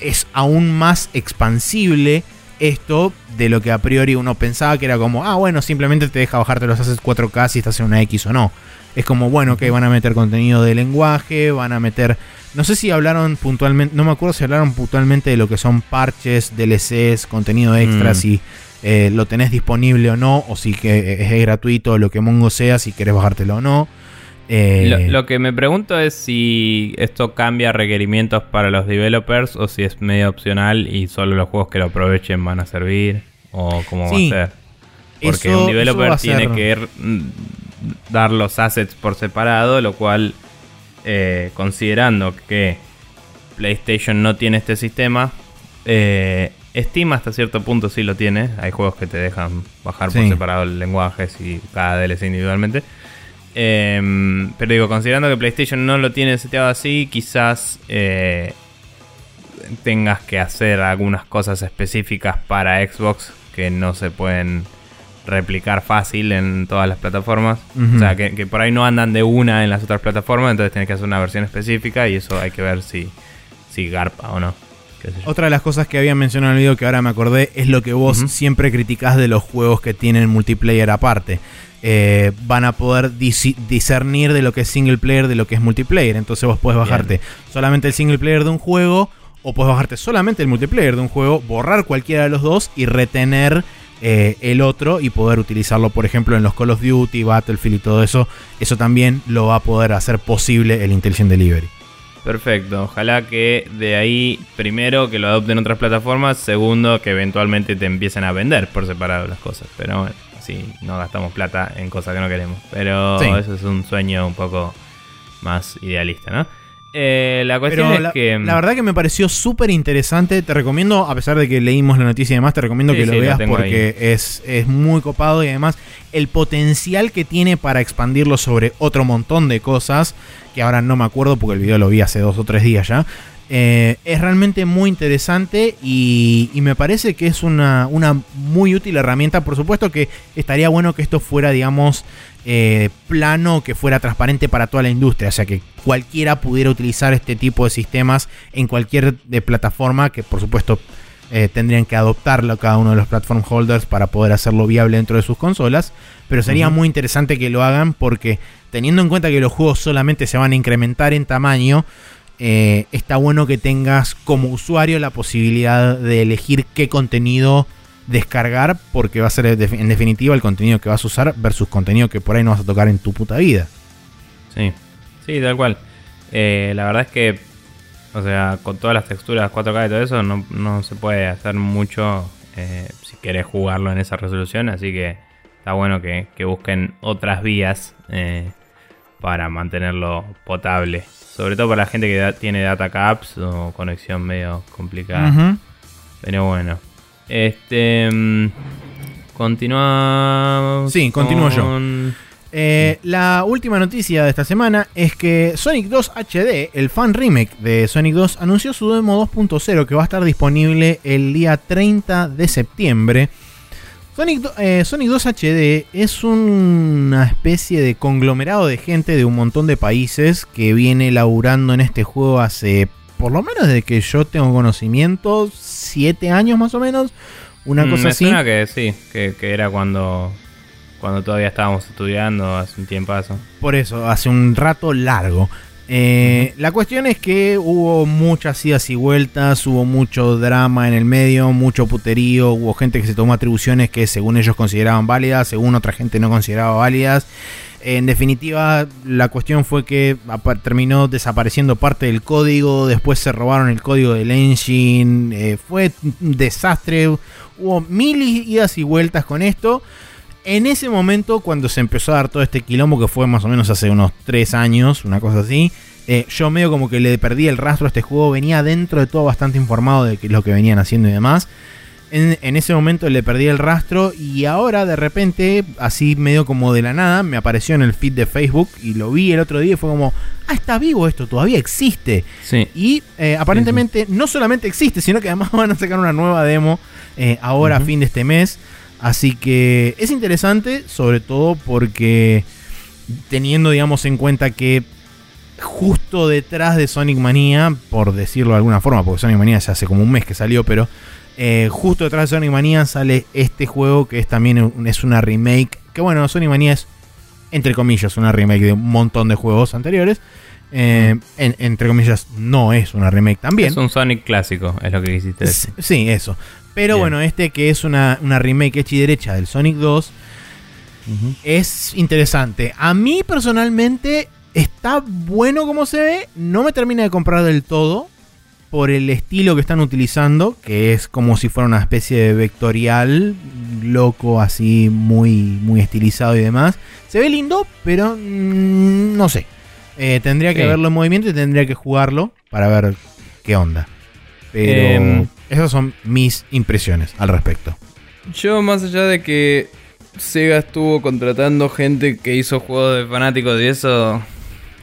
es aún más expansible esto de lo que a priori uno pensaba que era como, ah, bueno, simplemente te deja bajarte los assets 4K si estás en una X o no. Es como, bueno, que van a meter contenido de lenguaje, van a meter... No sé si hablaron puntualmente, no me acuerdo si hablaron puntualmente de lo que son parches, DLCs, contenido extra, Mm. si eh, lo tenés disponible o no, o si que es gratuito, lo que Mongo sea, si querés bajártelo o no. Eh, Lo, lo que me pregunto es si esto cambia requerimientos para los developers o si es medio opcional y solo los juegos que lo aprovechen van a servir o cómo Sí. va a ser. Porque Eso- un developer tiene que dar los assets por separado, lo cual, eh, considerando que PlayStation no tiene este sistema, eh, Steam hasta cierto punto sí lo tiene. Hay juegos que te dejan bajar por separado el lenguaje y cada DLC individualmente. Em, pero digo, considerando que PlayStation no lo tiene seteado así, quizás eh, tengas que hacer algunas cosas específicas para Xbox que no se pueden replicar fácil en todas las plataformas. O sea, que, que por ahí no andan de una en las otras plataformas, entonces tienes que hacer una versión específica y eso hay que ver si, si garpa o no. Otra de las cosas que había mencionado en el video que ahora me acordé es lo que vos siempre criticás de los juegos que tienen multiplayer aparte. Eh, van a poder discernir de lo que es single player de lo que es multiplayer. Entonces vos podés bajarte solamente el single player de un juego o puedes bajarte solamente el multiplayer de un juego, borrar cualquiera de los dos y retener eh, el otro y poder utilizarlo, por ejemplo, en los Call of Duty, Battlefield y todo eso. Eso también lo va a poder hacer posible el Intelligent Delivery. Perfecto, ojalá que de ahí, primero, que lo adopten otras plataformas, segundo, que eventualmente te empiecen a vender por separado las cosas. Pero bueno, así no gastamos plata en cosas que no queremos. Pero eso es un sueño un poco más idealista, ¿no? Eh, la cuestión es que. La verdad que me pareció súper interesante. Te recomiendo, a pesar de que leímos la noticia y demás, te recomiendo que lo veas porque es, es muy copado y además el potencial que tiene para expandirlo sobre otro montón de cosas. Que ahora no me acuerdo porque el video lo vi hace dos o tres días ya. Eh, es realmente muy interesante y, me parece que es una, una, muy útil herramienta. Por supuesto que estaría bueno que esto fuera, digamos, eh, plano, que fuera transparente para toda la industria. O sea, que cualquiera pudiera utilizar este tipo de sistemas en cualquier de plataforma, que por supuesto eh, tendrían que adoptarlo cada uno de los platform holders para poder hacerlo viable dentro de sus consolas. Pero sería muy interesante que lo hagan porque teniendo en cuenta que los juegos solamente se van a incrementar en tamaño, eh, está bueno que tengas como usuario la posibilidad de elegir qué contenido descargar porque va a ser en definitiva el contenido que vas a usar versus contenido que por ahí no vas a tocar en tu puta vida. Sí, sí, tal cual. Eh, la verdad es que, o sea, con todas las texturas 4K y todo eso, no, se puede hacer mucho eh, si querés jugarlo en esa resolución, así que está bueno que, busquen otras vías para mantenerlo potable. Sobre todo para la gente que tiene data caps o conexión medio complicada. Pero bueno. Este. Mm, continúa. Sí, continúo yo. Eh, la última noticia de esta semana es que Sonic 2 HD, el fan remake de Sonic 2, anunció su demo 2.0 que va a estar disponible el día 30 de septiembre. Sonic, 2 eh, HD es una especie de conglomerado de gente de un montón de países que viene laburando en este juego hace, por lo menos desde que yo tengo conocimiento, 7 años más o menos. Una mm, cosa así. que sí, que, que, era cuando, cuando todavía estábamos estudiando hace un tiempo. Por eso, hace un rato largo. Eh, la cuestión es que hubo muchas idas y vueltas, hubo mucho drama en el medio, mucho puterío, hubo gente que se tomó atribuciones que según ellos consideraban válidas, según otra gente no consideraba válidas. En definitiva, la cuestión fue que terminó desapareciendo parte del código, después se robaron el código del engine, eh, fue un desastre, hubo mil idas y vueltas con esto. En ese momento, cuando se empezó a dar todo este quilombo, que fue más o menos hace unos 3 años, una cosa así, eh, yo medio como que le perdí el rastro a este juego, venía dentro de todo bastante informado de lo que venían haciendo y demás. En, ese momento le perdí el rastro y ahora de repente, así medio como de la nada, me apareció en el feed de Facebook y lo vi el otro día y fue como, ah, está vivo esto, todavía existe. Y eh, aparentemente no solamente existe, sino que además van a sacar una nueva demo eh, ahora a fin de este mes. Así que es interesante, sobre todo porque teniendo, digamos, en cuenta que justo detrás de Sonic Mania, por decirlo de alguna forma, porque Sonic Mania ya hace como un mes que salió, pero eh, justo detrás de Sonic Mania sale este juego que es también es una remake. Que bueno, Sonic Mania es, entre comillas, una remake de un montón de juegos anteriores. Eh, entre comillas, no es una remake también. Es un Sonic clásico, es lo que quisiste decir. Sí, eso. Pero bueno, este que es una, remake hecha y derecha del Sonic 2 es interesante. A mí personalmente está bueno como se ve. No me termina de comprar del todo por el estilo que están utilizando, que es como si fuera una especie de vectorial loco, así muy, muy estilizado y demás. Se ve lindo, pero mm, no sé. Eh, tendría que verlo en movimiento y tendría que jugarlo para ver qué onda. Pero em, esas son mis impresiones al respecto. Yo, más allá de que Sega estuvo contratando gente que hizo juegos de fanáticos y eso,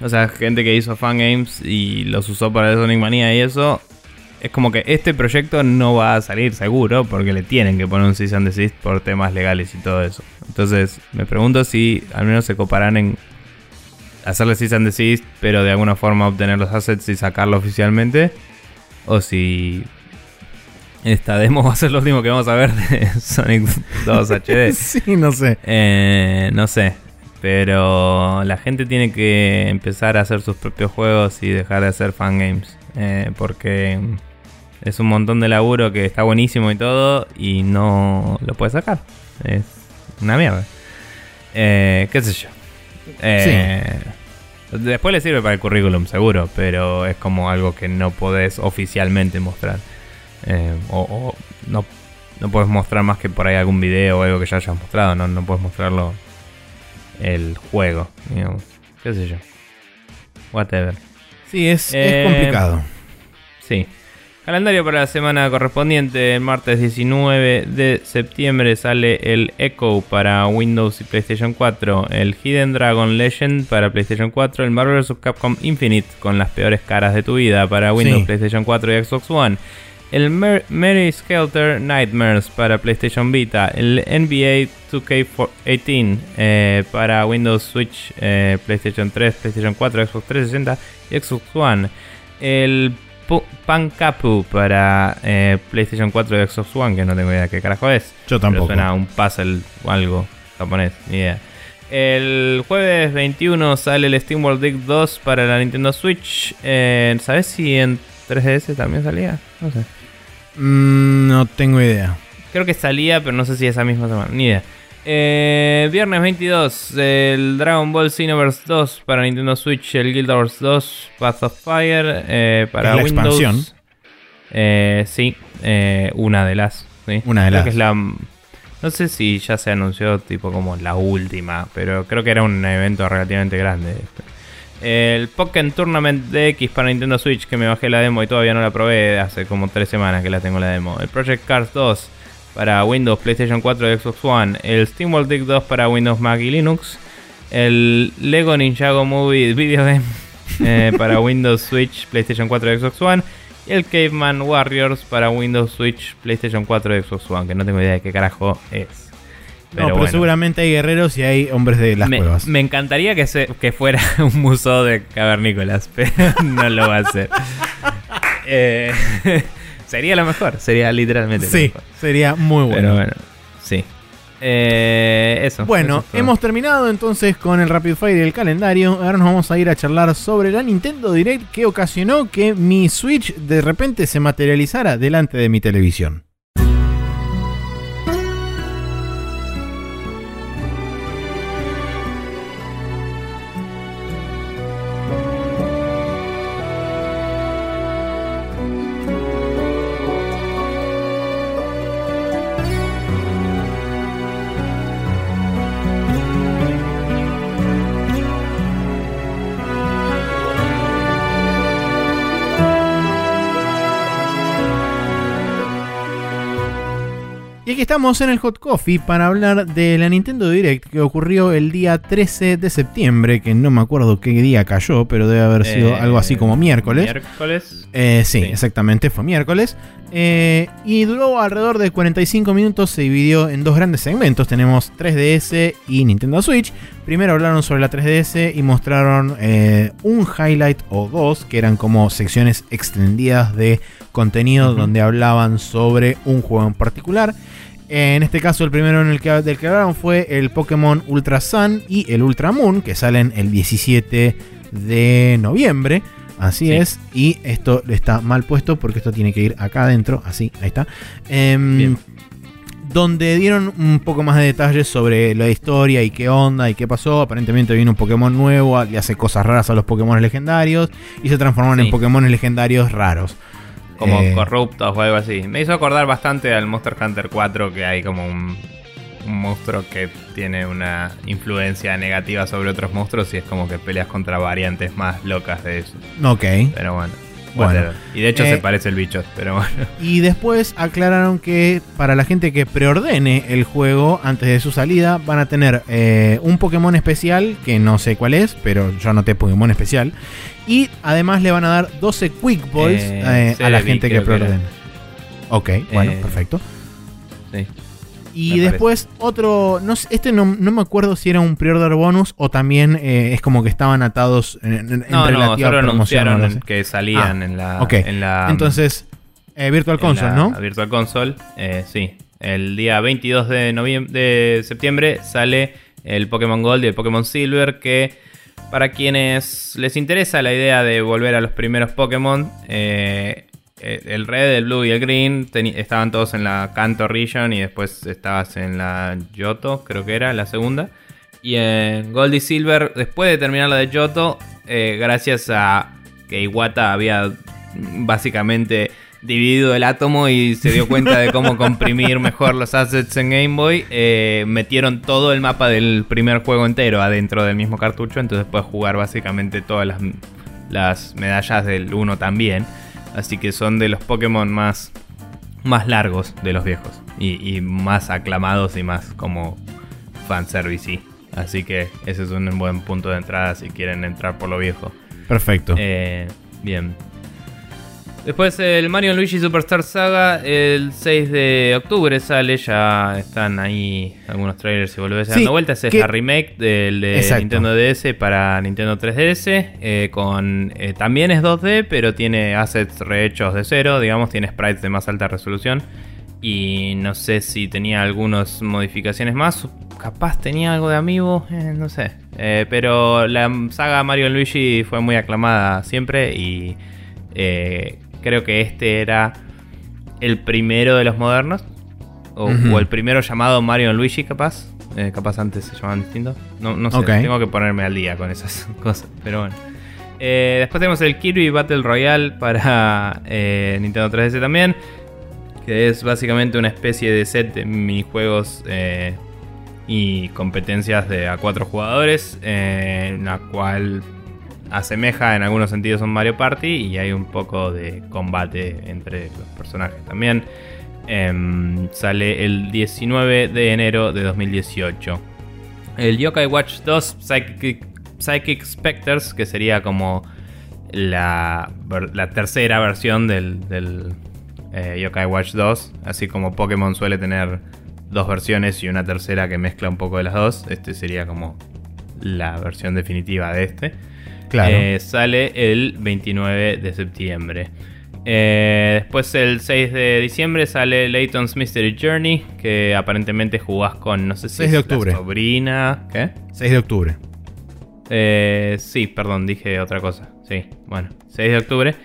o sea, gente que hizo fangames y los usó para el Sonic Mania y eso, es como que este proyecto no va a salir seguro porque le tienen que poner un cease and desist por temas legales y todo eso. Entonces, me pregunto si al menos se coparán en hacerle cease and desist, pero de alguna forma obtener los assets y sacarlo oficialmente o si Esta demo va a ser lo último que vamos a ver de Sonic 2 HD. sí, no sé. Eh, no sé. Pero la gente tiene que empezar a hacer sus propios juegos y dejar de hacer fangames. Eh, porque es un montón de laburo que está buenísimo y todo y no lo puedes sacar. Es una mierda. Eh, ¿Qué sé yo? Eh, Después le sirve para el currículum, seguro, pero es como algo que no podés oficialmente mostrar. Eh, o, o no, no puedes mostrar más que por ahí algún video o algo que ya hayas mostrado. No, no puedes mostrarlo el juego, digamos. ¿Qué sé yo? Whatever. Sí, es, Eh, es complicado. Sí. Calendario para la semana correspondiente, el martes 19 de septiembre sale el Echo para Windows y PlayStation 4, el Hidden Dragon Legend para PlayStation 4, el Marvel vs. Capcom Infinite con las peores caras de tu vida para Windows, Sí. PlayStation 4 y Xbox One, el Mer- Mary Skelter Nightmares para PlayStation Vita, el NBA 2K18 eh, para Windows, Switch, eh, PlayStation 3, PlayStation 4, Xbox 360 y Xbox One, el Pankapu para eh, PlayStation 4 y Xbox One, que no tengo idea qué carajo es. Yo Pero tampoco. suena a un puzzle o algo japonés, ni idea. El jueves 21 sale el SteamWorld Dig 2 para la Nintendo Switch. Eh, ¿Sabes si en 3DS también salía? No sé. Mm, no tengo idea. Creo que salía, pero no sé si esa misma semana. Ni idea. Eh, viernes 22, el Dragon Ball Xenoverse 2 para Nintendo Switch, el Guild Wars 2, Path of Fire eh, para Es la Windows. expansión. Eh, sí, eh, una de las. ¿sí? Una de Creo las. que es la. No sé si ya se anunció tipo como la última, pero creo que era un evento relativamente grande. El Pokémon Tournament DX para Nintendo Switch, que me bajé la demo y todavía no la probé, hace como tres semanas que la tengo la demo. El Project Cars 2 para Windows, PlayStation 4 y Xbox One. El SteamWorld Dig 2 para Windows, Mac y Linux. El Lego Ninjago Movie Video Game eh, para Windows, Switch, PlayStation 4 y Xbox One. Y el Caveman Warriors para Windows, Switch, PlayStation 4 y Xbox One, que no tengo idea de qué carajo es. no, pero bueno. seguramente hay guerreros y hay hombres de las me, cuevas. me encantaría que, se- que fuera un museo de cavernícolas, pero no lo va a hacer. Eh, sería lo mejor, sería literalmente lo sí, mejor. sería muy bueno. Pero bueno, sí. Eh, eso. Bueno, eso es todo. hemos terminado entonces con el Rapid Fire y el calendario. Ahora nos vamos a ir a charlar sobre la Nintendo Direct que ocasionó que mi Switch de repente se materializara delante de mi televisión. Aquí estamos en el Hot Coffee para hablar de la Nintendo Direct que ocurrió el día 13 de septiembre, que no me acuerdo qué día cayó, pero debe haber sido Eh, algo así como miércoles. Miércoles. Eh, sí, Sí. exactamente, fue miércoles. Eh, y duró alrededor de 45 minutos, se dividió en dos grandes segmentos. Tenemos 3DS y Nintendo Switch. Primero hablaron sobre la 3DS y mostraron un highlight o dos, que eran como secciones extendidas de contenido donde hablaban sobre un juego en particular. Eh, En este caso, el primero en el que, del que hablaron fue el Pokémon Ultra Sun y el Ultra Moon, que salen el 17 de noviembre. Así Sí. es. Y esto está mal puesto porque esto tiene que ir acá adentro. Así, ahí está. Em, Bien. Donde dieron un poco más de detalles sobre la historia y qué onda y qué pasó. Aparentemente viene un Pokémon nuevo, le hace cosas raras a los Pokémon legendarios y se transforman Sí. en Pokémon legendarios raros. Como Eh, corruptos o algo así. Me hizo acordar bastante al Monster Hunter 4, que hay como un, un monstruo que tiene una influencia negativa sobre otros monstruos y es como que peleas contra variantes más locas de eso. Ok. Pero bueno. Bueno. y de hecho Eh, se parece el bicho, pero bueno. Y después aclararon que para la gente que preordene el juego antes de su salida van a tener eh, un Pokémon especial, que no sé cuál es, pero yo anoté Pokémon especial. Y además le van a dar 12 Quick Balls Eh, a la gente que creo que preordene. Ok, bueno, perfecto. Sí. Y me después otro, no sé, este no, no me acuerdo si era un pre-order bonus o también eh, es como que estaban atados en, en- en No, no, relativa solo promoción. o anunciaron algo así. que salían Ah, en la. ok. En la Entonces, Eh, Virtual Console, la ¿no? Virtual Console, eh, sí. El día 22 de, de septiembre sale el Pokémon Gold y el Pokémon Silver que para quienes les interesa la idea de volver a los primeros Pokémon, eh, el Red, el Blue y el Green estaban todos en la Kanto Region y después estabas en la Yoto, creo que era la segunda. Y en Gold y Silver, después de terminar la de Yoto, eh, gracias a que Iwata había básicamente dividido el átomo y se dio cuenta de cómo comprimir mejor los assets en Game Boy, eh, metieron todo el mapa del primer juego entero adentro del mismo cartucho, entonces puedes jugar básicamente todas las, las medallas del 1 también. Así que son de los Pokémon más, más largos de los viejos y, y más aclamados y más como fanservice. Así que ese es un buen punto de entrada si quieren entrar por lo viejo. Perfecto. Eh, bien. Después el Mario Luigi Superstar Saga, el 6 de octubre sale, ya están ahí algunos trailers y volvés Sí, dando vueltas. Es que- la remake del de Exacto. Nintendo DS para Nintendo 3DS. eh, con eh, También es 2D, pero tiene assets rehechos de cero, digamos, tiene sprites de más alta resolución. Y no sé si tenía algunas modificaciones más. Capaz tenía algo de amiibo, eh, no sé. Eh, pero la saga Mario Luigi fue muy aclamada siempre y eh, creo que este era el primero de los modernos. O, el primero llamado Mario Luigi, capaz. Eh, capaz antes se llamaban distintos. No, no sé, tengo que ponerme al día con esas cosas. Pero bueno. Eh, después tenemos el Kirby Battle Royale para eh, Nintendo 3DS también. Que es básicamente una especie de set de minijuegos y competencias de a cuatro jugadores. en la cual asemeja en algunos sentidos a un Mario Party. Y hay un poco de combate entre los personajes también. Em, sale el 19 de enero de 2018. El Yokai Watch 2 Psychic, Psychic Specters, que sería como la, tercera versión del, del, eh, Yokai Watch 2. Así como Pokémon suele tener dos versiones y una tercera que mezcla un poco de las dos. Este sería como la versión definitiva de este. Claro. Eh, sale el 29 de septiembre. Eh, después el 6 de diciembre sale Layton's Mystery Journey, que aparentemente jugás con, no sé si 6 es de la sobrina. ¿Qué? 6 de octubre. Eh, sí, perdón, dije otra cosa. Sí, bueno, 6 de octubre.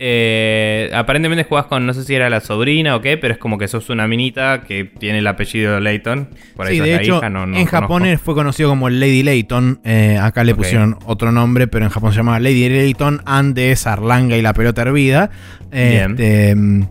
Eh, aparentemente jugás con, no sé si era la sobrina o qué, pero es como que sos una minita que tiene el apellido Layton. Por ahí sí, de la hecho, hija, no, no en conozco. Japón fue conocido como Lady Layton. eh, acá le pusieron otro nombre, pero en Japón se llamaba Lady Layton antes Arlanga y la pelota hervida. Bien. Este, mm,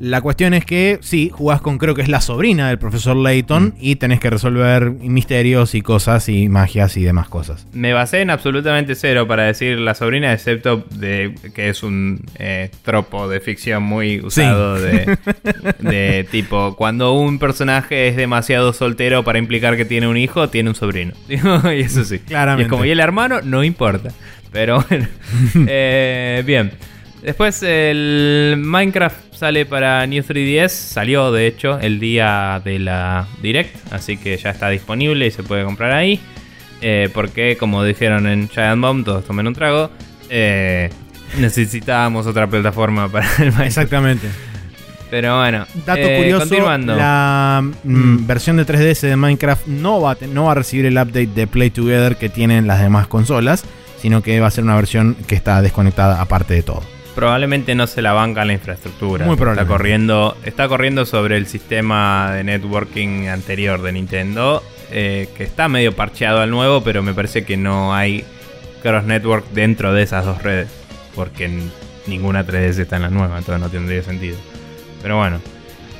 la cuestión es que sí, jugás con creo que es la sobrina del profesor Layton Mm. y tenés que resolver misterios y cosas y magias y demás cosas. Me basé en absolutamente cero para decir la sobrina, excepto de que es un eh, tropo de ficción muy usado de, de tipo, cuando un personaje es demasiado soltero para implicar que tiene un hijo, tiene un sobrino. y eso sí. Claramente. Y es como, y el hermano, no importa. Pero bueno. Eh, bien. Después el Minecraft sale para New 3DS. Salió de hecho el día de la Direct. Así que ya está disponible y se puede comprar ahí. Eh, porque como dijeron en Giant Bomb, todos tomen un trago. eh, necesitábamos otra plataforma para el Minecraft. Exactamente. Pero bueno. Dato eh, curioso, la mm, Mm. versión de 3DS de Minecraft no va, a no va a recibir el update de Play Together que tienen las demás consolas, sino que va a ser una versión que está desconectada aparte de todo. Probablemente no se la banca la infraestructura. Muy está probablemente. corriendo, está corriendo sobre el sistema de networking anterior de Nintendo, eh, que está medio parcheado al nuevo, pero me parece que no hay cross network dentro de esas dos redes, porque ninguna 3DS está en la nueva, entonces no tendría sentido. Pero bueno.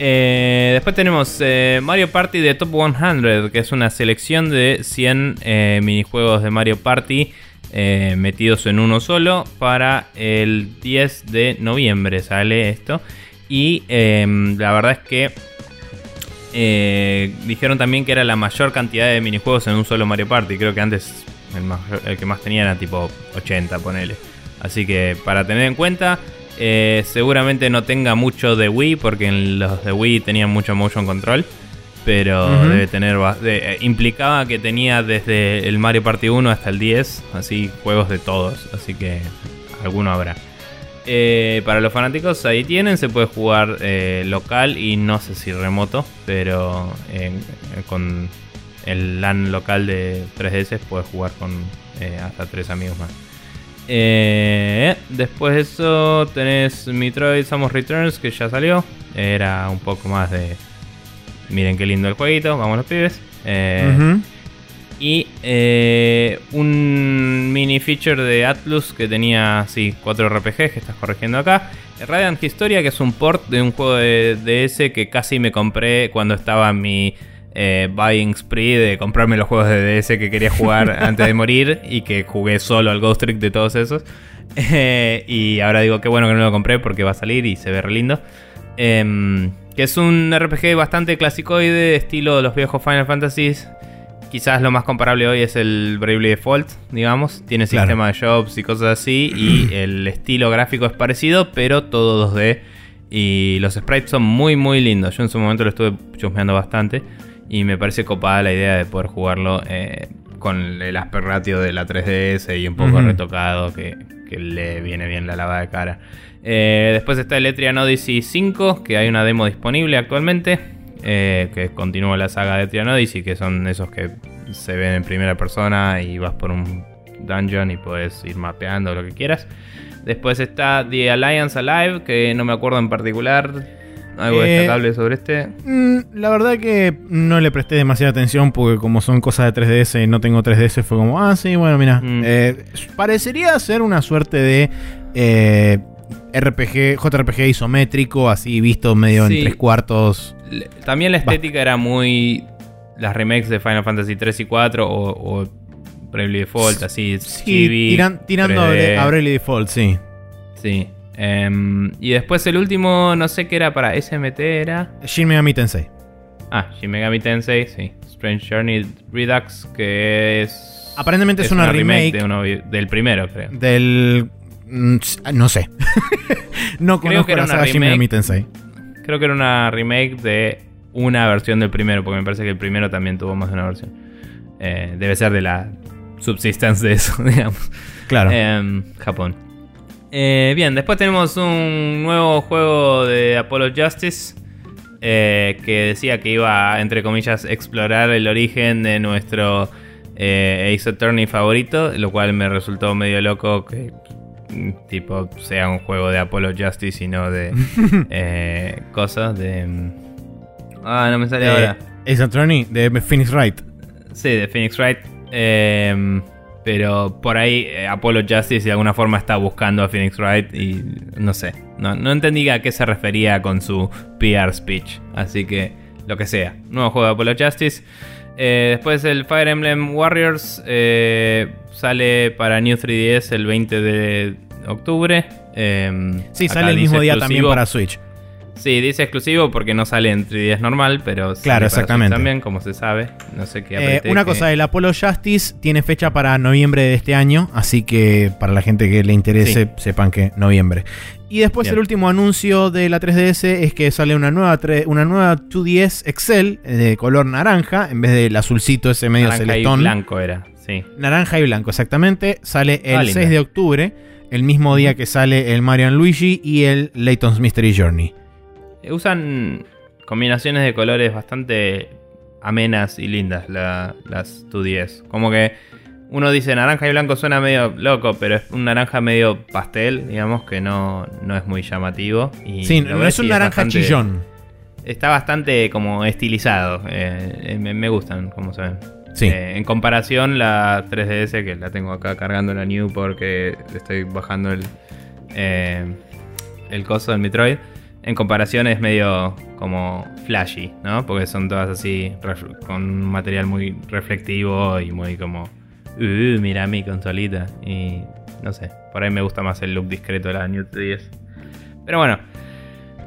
Eh, después tenemos eh, Mario Party de Top 100, que es una selección de 100 eh, minijuegos de Mario Party eh, metidos en uno solo para el 10 de noviembre sale esto. Y eh, la verdad es que eh, dijeron también que era la mayor cantidad de minijuegos en un solo Mario Party. Creo que antes el, el que más tenía era tipo 80, ponele. Así que para tener en cuenta, eh, seguramente no tenga mucho de Wii, porque en los de Wii tenían mucho motion control. Pero debe tener. de- eh, implicaba que tenía desde el Mario Party 1 hasta el 10, así juegos de todos. Así que alguno habrá. Eh, para los fanáticos ahí tienen, se puede jugar eh, local y no sé si remoto, pero con el LAN local de 3DS puedes jugar con hasta tres amigos más. después de eso tenés Metroid Samus Returns que ya salió. Era un poco más de... Miren qué lindo el jueguito, vamos los pibes. Y eh, un mini feature de Atlus que tenía, sí, 4 RPGs que estás corrigiendo acá. Radiant Historia, que es un port de un juego de DS que casi me compré cuando estaba mi eh, buying spree de comprarme los juegos de DS que quería jugar antes de morir y que jugué solo al Ghost Trick de todos esos. Eh, y ahora digo que bueno que no lo compré porque va a salir y se ve re lindo. Que es un RPG bastante clasicoide, estilo de los viejos Final Fantasies quizás lo más comparable hoy es el Bravely Default, digamos. Tiene sistema de jobs y cosas así. Y el estilo gráfico es parecido, pero todo 2D. Y los sprites son muy, muy lindos. Yo en su momento lo estuve chusmeando bastante. Y me parece copada la idea de poder jugarlo eh, con el aspect ratio de la 3DS y un poco retocado, que, le viene bien la lava de cara. Eh, después está el Etrian Odyssey 5, que hay una demo disponible actualmente. Eh, que continúa la saga de Trian Odyssey, que son esos que se ven en primera persona y vas por un dungeon y puedes ir mapeando lo que quieras. Después está The Alliance Alive, que no me acuerdo en particular. ¿Algo eh, destacable sobre este? Mm, la verdad que no le presté demasiada atención porque como son cosas de 3DS y no tengo 3DS fue como, ah, sí, bueno, mira. Mm. Eh, parecería ser una suerte de RPG, JRPG isométrico, así visto medio en tres cuartos. También la estética era muy. Las remakes de Final Fantasy 3 y 4 o, o Bravely Default, así. Sí, tirando a Bravely Default, sí. Sí. Em, y después el último, no sé qué era para SMT, era. Shin Megami Tensei. Ah, Shin Megami Tensei, sí. Strange Journey Redux, que es. Aparentemente es, una, remake, del primero, creo. Del no sé. no conozco que era la saga Tensei. Creo que era una remake de una versión del primero, porque me parece que el primero también tuvo más de una versión. Eh, debe ser de la subsistence de eso, digamos. Claro. Em, Japón. Eh, bien, después tenemos un nuevo juego de Apollo Justice. Eh, que decía que iba, entre comillas, explorar el origen de nuestro Ace Attorney favorito, lo cual me resultó medio loco que tipo sea un juego de Apollo Justice y no de eh, cosas de... Ah, no me sale ahora. Ace Attorney de Phoenix Wright. Sí, de Phoenix Wright. Em, pero por ahí eh, Apollo Justice de alguna forma está buscando a Phoenix Wright y no sé. No, no entendí a qué se refería con su PR speech. Así que lo que sea. Nuevo juego de Apollo Justice. Eh, después el Fire Emblem Warriors eh, sale para New 3DS el 20 de octubre. Em, sí, sale el mismo día también para Switch. Sí, dice exclusivo porque no sale en 3DS normal, pero claro, exactamente. también, como se sabe. No sé qué. Eh, una cosa, el Apollo Justice tiene fecha para noviembre de este año, así que para la gente que le interese, sepan que noviembre. Y después el último anuncio de la 3DS es que sale una nueva, una nueva 2DS Excel eh, de color naranja en vez del azulcito ese medio naranja y blanco era, sí. Naranja y blanco, exactamente. Sale el 6 de octubre, el mismo día que sale el Mario Luigi y el Layton's Mystery Journey. Eh, usan combinaciones de colores bastante amenas y lindas las 2DS. Como que uno dice naranja y blanco suena medio loco, pero es un naranja medio pastel, digamos, que no, no es muy llamativo. Y sí, no es un naranja chillón. Está bastante como estilizado. Eh, me, gustan, como se ven. Sí. Eh, en comparación, la 3DS, que la tengo acá cargando la New porque estoy bajando el, eh, el coso del Metroid. En comparación es medio como flashy, ¿no? Porque son todas así con un material muy reflectivo y muy como uh, mira mi consolita. Y no sé, por ahí me gusta más el look discreto de la New 10. Pero bueno,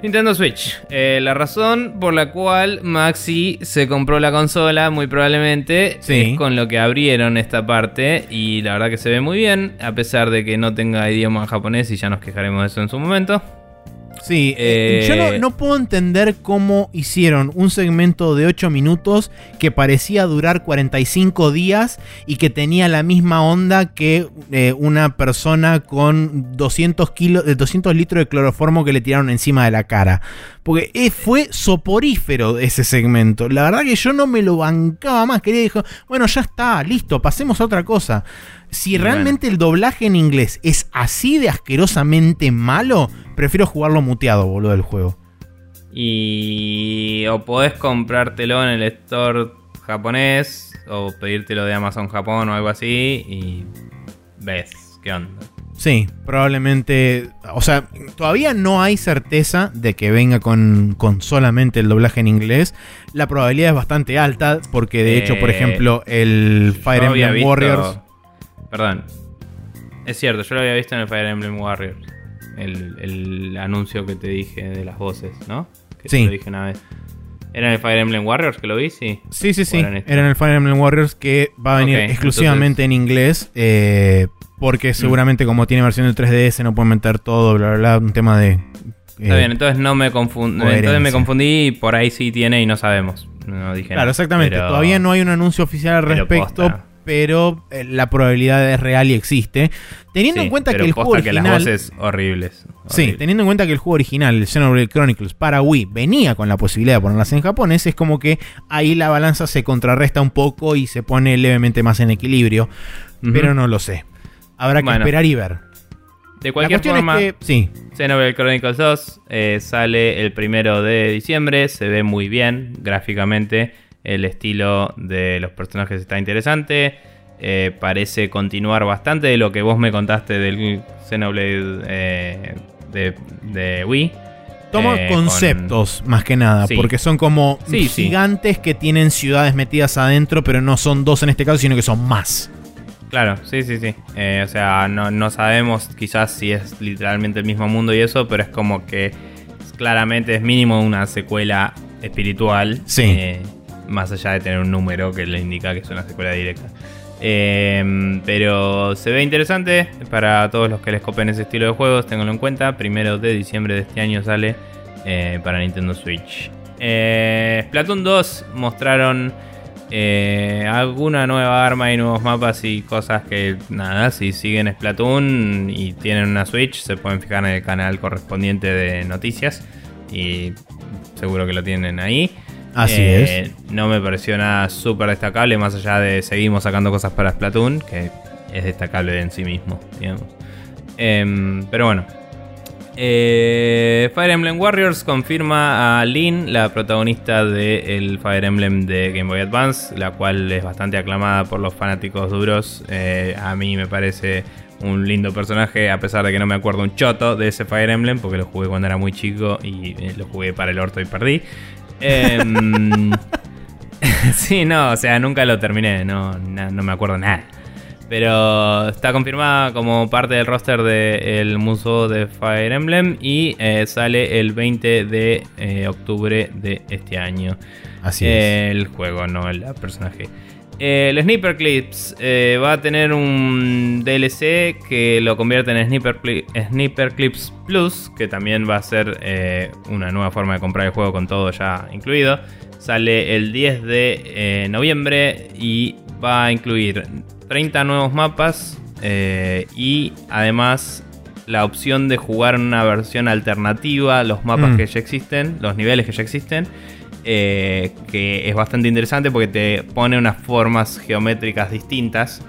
Nintendo Switch. Eh, la razón por la cual Maxi se compró la consola, muy probablemente, es con lo que abrieron esta parte. Y la verdad que se ve muy bien, a pesar de que no tenga idioma japonés y ya nos quejaremos de eso en su momento. Sí, eh, yo no, no, puedo entender cómo hicieron un segmento de 8 minutos que parecía durar 45 días y que tenía la misma onda que eh, una persona con 200, kilos, 200 litros de cloroformo que le tiraron encima de la cara. Porque eh, fue soporífero ese segmento. La verdad que yo no me lo bancaba más. Quería dijo, bueno, ya está, listo, pasemos a otra cosa. Si realmente el doblaje en inglés es así de asquerosamente malo, prefiero jugarlo muteado, boludo, del juego. Y. O podés comprártelo en el store japonés, o pedírtelo de Amazon Japón o algo así, y. ves qué onda. Sí, probablemente. O sea, todavía no hay certeza de que venga con, con solamente el doblaje en inglés. La probabilidad es bastante alta, porque de hecho, por eh, ejemplo, el Fire Emblem Warriors. Perdón. Es cierto, yo lo había visto en el Fire Emblem Warriors. El, anuncio que te dije de las voces, ¿no? Que sí. lo dije una vez. ¿Era en el Fire Emblem Warriors que lo vi? Sí. Sí, sí, sí. Era en, el Fire Emblem Warriors que va a venir exclusivamente en inglés. Eh, porque mm. seguramente como tiene versión de 3DS no puede meter todo, bla, bla, bla. Un tema de... Está bien, entonces no me confundí. Entonces me confundí y por ahí sí tiene y no sabemos. No dije claro, exactamente. Todavía no hay un anuncio oficial al respecto pero eh, la probabilidad es real y existe. Teniendo en cuenta que el juego original. las voces horribles. Sí, teniendo en cuenta que el juego original, el Xenoblade Chronicles para Wii, venía con la posibilidad de ponerlas en japonés, es como que ahí la balanza se contrarresta un poco y se pone levemente más en equilibrio. Pero no lo sé. Habrá que esperar y ver. De cualquier forma, sí. Xenoblade Chronicles 2 eh, sale el primero de diciembre, se ve muy bien gráficamente el estilo de los personajes está interesante. Eh, parece continuar bastante de lo que vos me contaste del Xenoblade eh, de, Wii. Toma eh, conceptos más que nada, porque son como gigantes que tienen ciudades metidas adentro, pero no son dos en este caso, sino que son más. Claro, sí, sí, sí. o sea, no, no, sabemos quizás si es literalmente el mismo mundo y eso, pero es como que claramente es mínimo una secuela espiritual. Sí más allá de tener un número que le indica que es una secuela directa. Em, pero se ve interesante para todos los que les copen ese estilo de juegos, tenganlo en cuenta. Primero de diciembre de este año sale eh, para Nintendo Switch. Eh, Splatoon 2 mostraron eh, alguna nueva arma y nuevos mapas y cosas que nada, si siguen Splatoon y tienen una Switch, se pueden fijar en el canal correspondiente de noticias y seguro que lo tienen ahí. Así eh, es. No me pareció nada súper destacable, más allá de seguimos sacando cosas para Splatoon, que es destacable en sí mismo, digamos. Em, pero bueno. Eh, Fire Emblem Warriors confirma a Lynn, la protagonista del Fire Emblem de Game Boy Advance, la cual es bastante aclamada por los fanáticos duros. Eh, a mí me parece un lindo personaje, a pesar de que no me acuerdo un choto de ese Fire Emblem, porque lo jugué cuando era muy chico y lo jugué para el orto y perdí. Em, sí, no, o sea, nunca lo terminé, no, no, me acuerdo nada. Pero está confirmada como parte del roster del Museo de Fire Emblem y eh, sale el 20 de eh, octubre de este año. Así es. El juego, no el personaje. El Sniper Clips eh, va a tener un DLC que lo convierte en Sniper, Sniper Clips Plus, que también va a ser eh, una nueva forma de comprar el juego con todo ya incluido. Sale el 10 de eh, noviembre y va a incluir 30 nuevos mapas y además la opción de jugar una versión alternativa los mapas mm. que ya existen, los niveles que ya existen eh, que es bastante interesante porque te pone unas formas geométricas distintas.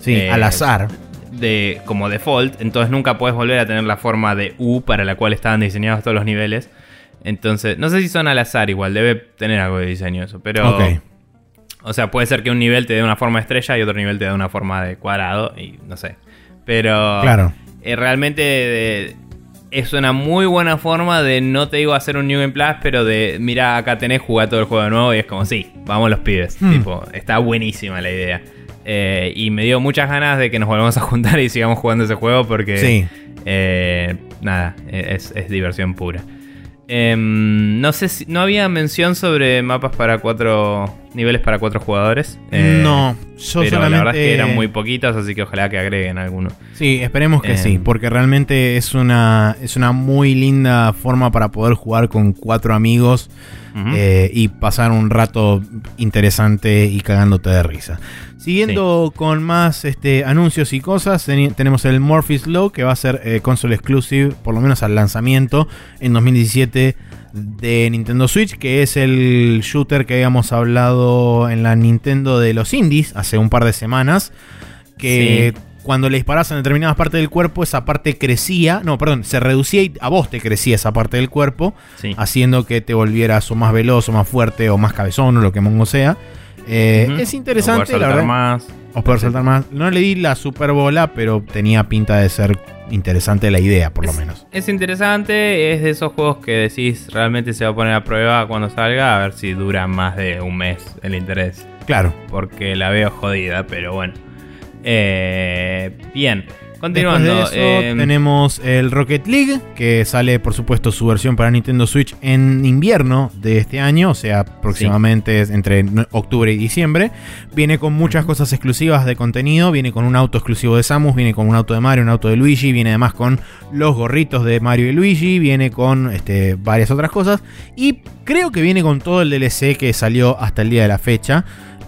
Sí, eh, al azar. De, como default, entonces nunca puedes volver a tener la forma de U para la cual estaban diseñados todos los niveles. Entonces, no sé si son al azar igual, debe tener algo de diseño eso, pero... O sea, puede ser que un nivel te dé una forma de estrella y otro nivel te dé una forma de cuadrado y no sé. Pero... Claro. Eh, realmente es una muy buena forma de, no te digo hacer un New Game Plus, pero de, mira, acá tenés, jugar todo el juego de nuevo y es como, sí, vamos los pibes. Hmm. Tipo, está buenísima la idea. Eh, y me dio muchas ganas de que nos volvamos a juntar y sigamos jugando ese juego porque, sí. Eh, nada, es, diversión pura. Em, no sé si. No había mención sobre mapas para cuatro. niveles para cuatro jugadores. Eh, no, yo pero solamente. la verdad es que eran muy poquitos, así que ojalá que agreguen alguno. Sí, esperemos que Eh. sí, porque realmente es una, es una muy linda forma para poder jugar con cuatro amigos eh, y pasar un rato interesante y cagándote de risa. Siguiendo con más este, anuncios y cosas, tenemos el Morpheus Law que va a ser eh, console exclusive, por lo menos al lanzamiento en 2017 de Nintendo Switch, que es el shooter que habíamos hablado en la Nintendo de los indies hace un par de semanas, que cuando le disparas en determinadas partes del cuerpo, esa parte crecía, no, perdón, se reducía y a vos te crecía esa parte del cuerpo Sí. haciendo que te volvieras o más veloz o más fuerte o más cabezón o lo que mongo sea. Eh. Es interesante, No la saltar verdad. más. O poder saltar más. No le di la super bola, pero tenía pinta de ser interesante la idea, por lo menos. Es interesante, es de esos juegos que decís realmente se va a poner a prueba cuando salga, a ver si dura más de un mes el interés. Claro. Porque la veo jodida, pero bueno. Eh, bien, continuando. de eso, eh, tenemos el Rocket League, que sale, por supuesto, su versión para Nintendo Switch en invierno de este año, o sea, aproximadamente entre no- octubre y diciembre. Viene con muchas cosas exclusivas de contenido, viene con un auto exclusivo de Samus, viene con un auto de Mario, un auto de Luigi, viene además con los gorritos de Mario y Luigi, viene con este, varias otras cosas, y creo que viene con todo el DLC que salió hasta el día de la fecha.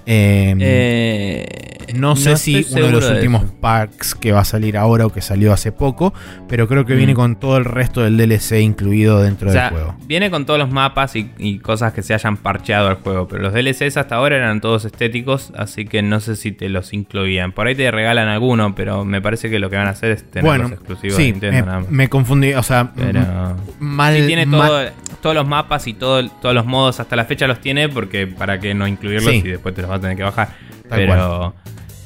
Eh, eh, no sé si uno de los últimos eso. packs que va a salir ahora o que salió hace poco, pero creo que Mm. viene con todo el resto del DLC incluido dentro O sea, del juego. viene con todos los mapas y, y cosas que se hayan parcheado al juego, pero los DLCs hasta ahora eran todos estéticos, así que no sé si te los incluían. Por ahí te regalan alguno, pero me parece que lo que van a hacer es tener Bueno, los exclusivos sí, de Nintendo me, nada más. me confundí, o sea, Pero mal. sí tiene mal- todo- todos los mapas y todo, todos los modos hasta la fecha los tiene porque para que no incluirlos Sí. y después te los vas a tener que bajar. Tal pero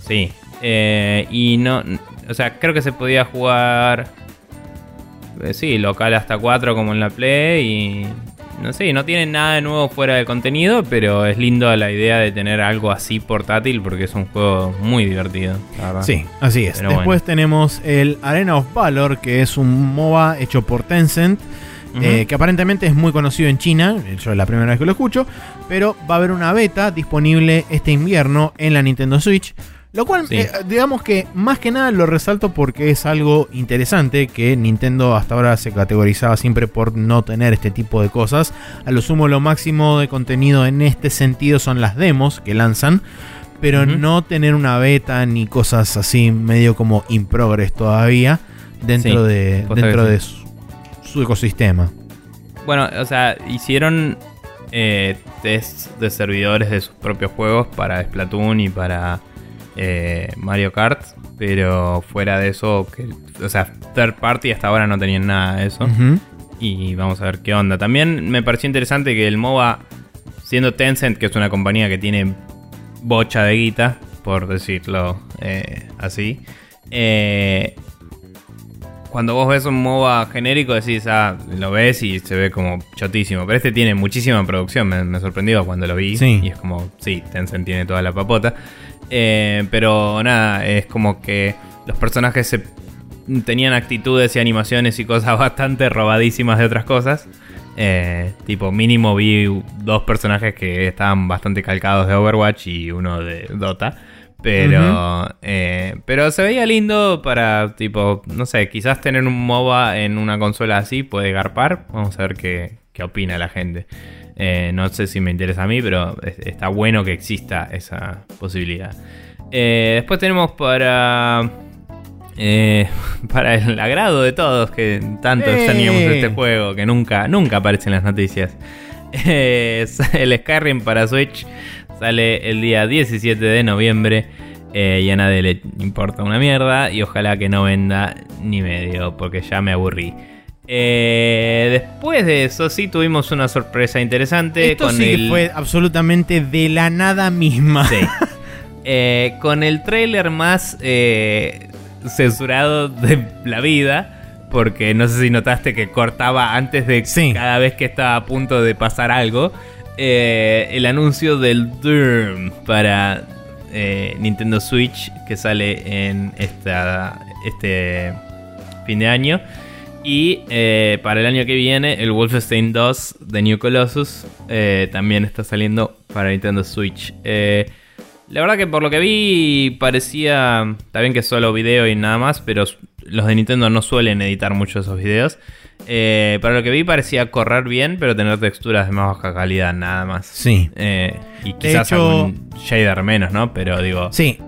sí. Eh, y no, o sea, creo que se podía jugar eh, sí, local hasta 4 como en la Play y no sé, no tiene nada de nuevo fuera de contenido, pero es lindo la idea de tener algo así portátil porque es un juego muy divertido, la verdad. Sí, así es. Pero Después bueno. tenemos el Arena of Valor, que es un MOBA hecho por Tencent. Eh, que aparentemente es muy conocido en China, yo es la primera vez que lo escucho, pero va a haber una beta disponible este invierno en la Nintendo Switch, lo cual Sí. eh, digamos que más que nada lo resalto porque es algo interesante que Nintendo hasta ahora se categorizaba siempre por no tener este tipo de cosas, a lo sumo lo máximo de contenido en este sentido son las demos que lanzan, pero no tener una beta ni cosas así medio como in progress todavía dentro Sí, de dentro de su, su ecosistema. Bueno, o sea, hicieron eh, test de servidores de sus propios juegos para Splatoon y para eh, Mario Kart, pero fuera de eso, que, o sea, third party hasta ahora no tenían nada de eso. Y vamos a ver qué onda. También me pareció interesante que el MOBA, siendo Tencent, que es una compañía que tiene bocha de guita, por decirlo eh, así, eh, cuando vos ves un MOBA genérico decís, ah, lo ves y se ve como chotísimo. Pero este tiene muchísima producción, me, me sorprendió cuando lo vi. Sí. Y es como, sí, Tencent tiene toda la papota. Eh, pero nada, es como que los personajes se tenían actitudes y animaciones y cosas bastante robadísimas de otras cosas. Eh, tipo, mínimo vi dos personajes que estaban bastante calcados de Overwatch y uno de Dota. Pero, eh, pero se veía lindo para, tipo, no sé, quizás tener un MOBA en una consola así puede garpar. Vamos a ver qué, qué opina la gente. Eh, no sé si me interesa a mí, pero es- está bueno que exista esa posibilidad. Eh, después tenemos para eh, para el agrado de todos que tanto extrañamos este juego que nunca nunca aparece en las noticias. El Skyrim para Switch sale el día 17 de noviembre eh, y a nadie le importa una mierda y ojalá que no venda ni medio porque ya me aburrí. Eh, después de eso sí tuvimos una sorpresa interesante Esto con sí que el fue absolutamente de la nada misma. Sí. Eh, con el trailer más eh, censurado de la vida. Porque no sé si notaste que cortaba antes de Sí. cada vez que estaba a punto de pasar algo. eh, el anuncio del Doom para eh, Nintendo Switch que sale en esta, este fin de año. Y eh, para el año que viene, el Wolfenstein 2 de New Colossus eh, también está saliendo para Nintendo Switch. Eh, la verdad que por lo que vi parecía, está bien que solo video y nada más, pero los de Nintendo no suelen editar mucho esos videos. para lo que vi parecía correr bien, pero tener texturas de más baja calidad nada más. Sí. y quizás algún shader menos, ¿no? Pero digo... Sí.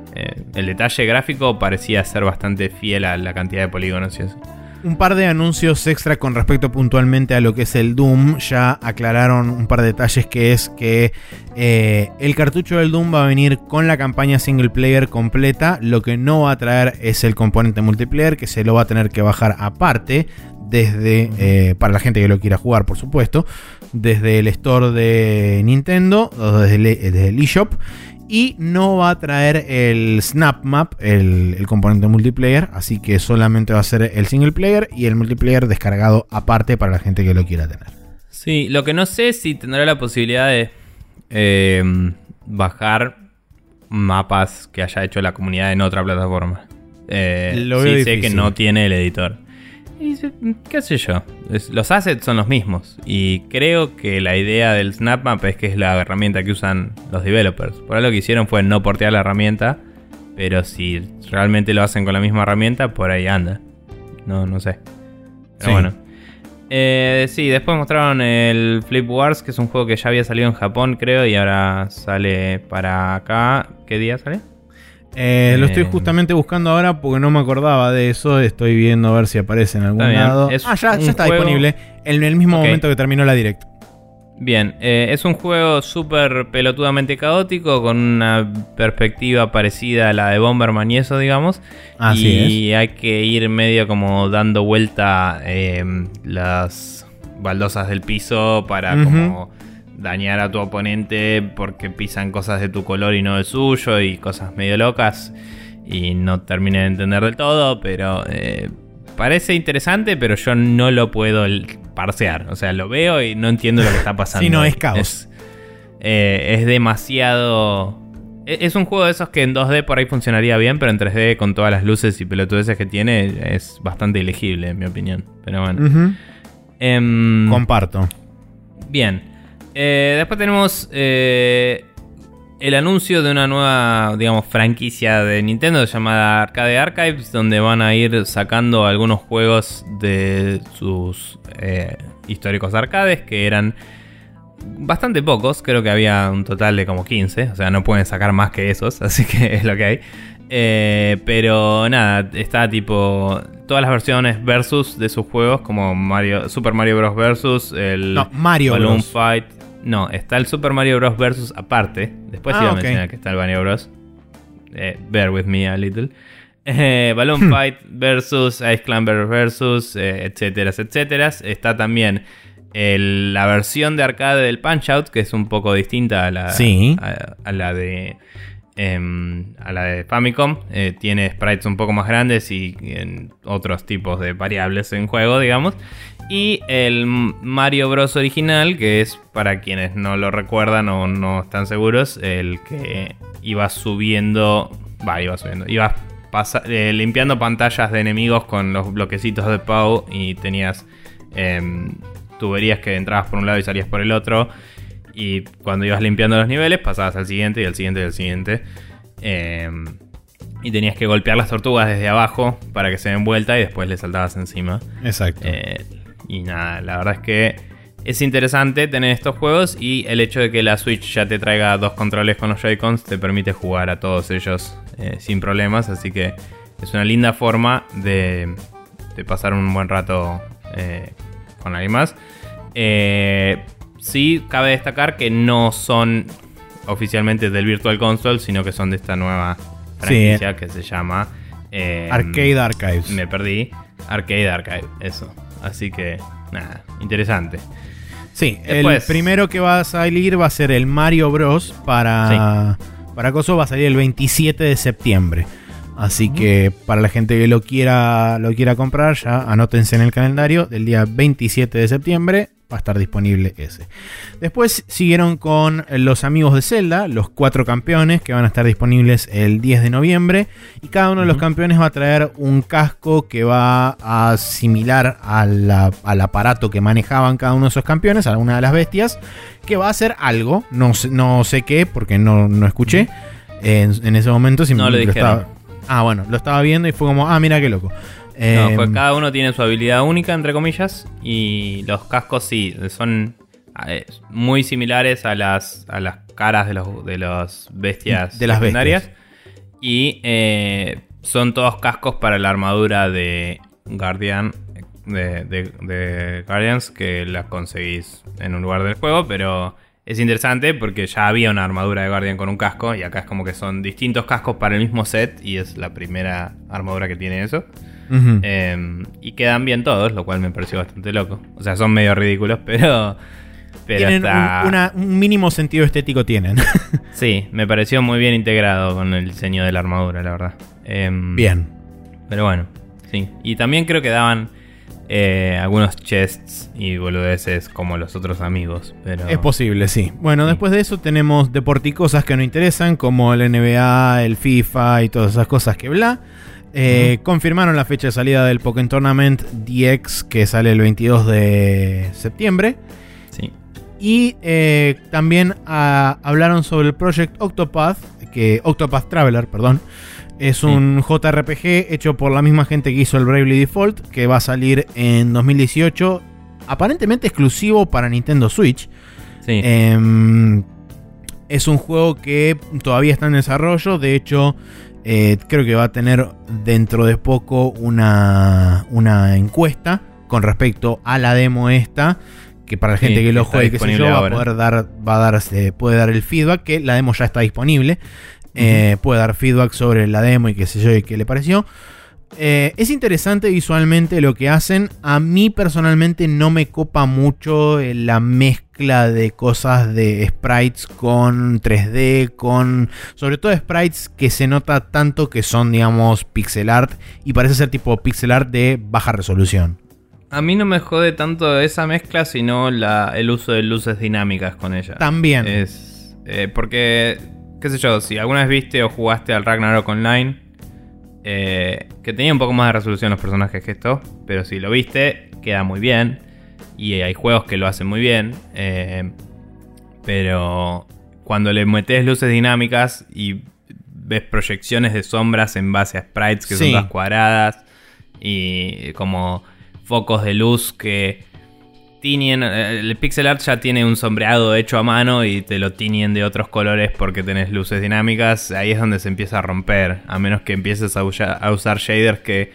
el detalle gráfico parecía ser bastante fiel a la cantidad de polígonos y eso un par de anuncios extra con respecto puntualmente a lo que es el Doom. Ya aclararon un par de detalles que es que eh, el cartucho del Doom va a venir con la campaña single player completa. Lo que no va a traer es el componente multiplayer que se lo va a tener que bajar aparte. Desde, eh, para la gente que lo quiera jugar, por supuesto, desde el store de Nintendo o desde el eShop y no va a traer el Snap Map, el, componente multiplayer. Así que solamente va a ser el single player y el multiplayer descargado aparte para la gente que lo quiera tener. Sí, lo que no sé es si tendrá la posibilidad de em, bajar mapas que haya hecho la comunidad en otra plataforma. Eh, lo sí sé que no tiene el editor. Y qué sé yo, los assets son los mismos y creo que la idea del SnapMap es que es la herramienta que usan los developers. Por ahí lo que hicieron fue no portear la herramienta, pero si realmente lo hacen con la misma herramienta, por ahí anda. No, no sé. Pero bueno. Eh, sí, después mostraron el Flip Wars, que es un juego que ya había salido en Japón, creo, y ahora sale para acá. ¿Qué día sale? Eh, lo estoy eh, justamente buscando ahora porque no me acordaba de eso. Estoy viendo a ver si aparece en algún lado. ah, ya, está disponible. En el mismo momento que terminó la direct. Bien, eh, es un juego súper pelotudamente caótico con una perspectiva parecida a la de Bomberman y eso, digamos. y hay que ir medio como dando vuelta las baldosas del piso para como dañar a tu oponente porque pisan cosas de tu color y no del suyo y cosas medio locas y no terminé de entender del todo, pero eh, parece interesante, pero yo no lo puedo parsear. O sea, lo veo y no entiendo lo que está pasando. Si no, es caos. Es, eh, es demasiado... E, es un juego de esos que en 2D por ahí funcionaría bien, pero en 3D con todas las luces y pelotudeces que tiene es bastante ilegible, en mi opinión. Pero bueno. Em, Comparto. Bien. Eh, después tenemos eh, el anuncio de una nueva, digamos, franquicia de Nintendo llamada Arcade Archives, donde van a ir sacando algunos juegos de sus eh, históricos arcades, que eran bastante pocos, creo que había un total de como 15, o sea, no pueden sacar más que esos, así que es lo que hay. pero nada, está tipo todas las versiones versus de sus juegos, como Mario, Super Mario Bros. versus el no, Mario Balloon Fight. No, está el Super Mario Bros. Versus aparte. Después ah, iba a mencionar que está el Mario Bros. Eh, bear with me a little. Eh, Balloon hmm. Fight versus Ice Climber versus, eh, etcétera, etcétera. Está también la versión de arcade del Punch Out, que es un poco distinta a la, a, la de. Em, a la de Famicom. tiene sprites un poco más grandes y otros tipos de variables en juego, digamos. Y el Mario Bros. original, que es para quienes no lo recuerdan o no están seguros, el que iba subiendo. Va, iba subiendo. Iba eh, limpiando pantallas de enemigos con los bloquecitos de Pau y tenías em, tuberías que entrabas por un lado y salías por el otro. Y cuando ibas limpiando los niveles, pasabas al siguiente y al siguiente y al siguiente. Em, y tenías que golpear las tortugas desde abajo para que se den vuelta y después le saltabas encima. Exacto. Eh, y nada, la verdad es que es interesante tener estos juegos y el hecho de que la Switch ya te traiga dos controles con los Joy-Cons te permite jugar a todos ellos eh, sin problemas. Así que es una linda forma de, pasar un buen rato eh, con alguien más. Eh, sí, cabe destacar que no son oficialmente del Virtual Console, sino que son de esta nueva franquicia que se llama Arcade Archives. Me perdí. Arcade Archive, eso. Así que, nada, interesante. Sí, el primero que va a salir va a ser el Mario Bros. para, para Coso, va a salir el 27 de septiembre. Así que para la gente que lo quiera, lo quiera comprar, ya anótense en el calendario del día 27 de septiembre. Va a estar disponible ese. Después siguieron con los amigos de Zelda, los cuatro campeones que van a estar disponibles el 10 de noviembre. Y cada uno de los campeones va a traer un casco que va a similar al aparato que manejaban cada uno de esos campeones, a una de las bestias, que va a hacer algo, no, no sé qué, porque no, no escuché en, ese momento. No lo, estaba, Ah, bueno, lo estaba viendo y fue como, ah, mira qué loco. No, pues cada uno tiene su habilidad única, entre comillas, y los cascos sí, son eh, muy similares a las, a las caras de los, de los bestias de las legendarias. Y eh, son todos cascos para la armadura de Guardian. De, de, Guardians que las conseguís en un lugar del juego, pero es interesante porque ya había una armadura de Guardian con un casco y acá es como que son distintos cascos para el mismo set y es la primera armadura que tiene eso. Em, y quedan bien todos, lo cual me pareció bastante loco. O sea, son medio ridículos, pero. pero tienen un, mínimo sentido estético tienen. sí, me pareció muy bien integrado con el diseño de la armadura, la verdad. Em, bien. Pero bueno, sí. Y también creo que daban eh, algunos chests y boludeces como los otros amigos. Pero... Es posible, sí. Bueno, después de eso tenemos deporticosas que no interesan, como el NBA, el FIFA y todas esas cosas que bla. Eh, confirmaron la fecha de salida del Pokémon Tournament DX que sale el 22 de septiembre. Sí. Y eh, también ah, hablaron sobre el Project Octopath, que Octopath Traveler, perdón. Es un JRPG hecho por la misma gente que hizo el Bravely Default, que va a salir en 2018, aparentemente exclusivo para Nintendo Switch. Sí. Em, es un juego que todavía está en desarrollo, de hecho eh, creo que va a tener dentro de poco una, una encuesta con respecto a la demo esta. Que para la gente que lo juegue, que se yo, va a poder dar, va a dar, puede dar el feedback, que la demo ya está disponible. Eh, puede dar feedback sobre la demo y qué sé yo y qué le pareció. Eh, es interesante visualmente lo que hacen. A mí personalmente no me copa mucho la mezcla de cosas de sprites con 3D, con sobre todo sprites que se nota tanto que son, digamos, pixel art y parece ser tipo pixel art de baja resolución. A mí no me jode tanto esa mezcla, sino el uso de luces dinámicas con ella. También. Es eh, porque, qué sé yo, si alguna vez viste o jugaste al Ragnarok Online eh, que tenía un poco más de resolución los personajes que esto, pero si lo viste, queda muy bien. Y hay juegos que lo hacen muy bien. Eh, pero cuando le metes luces dinámicas y ves proyecciones de sombras en base a sprites que son todas cuadradas y como focos de luz que eh, el pixel art ya tiene un sombreado hecho a mano y te lo tiñen de otros colores porque tenés luces dinámicas. Ahí es donde se empieza a romper. A menos que empieces a, usar shaders que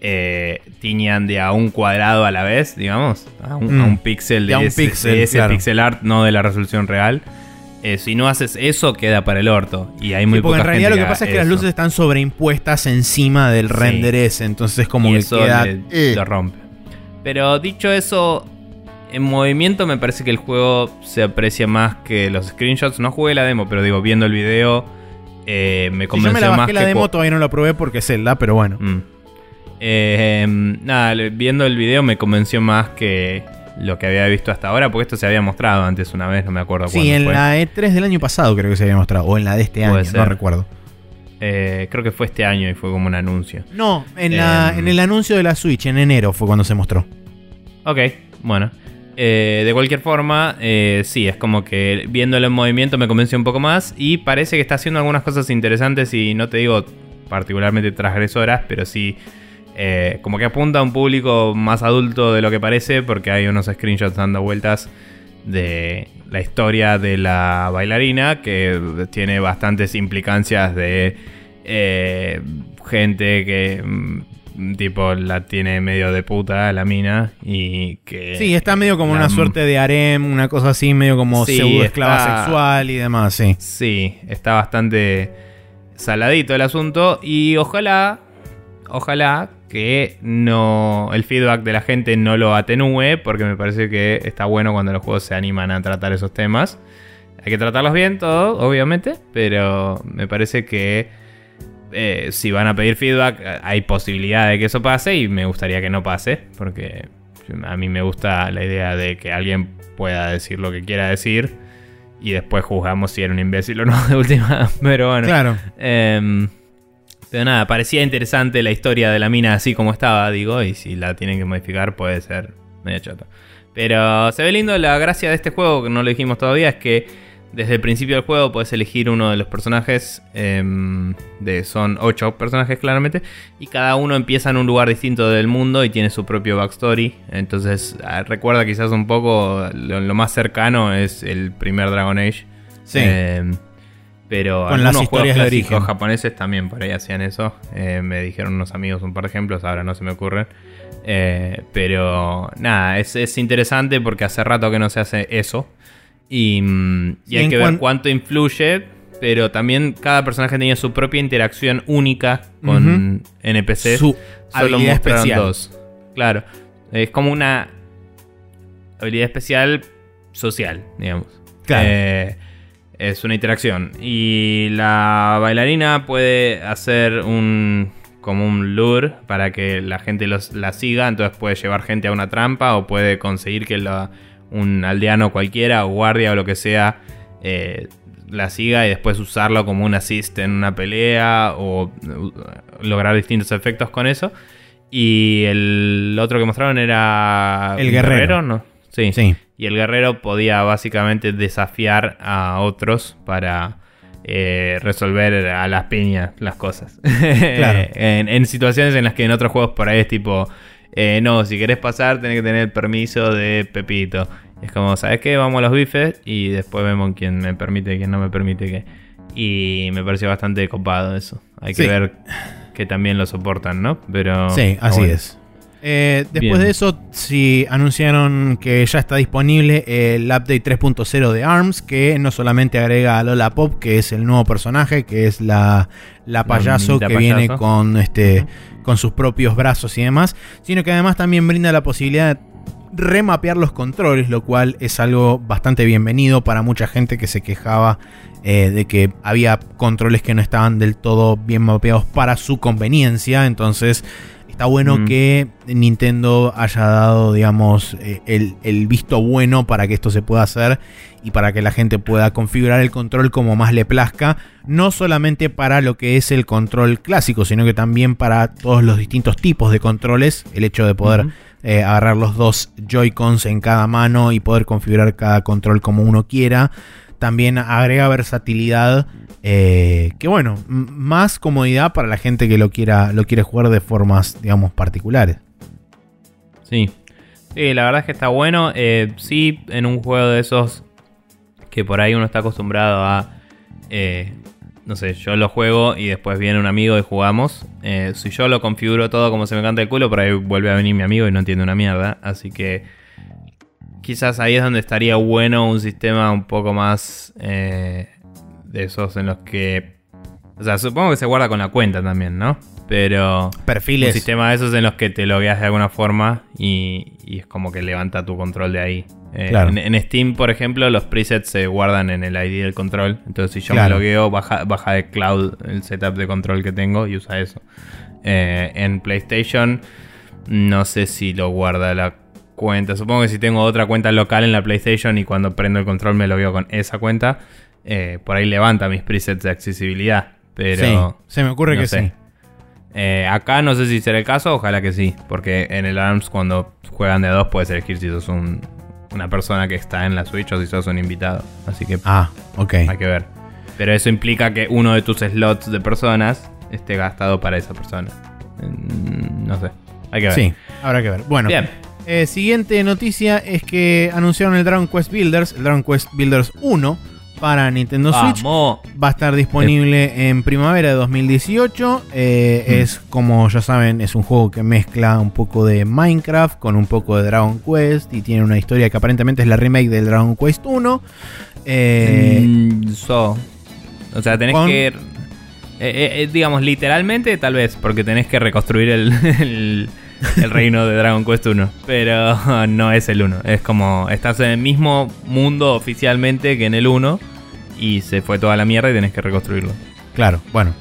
eh, tiñan de a un cuadrado a la vez, digamos. A un, mm. pixel de, ese, pixel, art, no de la resolución real. Eh, si no haces eso, queda para el orto. Y hay muy sí, porque en realidad lo que pasa es que las luces están sobreimpuestas encima del render ese. Entonces, como que eso queda. lo rompe. Pero dicho eso, en movimiento me parece que el juego se aprecia más que los screenshots. No jugué la demo, pero digo, viendo el video eh, me convenció yo me la bajé la demo todavía no la probé porque es Zelda, pero bueno. Mm. Eh, nada, viendo el video me convenció más que lo que había visto hasta ahora, porque esto se había mostrado antes una vez, no me acuerdo sí, en la E3 del año pasado creo que se había mostrado, o en la de este año, no recuerdo. Eh, creo que fue este año y fue como un anuncio. No, en, la, en el anuncio de la Switch, en enero fue cuando se mostró. Ok, bueno. Eh, de cualquier forma, eh, sí, es como que viéndolo en movimiento me convenció un poco más y parece que está haciendo algunas cosas interesantes y no te digo particularmente transgresoras, pero sí eh, como que apunta a un público más adulto de lo que parece porque hay unos screenshots dando vueltas de la historia de la bailarina que tiene bastantes implicancias de gente que mm, tipo la tiene medio de puta la mina y que... Sí, está medio como una suerte de harem, una cosa así, medio como pseudo esclava sexual y demás, sí. Sí, está bastante saladito el asunto y ojalá, ojalá que no el feedback de la gente no lo atenúe porque me parece que está bueno cuando los juegos se animan a tratar esos temas. Hay que tratarlos bien todo, obviamente, pero me parece que eh, si van a pedir feedback, hay posibilidad de que eso pase y me gustaría que no pase, porque A mí me gusta la idea de que alguien pueda decir lo que quiera decir y después juzgamos si era un imbécil o no de última. Pero bueno. Claro. Em, pero nada, parecía interesante la historia de la mina así como estaba, digo, y si la tienen que modificar puede ser medio chato. Pero se ve lindo, la gracia de este juego, que no lo dijimos todavía, es que desde el principio del juego puedes elegir uno de los personajes. em, de, son ocho personajes claramente. Y cada uno empieza en un lugar distinto del mundo y tiene su propio backstory. Entonces ah, recuerda quizás un poco lo, lo más cercano es el primer Dragon Age. Sí. Em, pero Con las algunos historias juegos de origen. japoneses también por ahí hacían eso. Eh, me dijeron unos amigos un par de ejemplos, ahora no se me ocurren. Eh, pero nada, es, es interesante porque hace rato que no se hace eso. Y, mm, y hay que ver cuánto influye. Pero también cada personaje tenía su propia interacción única con NPCs. Su Solo habilidad mostraron especial. dos. Claro. Es como una habilidad especial social, digamos. Claro. Eh, es una interacción. Y la bailarina puede hacer un. como un lure para que la gente los, la siga. Entonces puede llevar gente a una trampa. O puede conseguir que la- un aldeano cualquiera, o guardia o lo que sea. eh, la siga y después usarlo como un assist en una pelea. O uh, lograr distintos efectos con eso. Y el otro que mostraron era. El un guerrero. ¿no? Sí. Sí. Y el guerrero podía básicamente desafiar a otros para eh, resolver a las piñas las cosas. Claro. en, en situaciones en las que en otros juegos por ahí es tipo, eh, no, si querés pasar tenés que tener el permiso de Pepito. Es como, ¿sabes qué? Vamos a los bifes y después vemos quién me permite quién no me permite que... Y me pareció bastante copado eso. Hay que Sí. ver que también lo soportan, ¿no? Pero... Sí, así bueno. es. Eh, después Bien. de eso, sí anunciaron que ya está disponible el update 3.0 de ARMS, que no solamente agrega a Lola Pop, que es el nuevo personaje, que es la, la payaso que viene con, este, con sus propios brazos y demás, sino que además también brinda la posibilidad de remapear los controles, lo cual es algo bastante bienvenido para mucha gente que se quejaba eh, de que había controles que no estaban del todo bien mapeados para su conveniencia. Entonces está bueno Mm. que Nintendo haya dado, digamos, eh, el, el visto bueno para que esto se pueda hacer y para que la gente pueda configurar el control como más le plazca. No solamente para lo que es el control clásico, sino que también para todos los distintos tipos de controles. El hecho de poder eh, agarrar los dos Joy-Cons en cada mano y poder configurar cada control como uno quiera. También agrega versatilidad. eh, que bueno, más comodidad para la gente que lo quiera, lo quiere jugar de formas, digamos, particulares. Sí. Sí, la verdad es que está bueno. Eh, sí, en un juego de esos que por ahí uno está acostumbrado a. eh, no sé, yo lo juego y después viene un amigo y jugamos. Eh, si yo lo configuro todo como se me canta el culo, por ahí vuelve a venir mi amigo y no entiende una mierda. Así que quizás ahí es donde estaría bueno un sistema un poco más eh, de esos en los que... O sea, supongo que se guarda con la cuenta también, ¿no? Pero... Un Perfiles. sistema de esos en los que te logueas de alguna forma y, y es como que levanta tu control de ahí. Eh, Claro. en, en Steam, por ejemplo, los presets se guardan en el ID del control. Entonces, si yo Claro. me logueo, baja, baja de cloud el setup de control que tengo y usa eso. Eh, en PlayStation, no sé si lo guarda la cuenta. Supongo que si tengo otra cuenta local en la PlayStation y cuando prendo el control me logueo con esa cuenta, eh, por ahí levanta mis presets de accesibilidad. Pero sí, se me ocurre no que sé. sí. eh, acá no sé si será el caso, ojalá que sí. Porque en el ARMS cuando juegan de a dos puedes elegir si sos un- una persona que está en la Switch o si sos un invitado. Así que Ah, ok. hay que ver. Pero eso implica que uno de tus slots de personas esté gastado para esa persona. Mm, No sé. Hay que ver. Sí, habrá que ver. Bueno, Bien. Eh, siguiente noticia es que anunciaron el Dragon Quest Builders, el Dragon Quest Builders 1 para Nintendo Switch. Vamos. Va a estar disponible en primavera de 2018. Eh, Mm. Es como ya saben, es un juego que mezcla un poco de Minecraft con un poco de Dragon Quest y tiene una historia que aparentemente es la remake del Dragon Quest 1. Eh, Mm, so. O sea, tenés con- que. eh, digamos, literalmente, tal vez, porque tenés que reconstruir el, el, el reino de Dragon Quest 1. Pero no es el 1. Es como. Estás en el mismo mundo oficialmente que en el 1. Y se fue toda la mierda y tenés que reconstruirlo. Claro, bueno.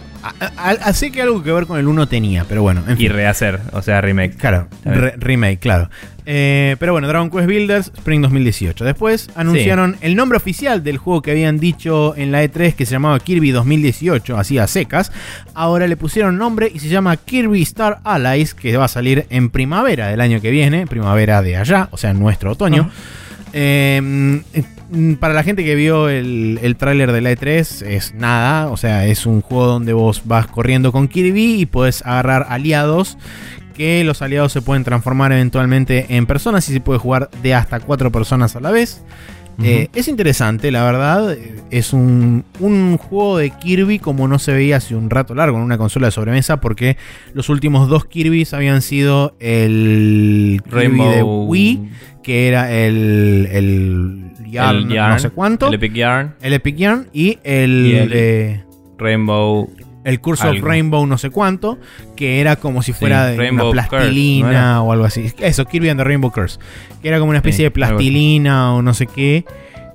Así que algo que ver con el 1 tenía, pero bueno. En fin. Y rehacer, o sea, remake. Claro, remake, claro. Eh, pero bueno, Dragon Quest Builders, Spring 2018. Después anunciaron el nombre oficial del juego que habían dicho en la E3 que se llamaba Kirby 2018, así a secas. Ahora le pusieron nombre y se llama Kirby Star Allies, que va a salir en primavera del año que viene, primavera de allá, o sea, en nuestro otoño. Eh, para la gente que vio el, el tráiler de la E3 es nada, o sea, es un juego donde vos vas corriendo con Kirby y puedes agarrar aliados que los aliados se pueden transformar eventualmente en personas y se puede jugar de hasta cuatro personas a la vez. Eh, es interesante, la verdad. Es un, juego de Kirby como no se veía hace un rato largo en una consola de sobremesa, porque los últimos dos Kirby's habían sido el Rainbow de Wii, que era el, el, Yarn, no sé cuánto. El Epic Yarn. El Epic Yarn y el, de Rainbow el curso of Rainbow no sé cuánto, que era como si fuera de una plastilina o algo así. Eso, Kirby and the Rainbow Curse. Que era como una especie de plastilina o no sé qué,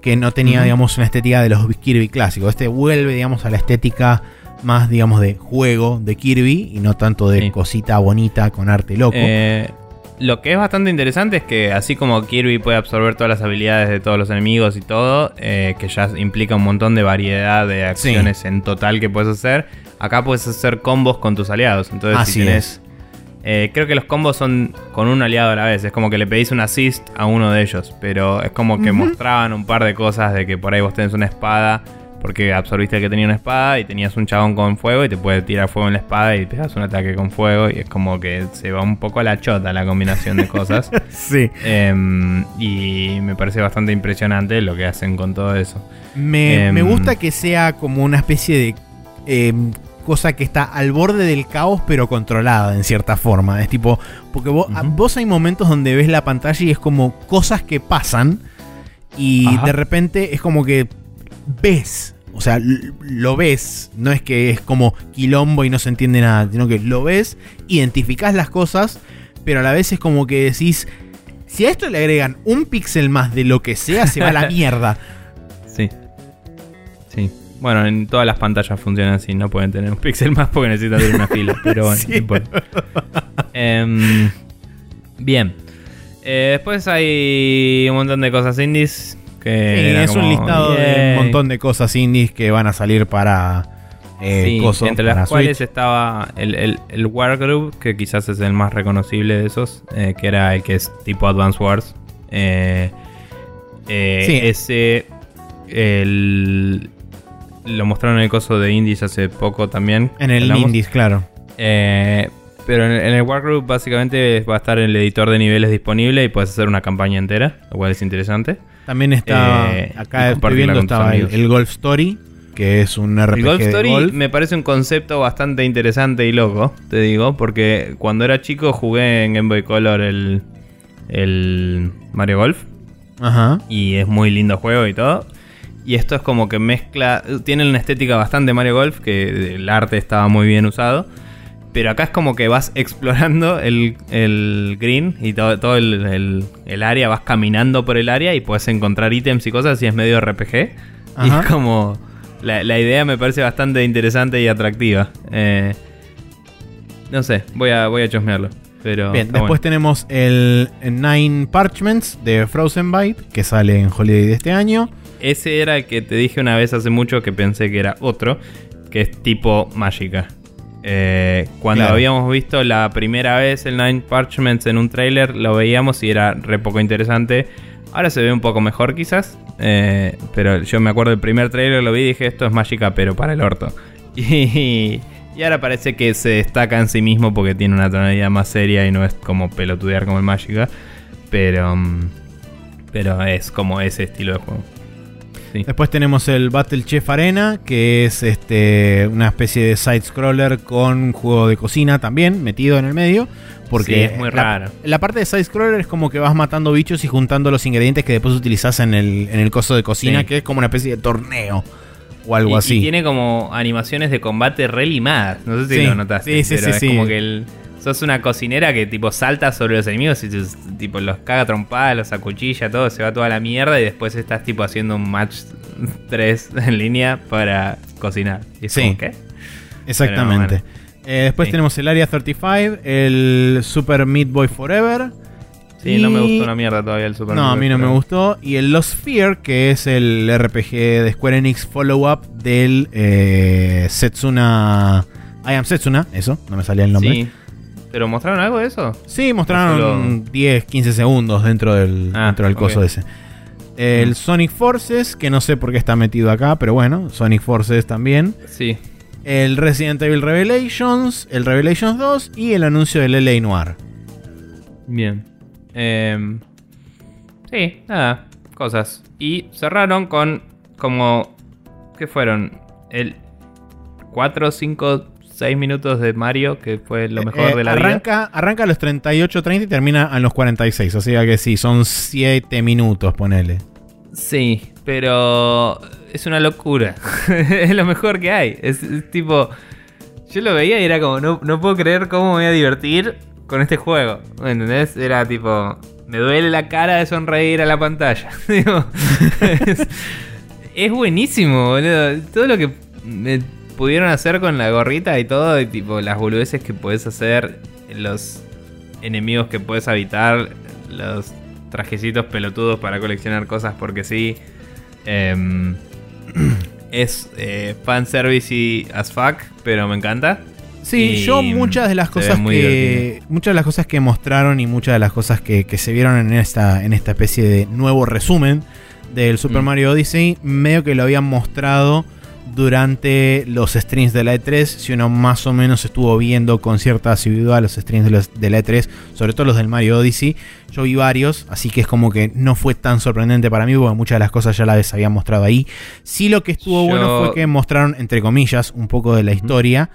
que no tenía, digamos, una estética de los Kirby clásicos. Este vuelve, digamos, a la estética más, digamos, de juego de Kirby y no tanto de cosita bonita con arte loco. Eh, lo que es bastante interesante es que así como Kirby puede absorber todas las habilidades de todos los enemigos y todo, eh, que ya implica un montón de variedad de acciones en total que puedes hacer, acá puedes hacer combos con tus aliados. Entonces, así si es. Eh, creo que los combos son con un aliado a la vez. Es como que le pedís un assist a uno de ellos. Pero es como que mostraban un par de cosas de que por ahí vos tenés una espada porque absorbiste el que tenía una espada y tenías un chabón con fuego y te puede tirar fuego en la espada y te das un ataque con fuego. Y es como que se va un poco a la chota la combinación de cosas. sí. Em, y me parece bastante impresionante lo que hacen con todo eso. Me, em, gusta que sea como una especie de em, cosa que está al borde del caos, pero controlada en cierta forma. Es tipo, porque vos, vos hay momentos donde ves la pantalla y es como cosas que pasan. Y de repente es como que ves. O sea, lo ves. No es que es como quilombo y no se entiende nada, sino que lo ves, identificás las cosas, pero a la vez es como que decís, si a esto le agregan un píxel más de lo que sea, se va a la mierda. Sí. Sí. Bueno, en todas las pantallas funcionan así, no pueden tener un píxel más porque necesitan tener una fila, pero bueno, em, bien. Eh, después hay un montón de cosas indies es un listado de un montón de cosas indies que van a salir para eh, entre las cuales estaba el, el, el Wargroup, que quizás es el más reconocible de esos, eh, que era el que es tipo Advance Wars. Eh, ese lo mostraron en el coso de Indies hace poco también. En el Indies, claro. pero en, el Wargroup básicamente va a estar el editor de niveles disponible y puedes hacer una campaña entera, lo cual es interesante. También está, eh, acá estoy viendo, estaba el, Golf Story, que es un RPG el Golf Story me parece un concepto bastante interesante y loco, te digo, porque cuando era chico jugué en Game Boy Color el, el Mario Golf. Ajá. Y es muy lindo juego y todo. Y esto es como que mezcla, tiene una estética bastante Mario Golf, que el arte estaba muy bien usado. Pero acá es como que vas explorando el, green y todo, todo el, área, vas caminando por el área y puedes encontrar ítems y cosas y es medio RPG. Y es como... La, idea me parece bastante interesante y atractiva. Eh, no sé, voy a, voy a chosmearlo. Pero Bien, después tenemos el Nine Parchments de Frozen Byte, que sale en Holiday de este año. Ese era el que te dije una vez hace mucho que pensé que era otro, que es tipo mágica. Eh, cuando habíamos visto la primera vez el Nine Parchments en un trailer, lo veíamos y era re poco interesante. Ahora se ve un poco mejor quizás, eh, pero yo me acuerdo del primer trailer, lo vi y dije, esto es mágica, pero para el orto. Y, y, ahora parece que se destaca en sí mismo porque tiene una tonalidad más seria y no es como pelotudear como el mágica, pero, mm, pero es como ese estilo de juego. Después tenemos el Battle Chef Arena, que es este, una especie de side-scroller con juego de cocina también metido en el medio. Porque es muy raro. La parte de side-scroller es como que vas matando bichos y juntando los ingredientes que después utilizas en el, en el coso de cocina, que es como una especie de torneo o algo así. Y tiene como animaciones de combate re limadas. No sé si lo notaste. Sí, sí, pero es como que el sos una cocinera que tipo salta sobre los enemigos y tipo los caga trompadas, los acuchilla, todo, se va toda la mierda y después estás tipo haciendo un match 3 en línea para cocinar. ¿Y sí. qué? Exactamente. Eh, después Sí. tenemos el Area 35, el Super Meat Boy Forever. Sí, no me gustó una mierda todavía el Super No, a Mario mí no me gustó. Y el Lost Fear, que es el RPG de Square Enix follow-up del eh, Setsuna. I am Setsuna, eso, no me salía el nombre. Sí. ¿Pero mostraron algo de eso? Sí, mostraron Solo- 10, 15 segundos dentro del, Ah, dentro del coso ese. El Mm. Sonic Forces, que no sé por qué está metido acá, pero bueno, Sonic Forces también. Sí. El Resident Evil Revelations, el Revelations 2 y el anuncio del LA Noir. Bien. Em, sí, nada, cosas. Y cerraron con como... ¿Qué fueron? El 4, 5, 6 minutos de Mario, que fue lo mejor Eh, de la vida. arranca, arranca a los 38-30 y termina a los 46. O sea que sí, son 7 minutos, ponele. Sí, pero es una locura. es lo mejor que hay. Es, es tipo... Yo lo veía y era como, no, no puedo creer cómo me voy a divertir con este juego. ¿Me entendés? Era tipo, me duele la cara de sonreír a la pantalla. Es, es buenísimo, boludo. Todo lo que me pudieron hacer con la gorrita y todo, y tipo las boludeces que puedes hacer, los enemigos que puedes habitar, los trajecitos pelotudos para coleccionar cosas porque sí. Em, es eh, fanservice y as fuck, pero me encanta. Sí, Y yo muchas de las cosas que. Muchas de las cosas que mostraron y muchas de las cosas que, que se vieron en esta, en esta especie de nuevo resumen del Super Mm. Mario Odyssey, medio que lo habían mostrado durante los streams de la E3. Si uno más o menos estuvo viendo con cierta asiduidad los streams de, los- de la E3, sobre todo los del Mario Odyssey, yo vi varios, así que es como que no fue tan sorprendente para mí porque muchas de las cosas ya las habían mostrado ahí. Sí, lo que estuvo Yo- bueno fue que mostraron, entre comillas, un poco de la historia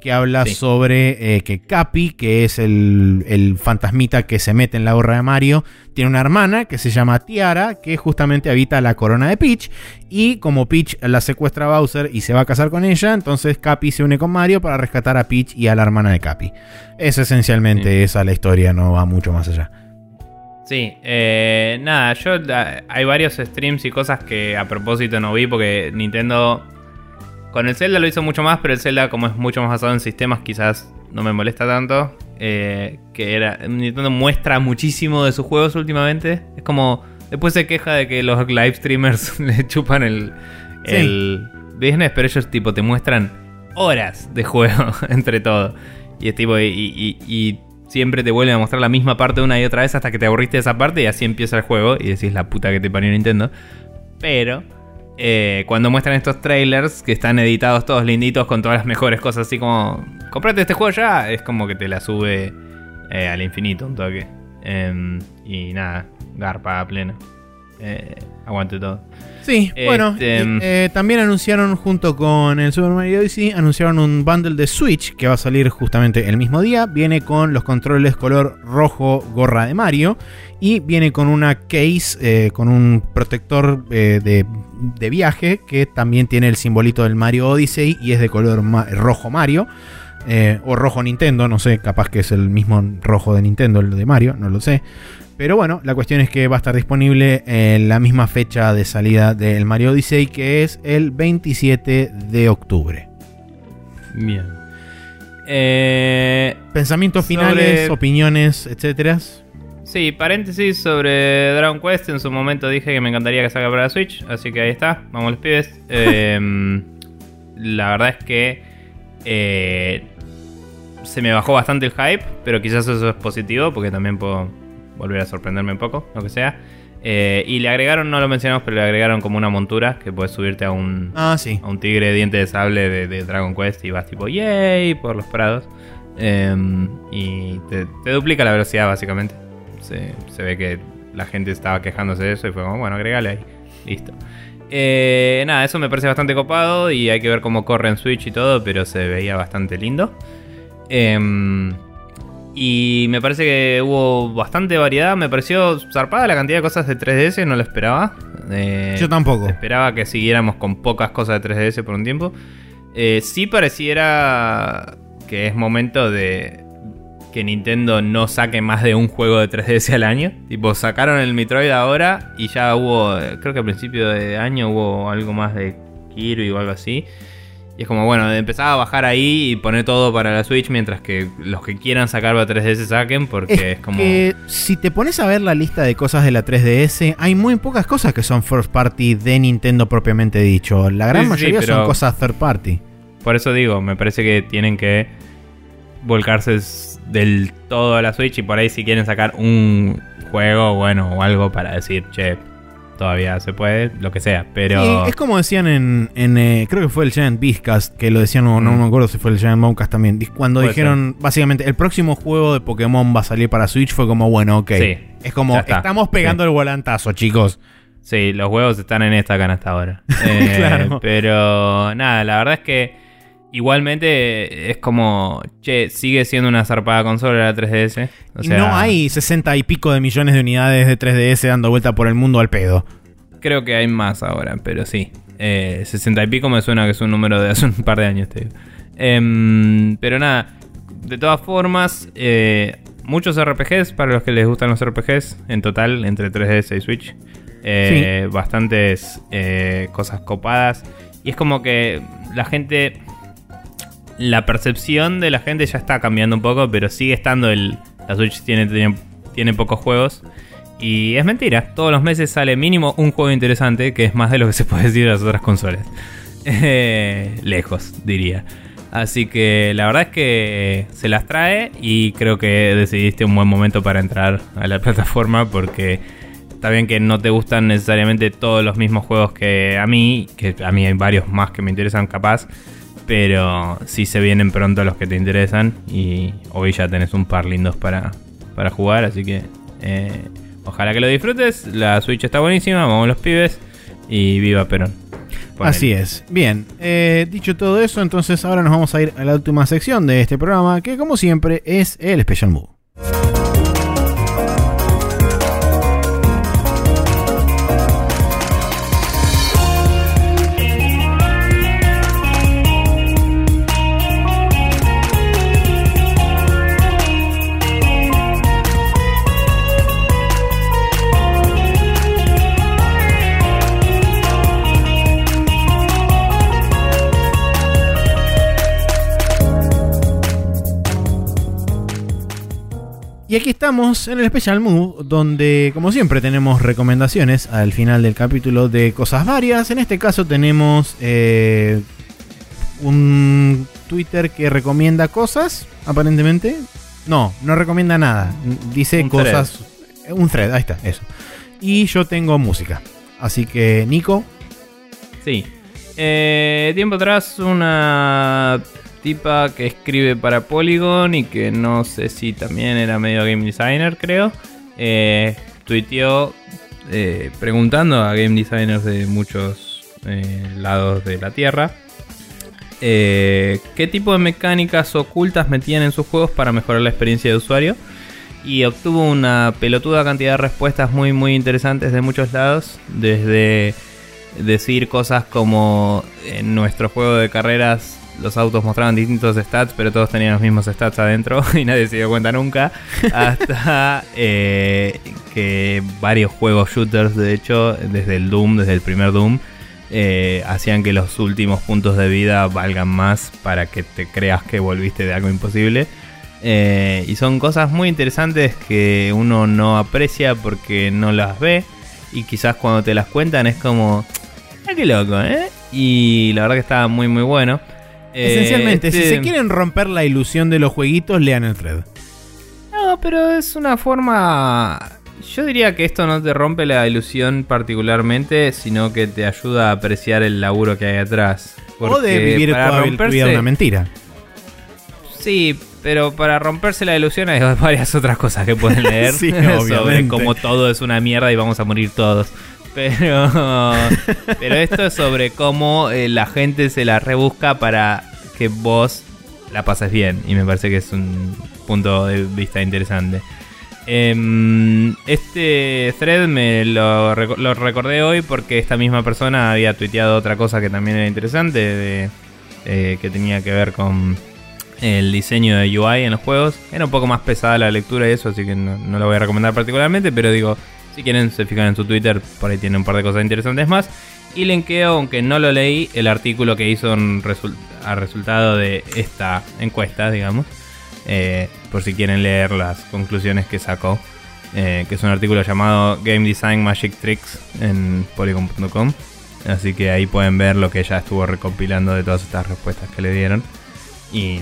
que habla Sí. sobre eh, que Capi, que es el, el fantasmita que se mete en la gorra de Mario, tiene una hermana que se llama Tiara, que justamente habita la corona de Peach. Y como Peach la secuestra a Bowser y se va a casar con ella, entonces Capi se une con Mario para rescatar a Peach y a la hermana de Capi. Es esencialmente Sí. esa la historia, no va mucho más allá. Sí, eh, nada, yo la- hay varios streams y cosas que a propósito no vi porque Nintendo con el Zelda lo hizo mucho más, pero el Zelda como es mucho más basado en sistemas quizás no me molesta tanto. eh, que era Nintendo muestra muchísimo de sus juegos últimamente. Es como después se queja de que los live streamers le chupan el, Sí. el business, pero ellos tipo te muestran horas de juego entre todo. Y es tipo, y, y- y siempre te vuelven a mostrar la misma parte una y otra vez hasta que te aburriste de esa parte y así empieza el juego y decís la puta que te parió Nintendo. Pero eh, cuando muestran estos trailers que están editados todos linditos con todas las mejores cosas, así como, comprate este juego ya, es como que te la sube eh, al infinito un toque. Em, y nada, garpa a pleno. Eh, aguante todo. Sí, bueno, Este, y, eh, también anunciaron junto con el Super Mario Odyssey, anunciaron un bundle de Switch que va a salir justamente el mismo día. Viene con los controles color rojo gorra de Mario y viene con una case, eh, con un protector eh, de, de viaje que también tiene el simbolito del Mario Odyssey y es de color ma- rojo Mario. eh, o rojo Nintendo, no sé, capaz que es el mismo rojo de Nintendo, el de Mario, no lo sé. Pero bueno, la cuestión es que va a estar disponible en la misma fecha de salida del Mario Odyssey, que es el 27 de octubre. Bien. Eh, Pensamientos Sobre- finales, opiniones, etcétera. Sí, paréntesis sobre Dragon Quest. En su momento dije que me encantaría que salga para la Switch. Así que ahí está. Vamos los pibes. Eh, la verdad es que eh, se me bajó bastante el hype. Pero quizás eso es positivo. Porque también puedo volver a sorprenderme un poco. Lo que sea. Eh, y le agregaron, no lo mencionamos, pero le agregaron como una montura. Que puedes subirte a un, Ah, sí. a un tigre de diente de sable de, de Dragon Quest y vas tipo yay por los prados. Em, y te, te duplica la velocidad básicamente. Se, se ve que la gente estaba quejándose de eso y fue como, bueno, agregale ahí. Listo. Eh, nada, eso me parece bastante copado y hay que ver cómo corre en Switch y todo, pero se veía bastante lindo. Em, y me parece que hubo bastante variedad. Me pareció zarpada la cantidad de cosas de 3DS, no lo esperaba. Eh, Yo tampoco. Esperaba que siguiéramos con pocas cosas de 3DS por un tiempo. Eh, sí pareciera que es momento de que Nintendo no saque más de un juego de 3DS al año. Tipo, sacaron el Metroid ahora y ya hubo, creo que a principio de año hubo algo más de Kirby o algo así. Y es como, bueno, empezaba a bajar ahí y poner todo para la Switch mientras que los que quieran sacar para 3DS saquen porque es, como... Que si te pones a ver la lista de cosas de la 3DS, hay muy pocas cosas que son first party de Nintendo propiamente dicho. La gran Sí, sí, sí, mayoría son cosas third party. Por eso digo, me parece que tienen que volcarse del todo a la Switch y por ahí si quieren sacar un juego, bueno, o algo para decir, che, todavía se puede, lo que sea. Pero... Sí, es como decían en, en, eh, creo que fue el Giant Beastcast, que lo decían, no, no me acuerdo si fue el Giant Mowcast también, cuando Puede dijeron, básicamente, el próximo juego de Pokémon va a salir para Switch, fue como, bueno, ok. Sí, es como, estamos pegando el volantazo, chicos. Sí, los huevos están en esta canasta ahora. Eh, Claro. Pero nada, la verdad es que igualmente es como, che, sigue siendo una zarpada consola la 3DS. O sea, no hay 60 y pico de millones de unidades de 3DS dando vuelta por el mundo al pedo. Creo que hay más ahora, pero sí. Eh, 60 y pico me suena que es un número de hace un par de años, te digo. Em, pero nada, de todas formas, eh, muchos RPGs para los que les gustan los RPGs, en total, entre 3DS y Switch. Eh, Bastantes eh, cosas copadas. Y es como que la gente. La percepción de la gente ya está cambiando un poco, pero sigue estando el. La Switch tiene, tiene, pocos juegos. Y es mentira, todos los meses sale mínimo un juego interesante, que es más de lo que se puede decir de las otras consolas. Eh, lejos, diría. Así que la verdad es que se las trae y creo que decidiste un buen momento para entrar a la plataforma porque está bien que no te gustan necesariamente todos los mismos juegos que a mí, que a mí hay varios más que me interesan capaz, pero sí se vienen pronto los que te interesan y hoy ya tenés un par lindos para, para jugar, así que eh, ojalá que lo disfrutes, la Switch está buenísima, vamos los pibes y viva Perón. Así es. Bien, eh, dicho todo eso, entonces ahora nos vamos a ir a la última sección de este programa, que como siempre es el Special Move. Y aquí estamos en el Special Move, donde como siempre tenemos recomendaciones al final del capítulo de cosas varias. En este caso tenemos eh, un Twitter que recomienda cosas, aparentemente. No, no recomienda nada. Dice Un cosas... Un thread, ahí está, eso. Y yo tengo música. Así que, Nico, Sí. Eh, tiempo atrás una tipa que escribe para Polygon y que no sé si también era medio game designer, creo. Eh, eh, preguntando a game designers de muchos eh, lados de la Tierra. eh, qué tipo de mecánicas ocultas metían en sus juegos para mejorar la experiencia de usuario y obtuvo una pelotuda cantidad de respuestas muy muy interesantes de muchos lados desde decir cosas como en nuestro juego de carreras los autos mostraban distintos stats, pero todos tenían los mismos stats adentro y nadie se dio cuenta nunca. Hasta eh, que varios juegos shooters, de hecho, desde el Doom, desde el primer Doom, eh, hacían que los últimos puntos de vida valgan más para que te creas que volviste de algo imposible. Eh, y son cosas muy interesantes que uno no aprecia porque no las ve. Y quizás cuando te las cuentan es como, ah, qué loco, ¿eh? Y la verdad que está muy, muy bueno. Esencialmente, si este- se quieren romper la ilusión de los jueguitos, lean el thread. No, pero es una forma... Yo diría que esto no te rompe la ilusión particularmente, sino que te ayuda a apreciar el laburo que hay atrás. o de vivir para romperse- una mentira. Sí, pero para romperse la ilusión hay varias otras cosas que pueden leer Sí, sobre cómo todo es una mierda y vamos a morir todos. Pero, pero esto es sobre cómo eh, la gente se la rebusca para que vos la pases bien. Y me parece que es un punto de vista interesante. Em, este thread me lo, reco- lo recordé hoy porque esta misma persona había tuiteado otra cosa que también era interesante, de, eh, que tenía que ver con el diseño de UI en los juegos. Era un poco más pesada la lectura y eso, así que no, no lo voy a recomendar particularmente, pero digo, Si quieren, se fijan en su Twitter, por ahí tiene un par de cosas interesantes más. Y linkeo, aunque no lo leí, el artículo que hizo a resultado de esta encuesta, digamos. Eh, por si quieren leer las conclusiones que sacó. Eh, que es un artículo llamado Game Design Magic Tricks en polygon.com. Así que ahí pueden ver lo que ella estuvo recopilando de todas estas respuestas que le dieron. Y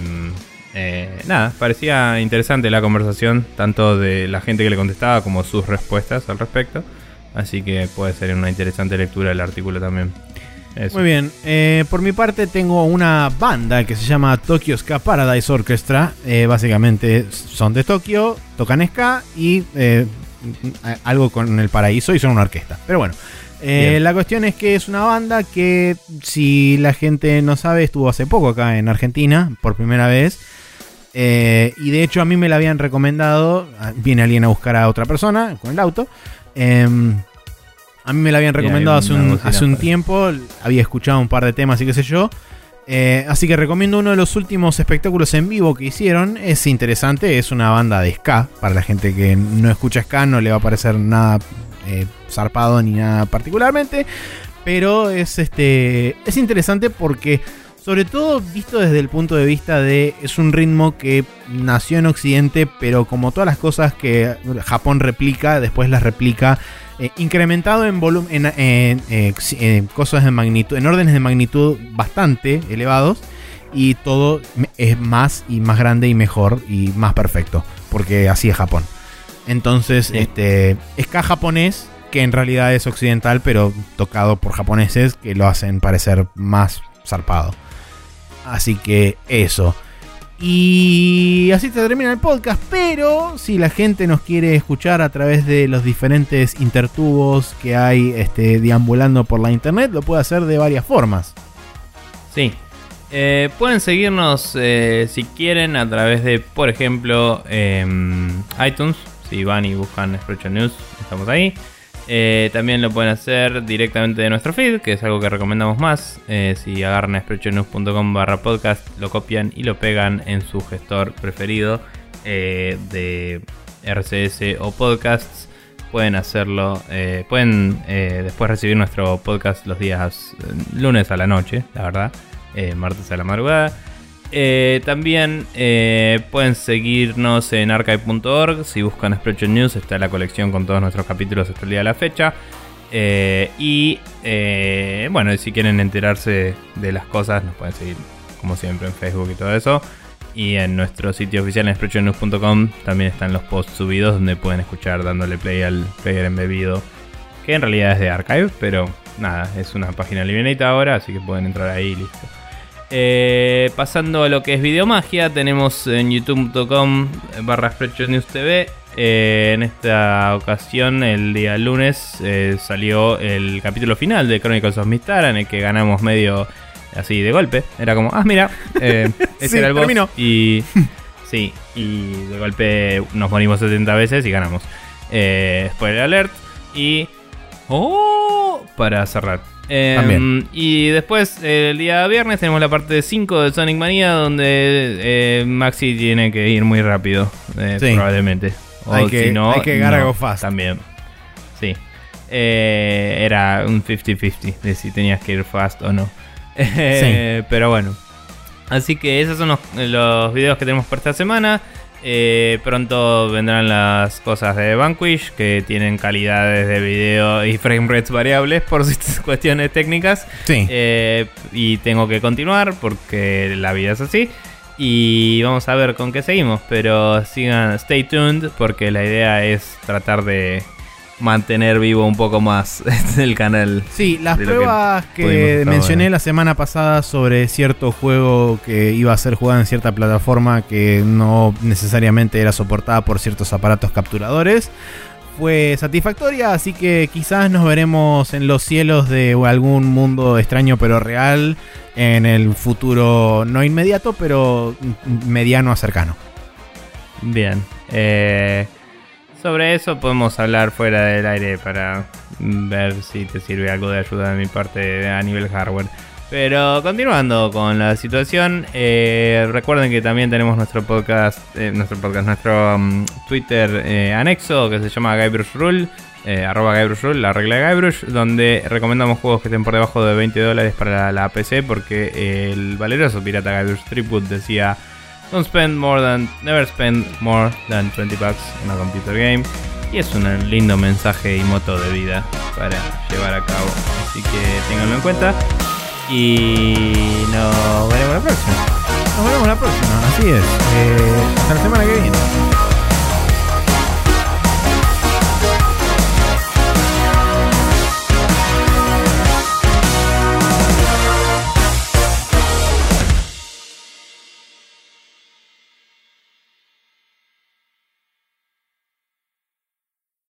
eh, nada, parecía interesante la conversación, tanto de la gente que le contestaba como sus respuestas al respecto. Así que puede ser una interesante lectura el artículo también. Muy bien, eh, por mi parte tengo una banda que se llama Tokyo Ska Paradise Orchestra. Eh, básicamente son de Tokio, tocan ska y algo con el paraíso y son una orquesta. Pero bueno, la cuestión es que es una banda que, si la gente no sabe, estuvo hace poco acá en Argentina por primera vez. Eh, y de hecho a mí me la habían recomendado. Ah, viene alguien a buscar a otra persona con el auto. Em, a mí me la habían recomendado hace un, hace un tiempo. Había escuchado un par de temas y qué sé yo. Eh, así que recomiendo uno de los últimos espectáculos en vivo que hicieron. Es interesante, es una banda de ska. Para la gente que no escucha ska no le va a parecer nada eh, zarpado ni nada particularmente. Pero es, este, es interesante porque sobre todo visto desde el punto de vista de es un ritmo que nació en Occidente, pero como todas las cosas que Japón replica, después las replica eh, incrementado en volumen, en, eh, cosas de magnitud, en órdenes de magnitud bastante elevados y todo es más y más grande y mejor y más perfecto, porque así es Japón. Entonces, este ska japonés que en realidad es occidental, pero tocado por japoneses que lo hacen parecer más zarpado. Así que eso. Y así se termina el podcast, pero si la gente nos quiere escuchar a través de los diferentes intertubos que hay este, deambulando por la internet, lo puede hacer de varias formas. Sí. Eh, pueden seguirnos eh, si quieren a través de, por ejemplo, em, iTunes. Si van y buscan Sprecho News, estamos ahí. Eh, también lo pueden hacer directamente de nuestro feed, que es algo que recomendamos más. Eh, si agarran sprechonews.com barra podcast, lo copian y lo pegan en su gestor preferido eh, de RCS o podcasts, pueden hacerlo. pueden después recibir nuestro podcast los días lunes a la noche, la verdad, martes a la madrugada. Eh, también eh, pueden seguirnos en archive.org. Si buscan Spreadshot News, está la colección con todos nuestros capítulos hasta el día de la fecha. Eh, y bueno, si quieren enterarse de las cosas, nos pueden seguir como siempre en Facebook y todo eso. Y en nuestro sitio oficial en spreadshotnews.com también están los posts subidos donde pueden escuchar dándole play al player embebido. Que en realidad es de archive, pero nada, es una página livianita ahora, así que pueden entrar ahí y listo. Eh, pasando a lo que es videomagia, tenemos en youtube.com barra News TV. Eh, en esta ocasión, el día lunes, eh, salió el capítulo final de Chronicles of Mistara, en el que ganamos medio así de golpe. Era como, ah, mira, ese era el boss. Y sí, y de golpe nos morimos 70 veces y ganamos. spoiler alert. Y. ¡Oh! Para cerrar. Em, y después, el día viernes, tenemos la parte 5 de Sonic Mania, donde eh, Maxi tiene que ir muy rápido, eh, probablemente. O hay que, si no, hay que no, fast. También. Sí. Eh, era un 50-50 de si tenías que ir fast o no. sí. Pero bueno. Así que esos son los, los videos que tenemos para esta semana. Eh, pronto vendrán las cosas de Vanquish que tienen calidades de video y frame rates variables por cuestiones técnicas. Sí. Eh, y tengo que continuar porque la vida es así. Y vamos a ver con qué seguimos. Pero sigan, stay tuned porque la idea es tratar de mantener vivo un poco más el canal. Sí, las pruebas que, mencioné la semana pasada sobre cierto juego que iba a ser jugado en cierta plataforma que no necesariamente era soportada por ciertos aparatos capturadores fue satisfactoria, así que quizás nos veremos en los cielos de algún mundo extraño pero real en el futuro no inmediato, pero mediano a cercano. Bien. Eh, sobre eso podemos hablar fuera del aire para ver si te sirve algo de ayuda de mi parte a nivel hardware. Pero continuando con la situación, eh, recuerden que también tenemos nuestro podcast, eh, nuestro podcast, nuestro um, Twitter eh, anexo que se llama Guybrush Rule, arroba Guybrush Rule, la regla de Guybrush, donde recomendamos juegos que estén por debajo de 20 dólares para la, la PC, porque el valeroso pirata Guybrush Threepwood decía, don't spend more than, never spend more than 20 bucks on a computer game. Y es un lindo mensaje y moto de vida para llevar a cabo. Así que ténganlo en cuenta. Y nos veremos la próxima. Nos vemos la próxima, así es. Eh, hasta la semana que viene.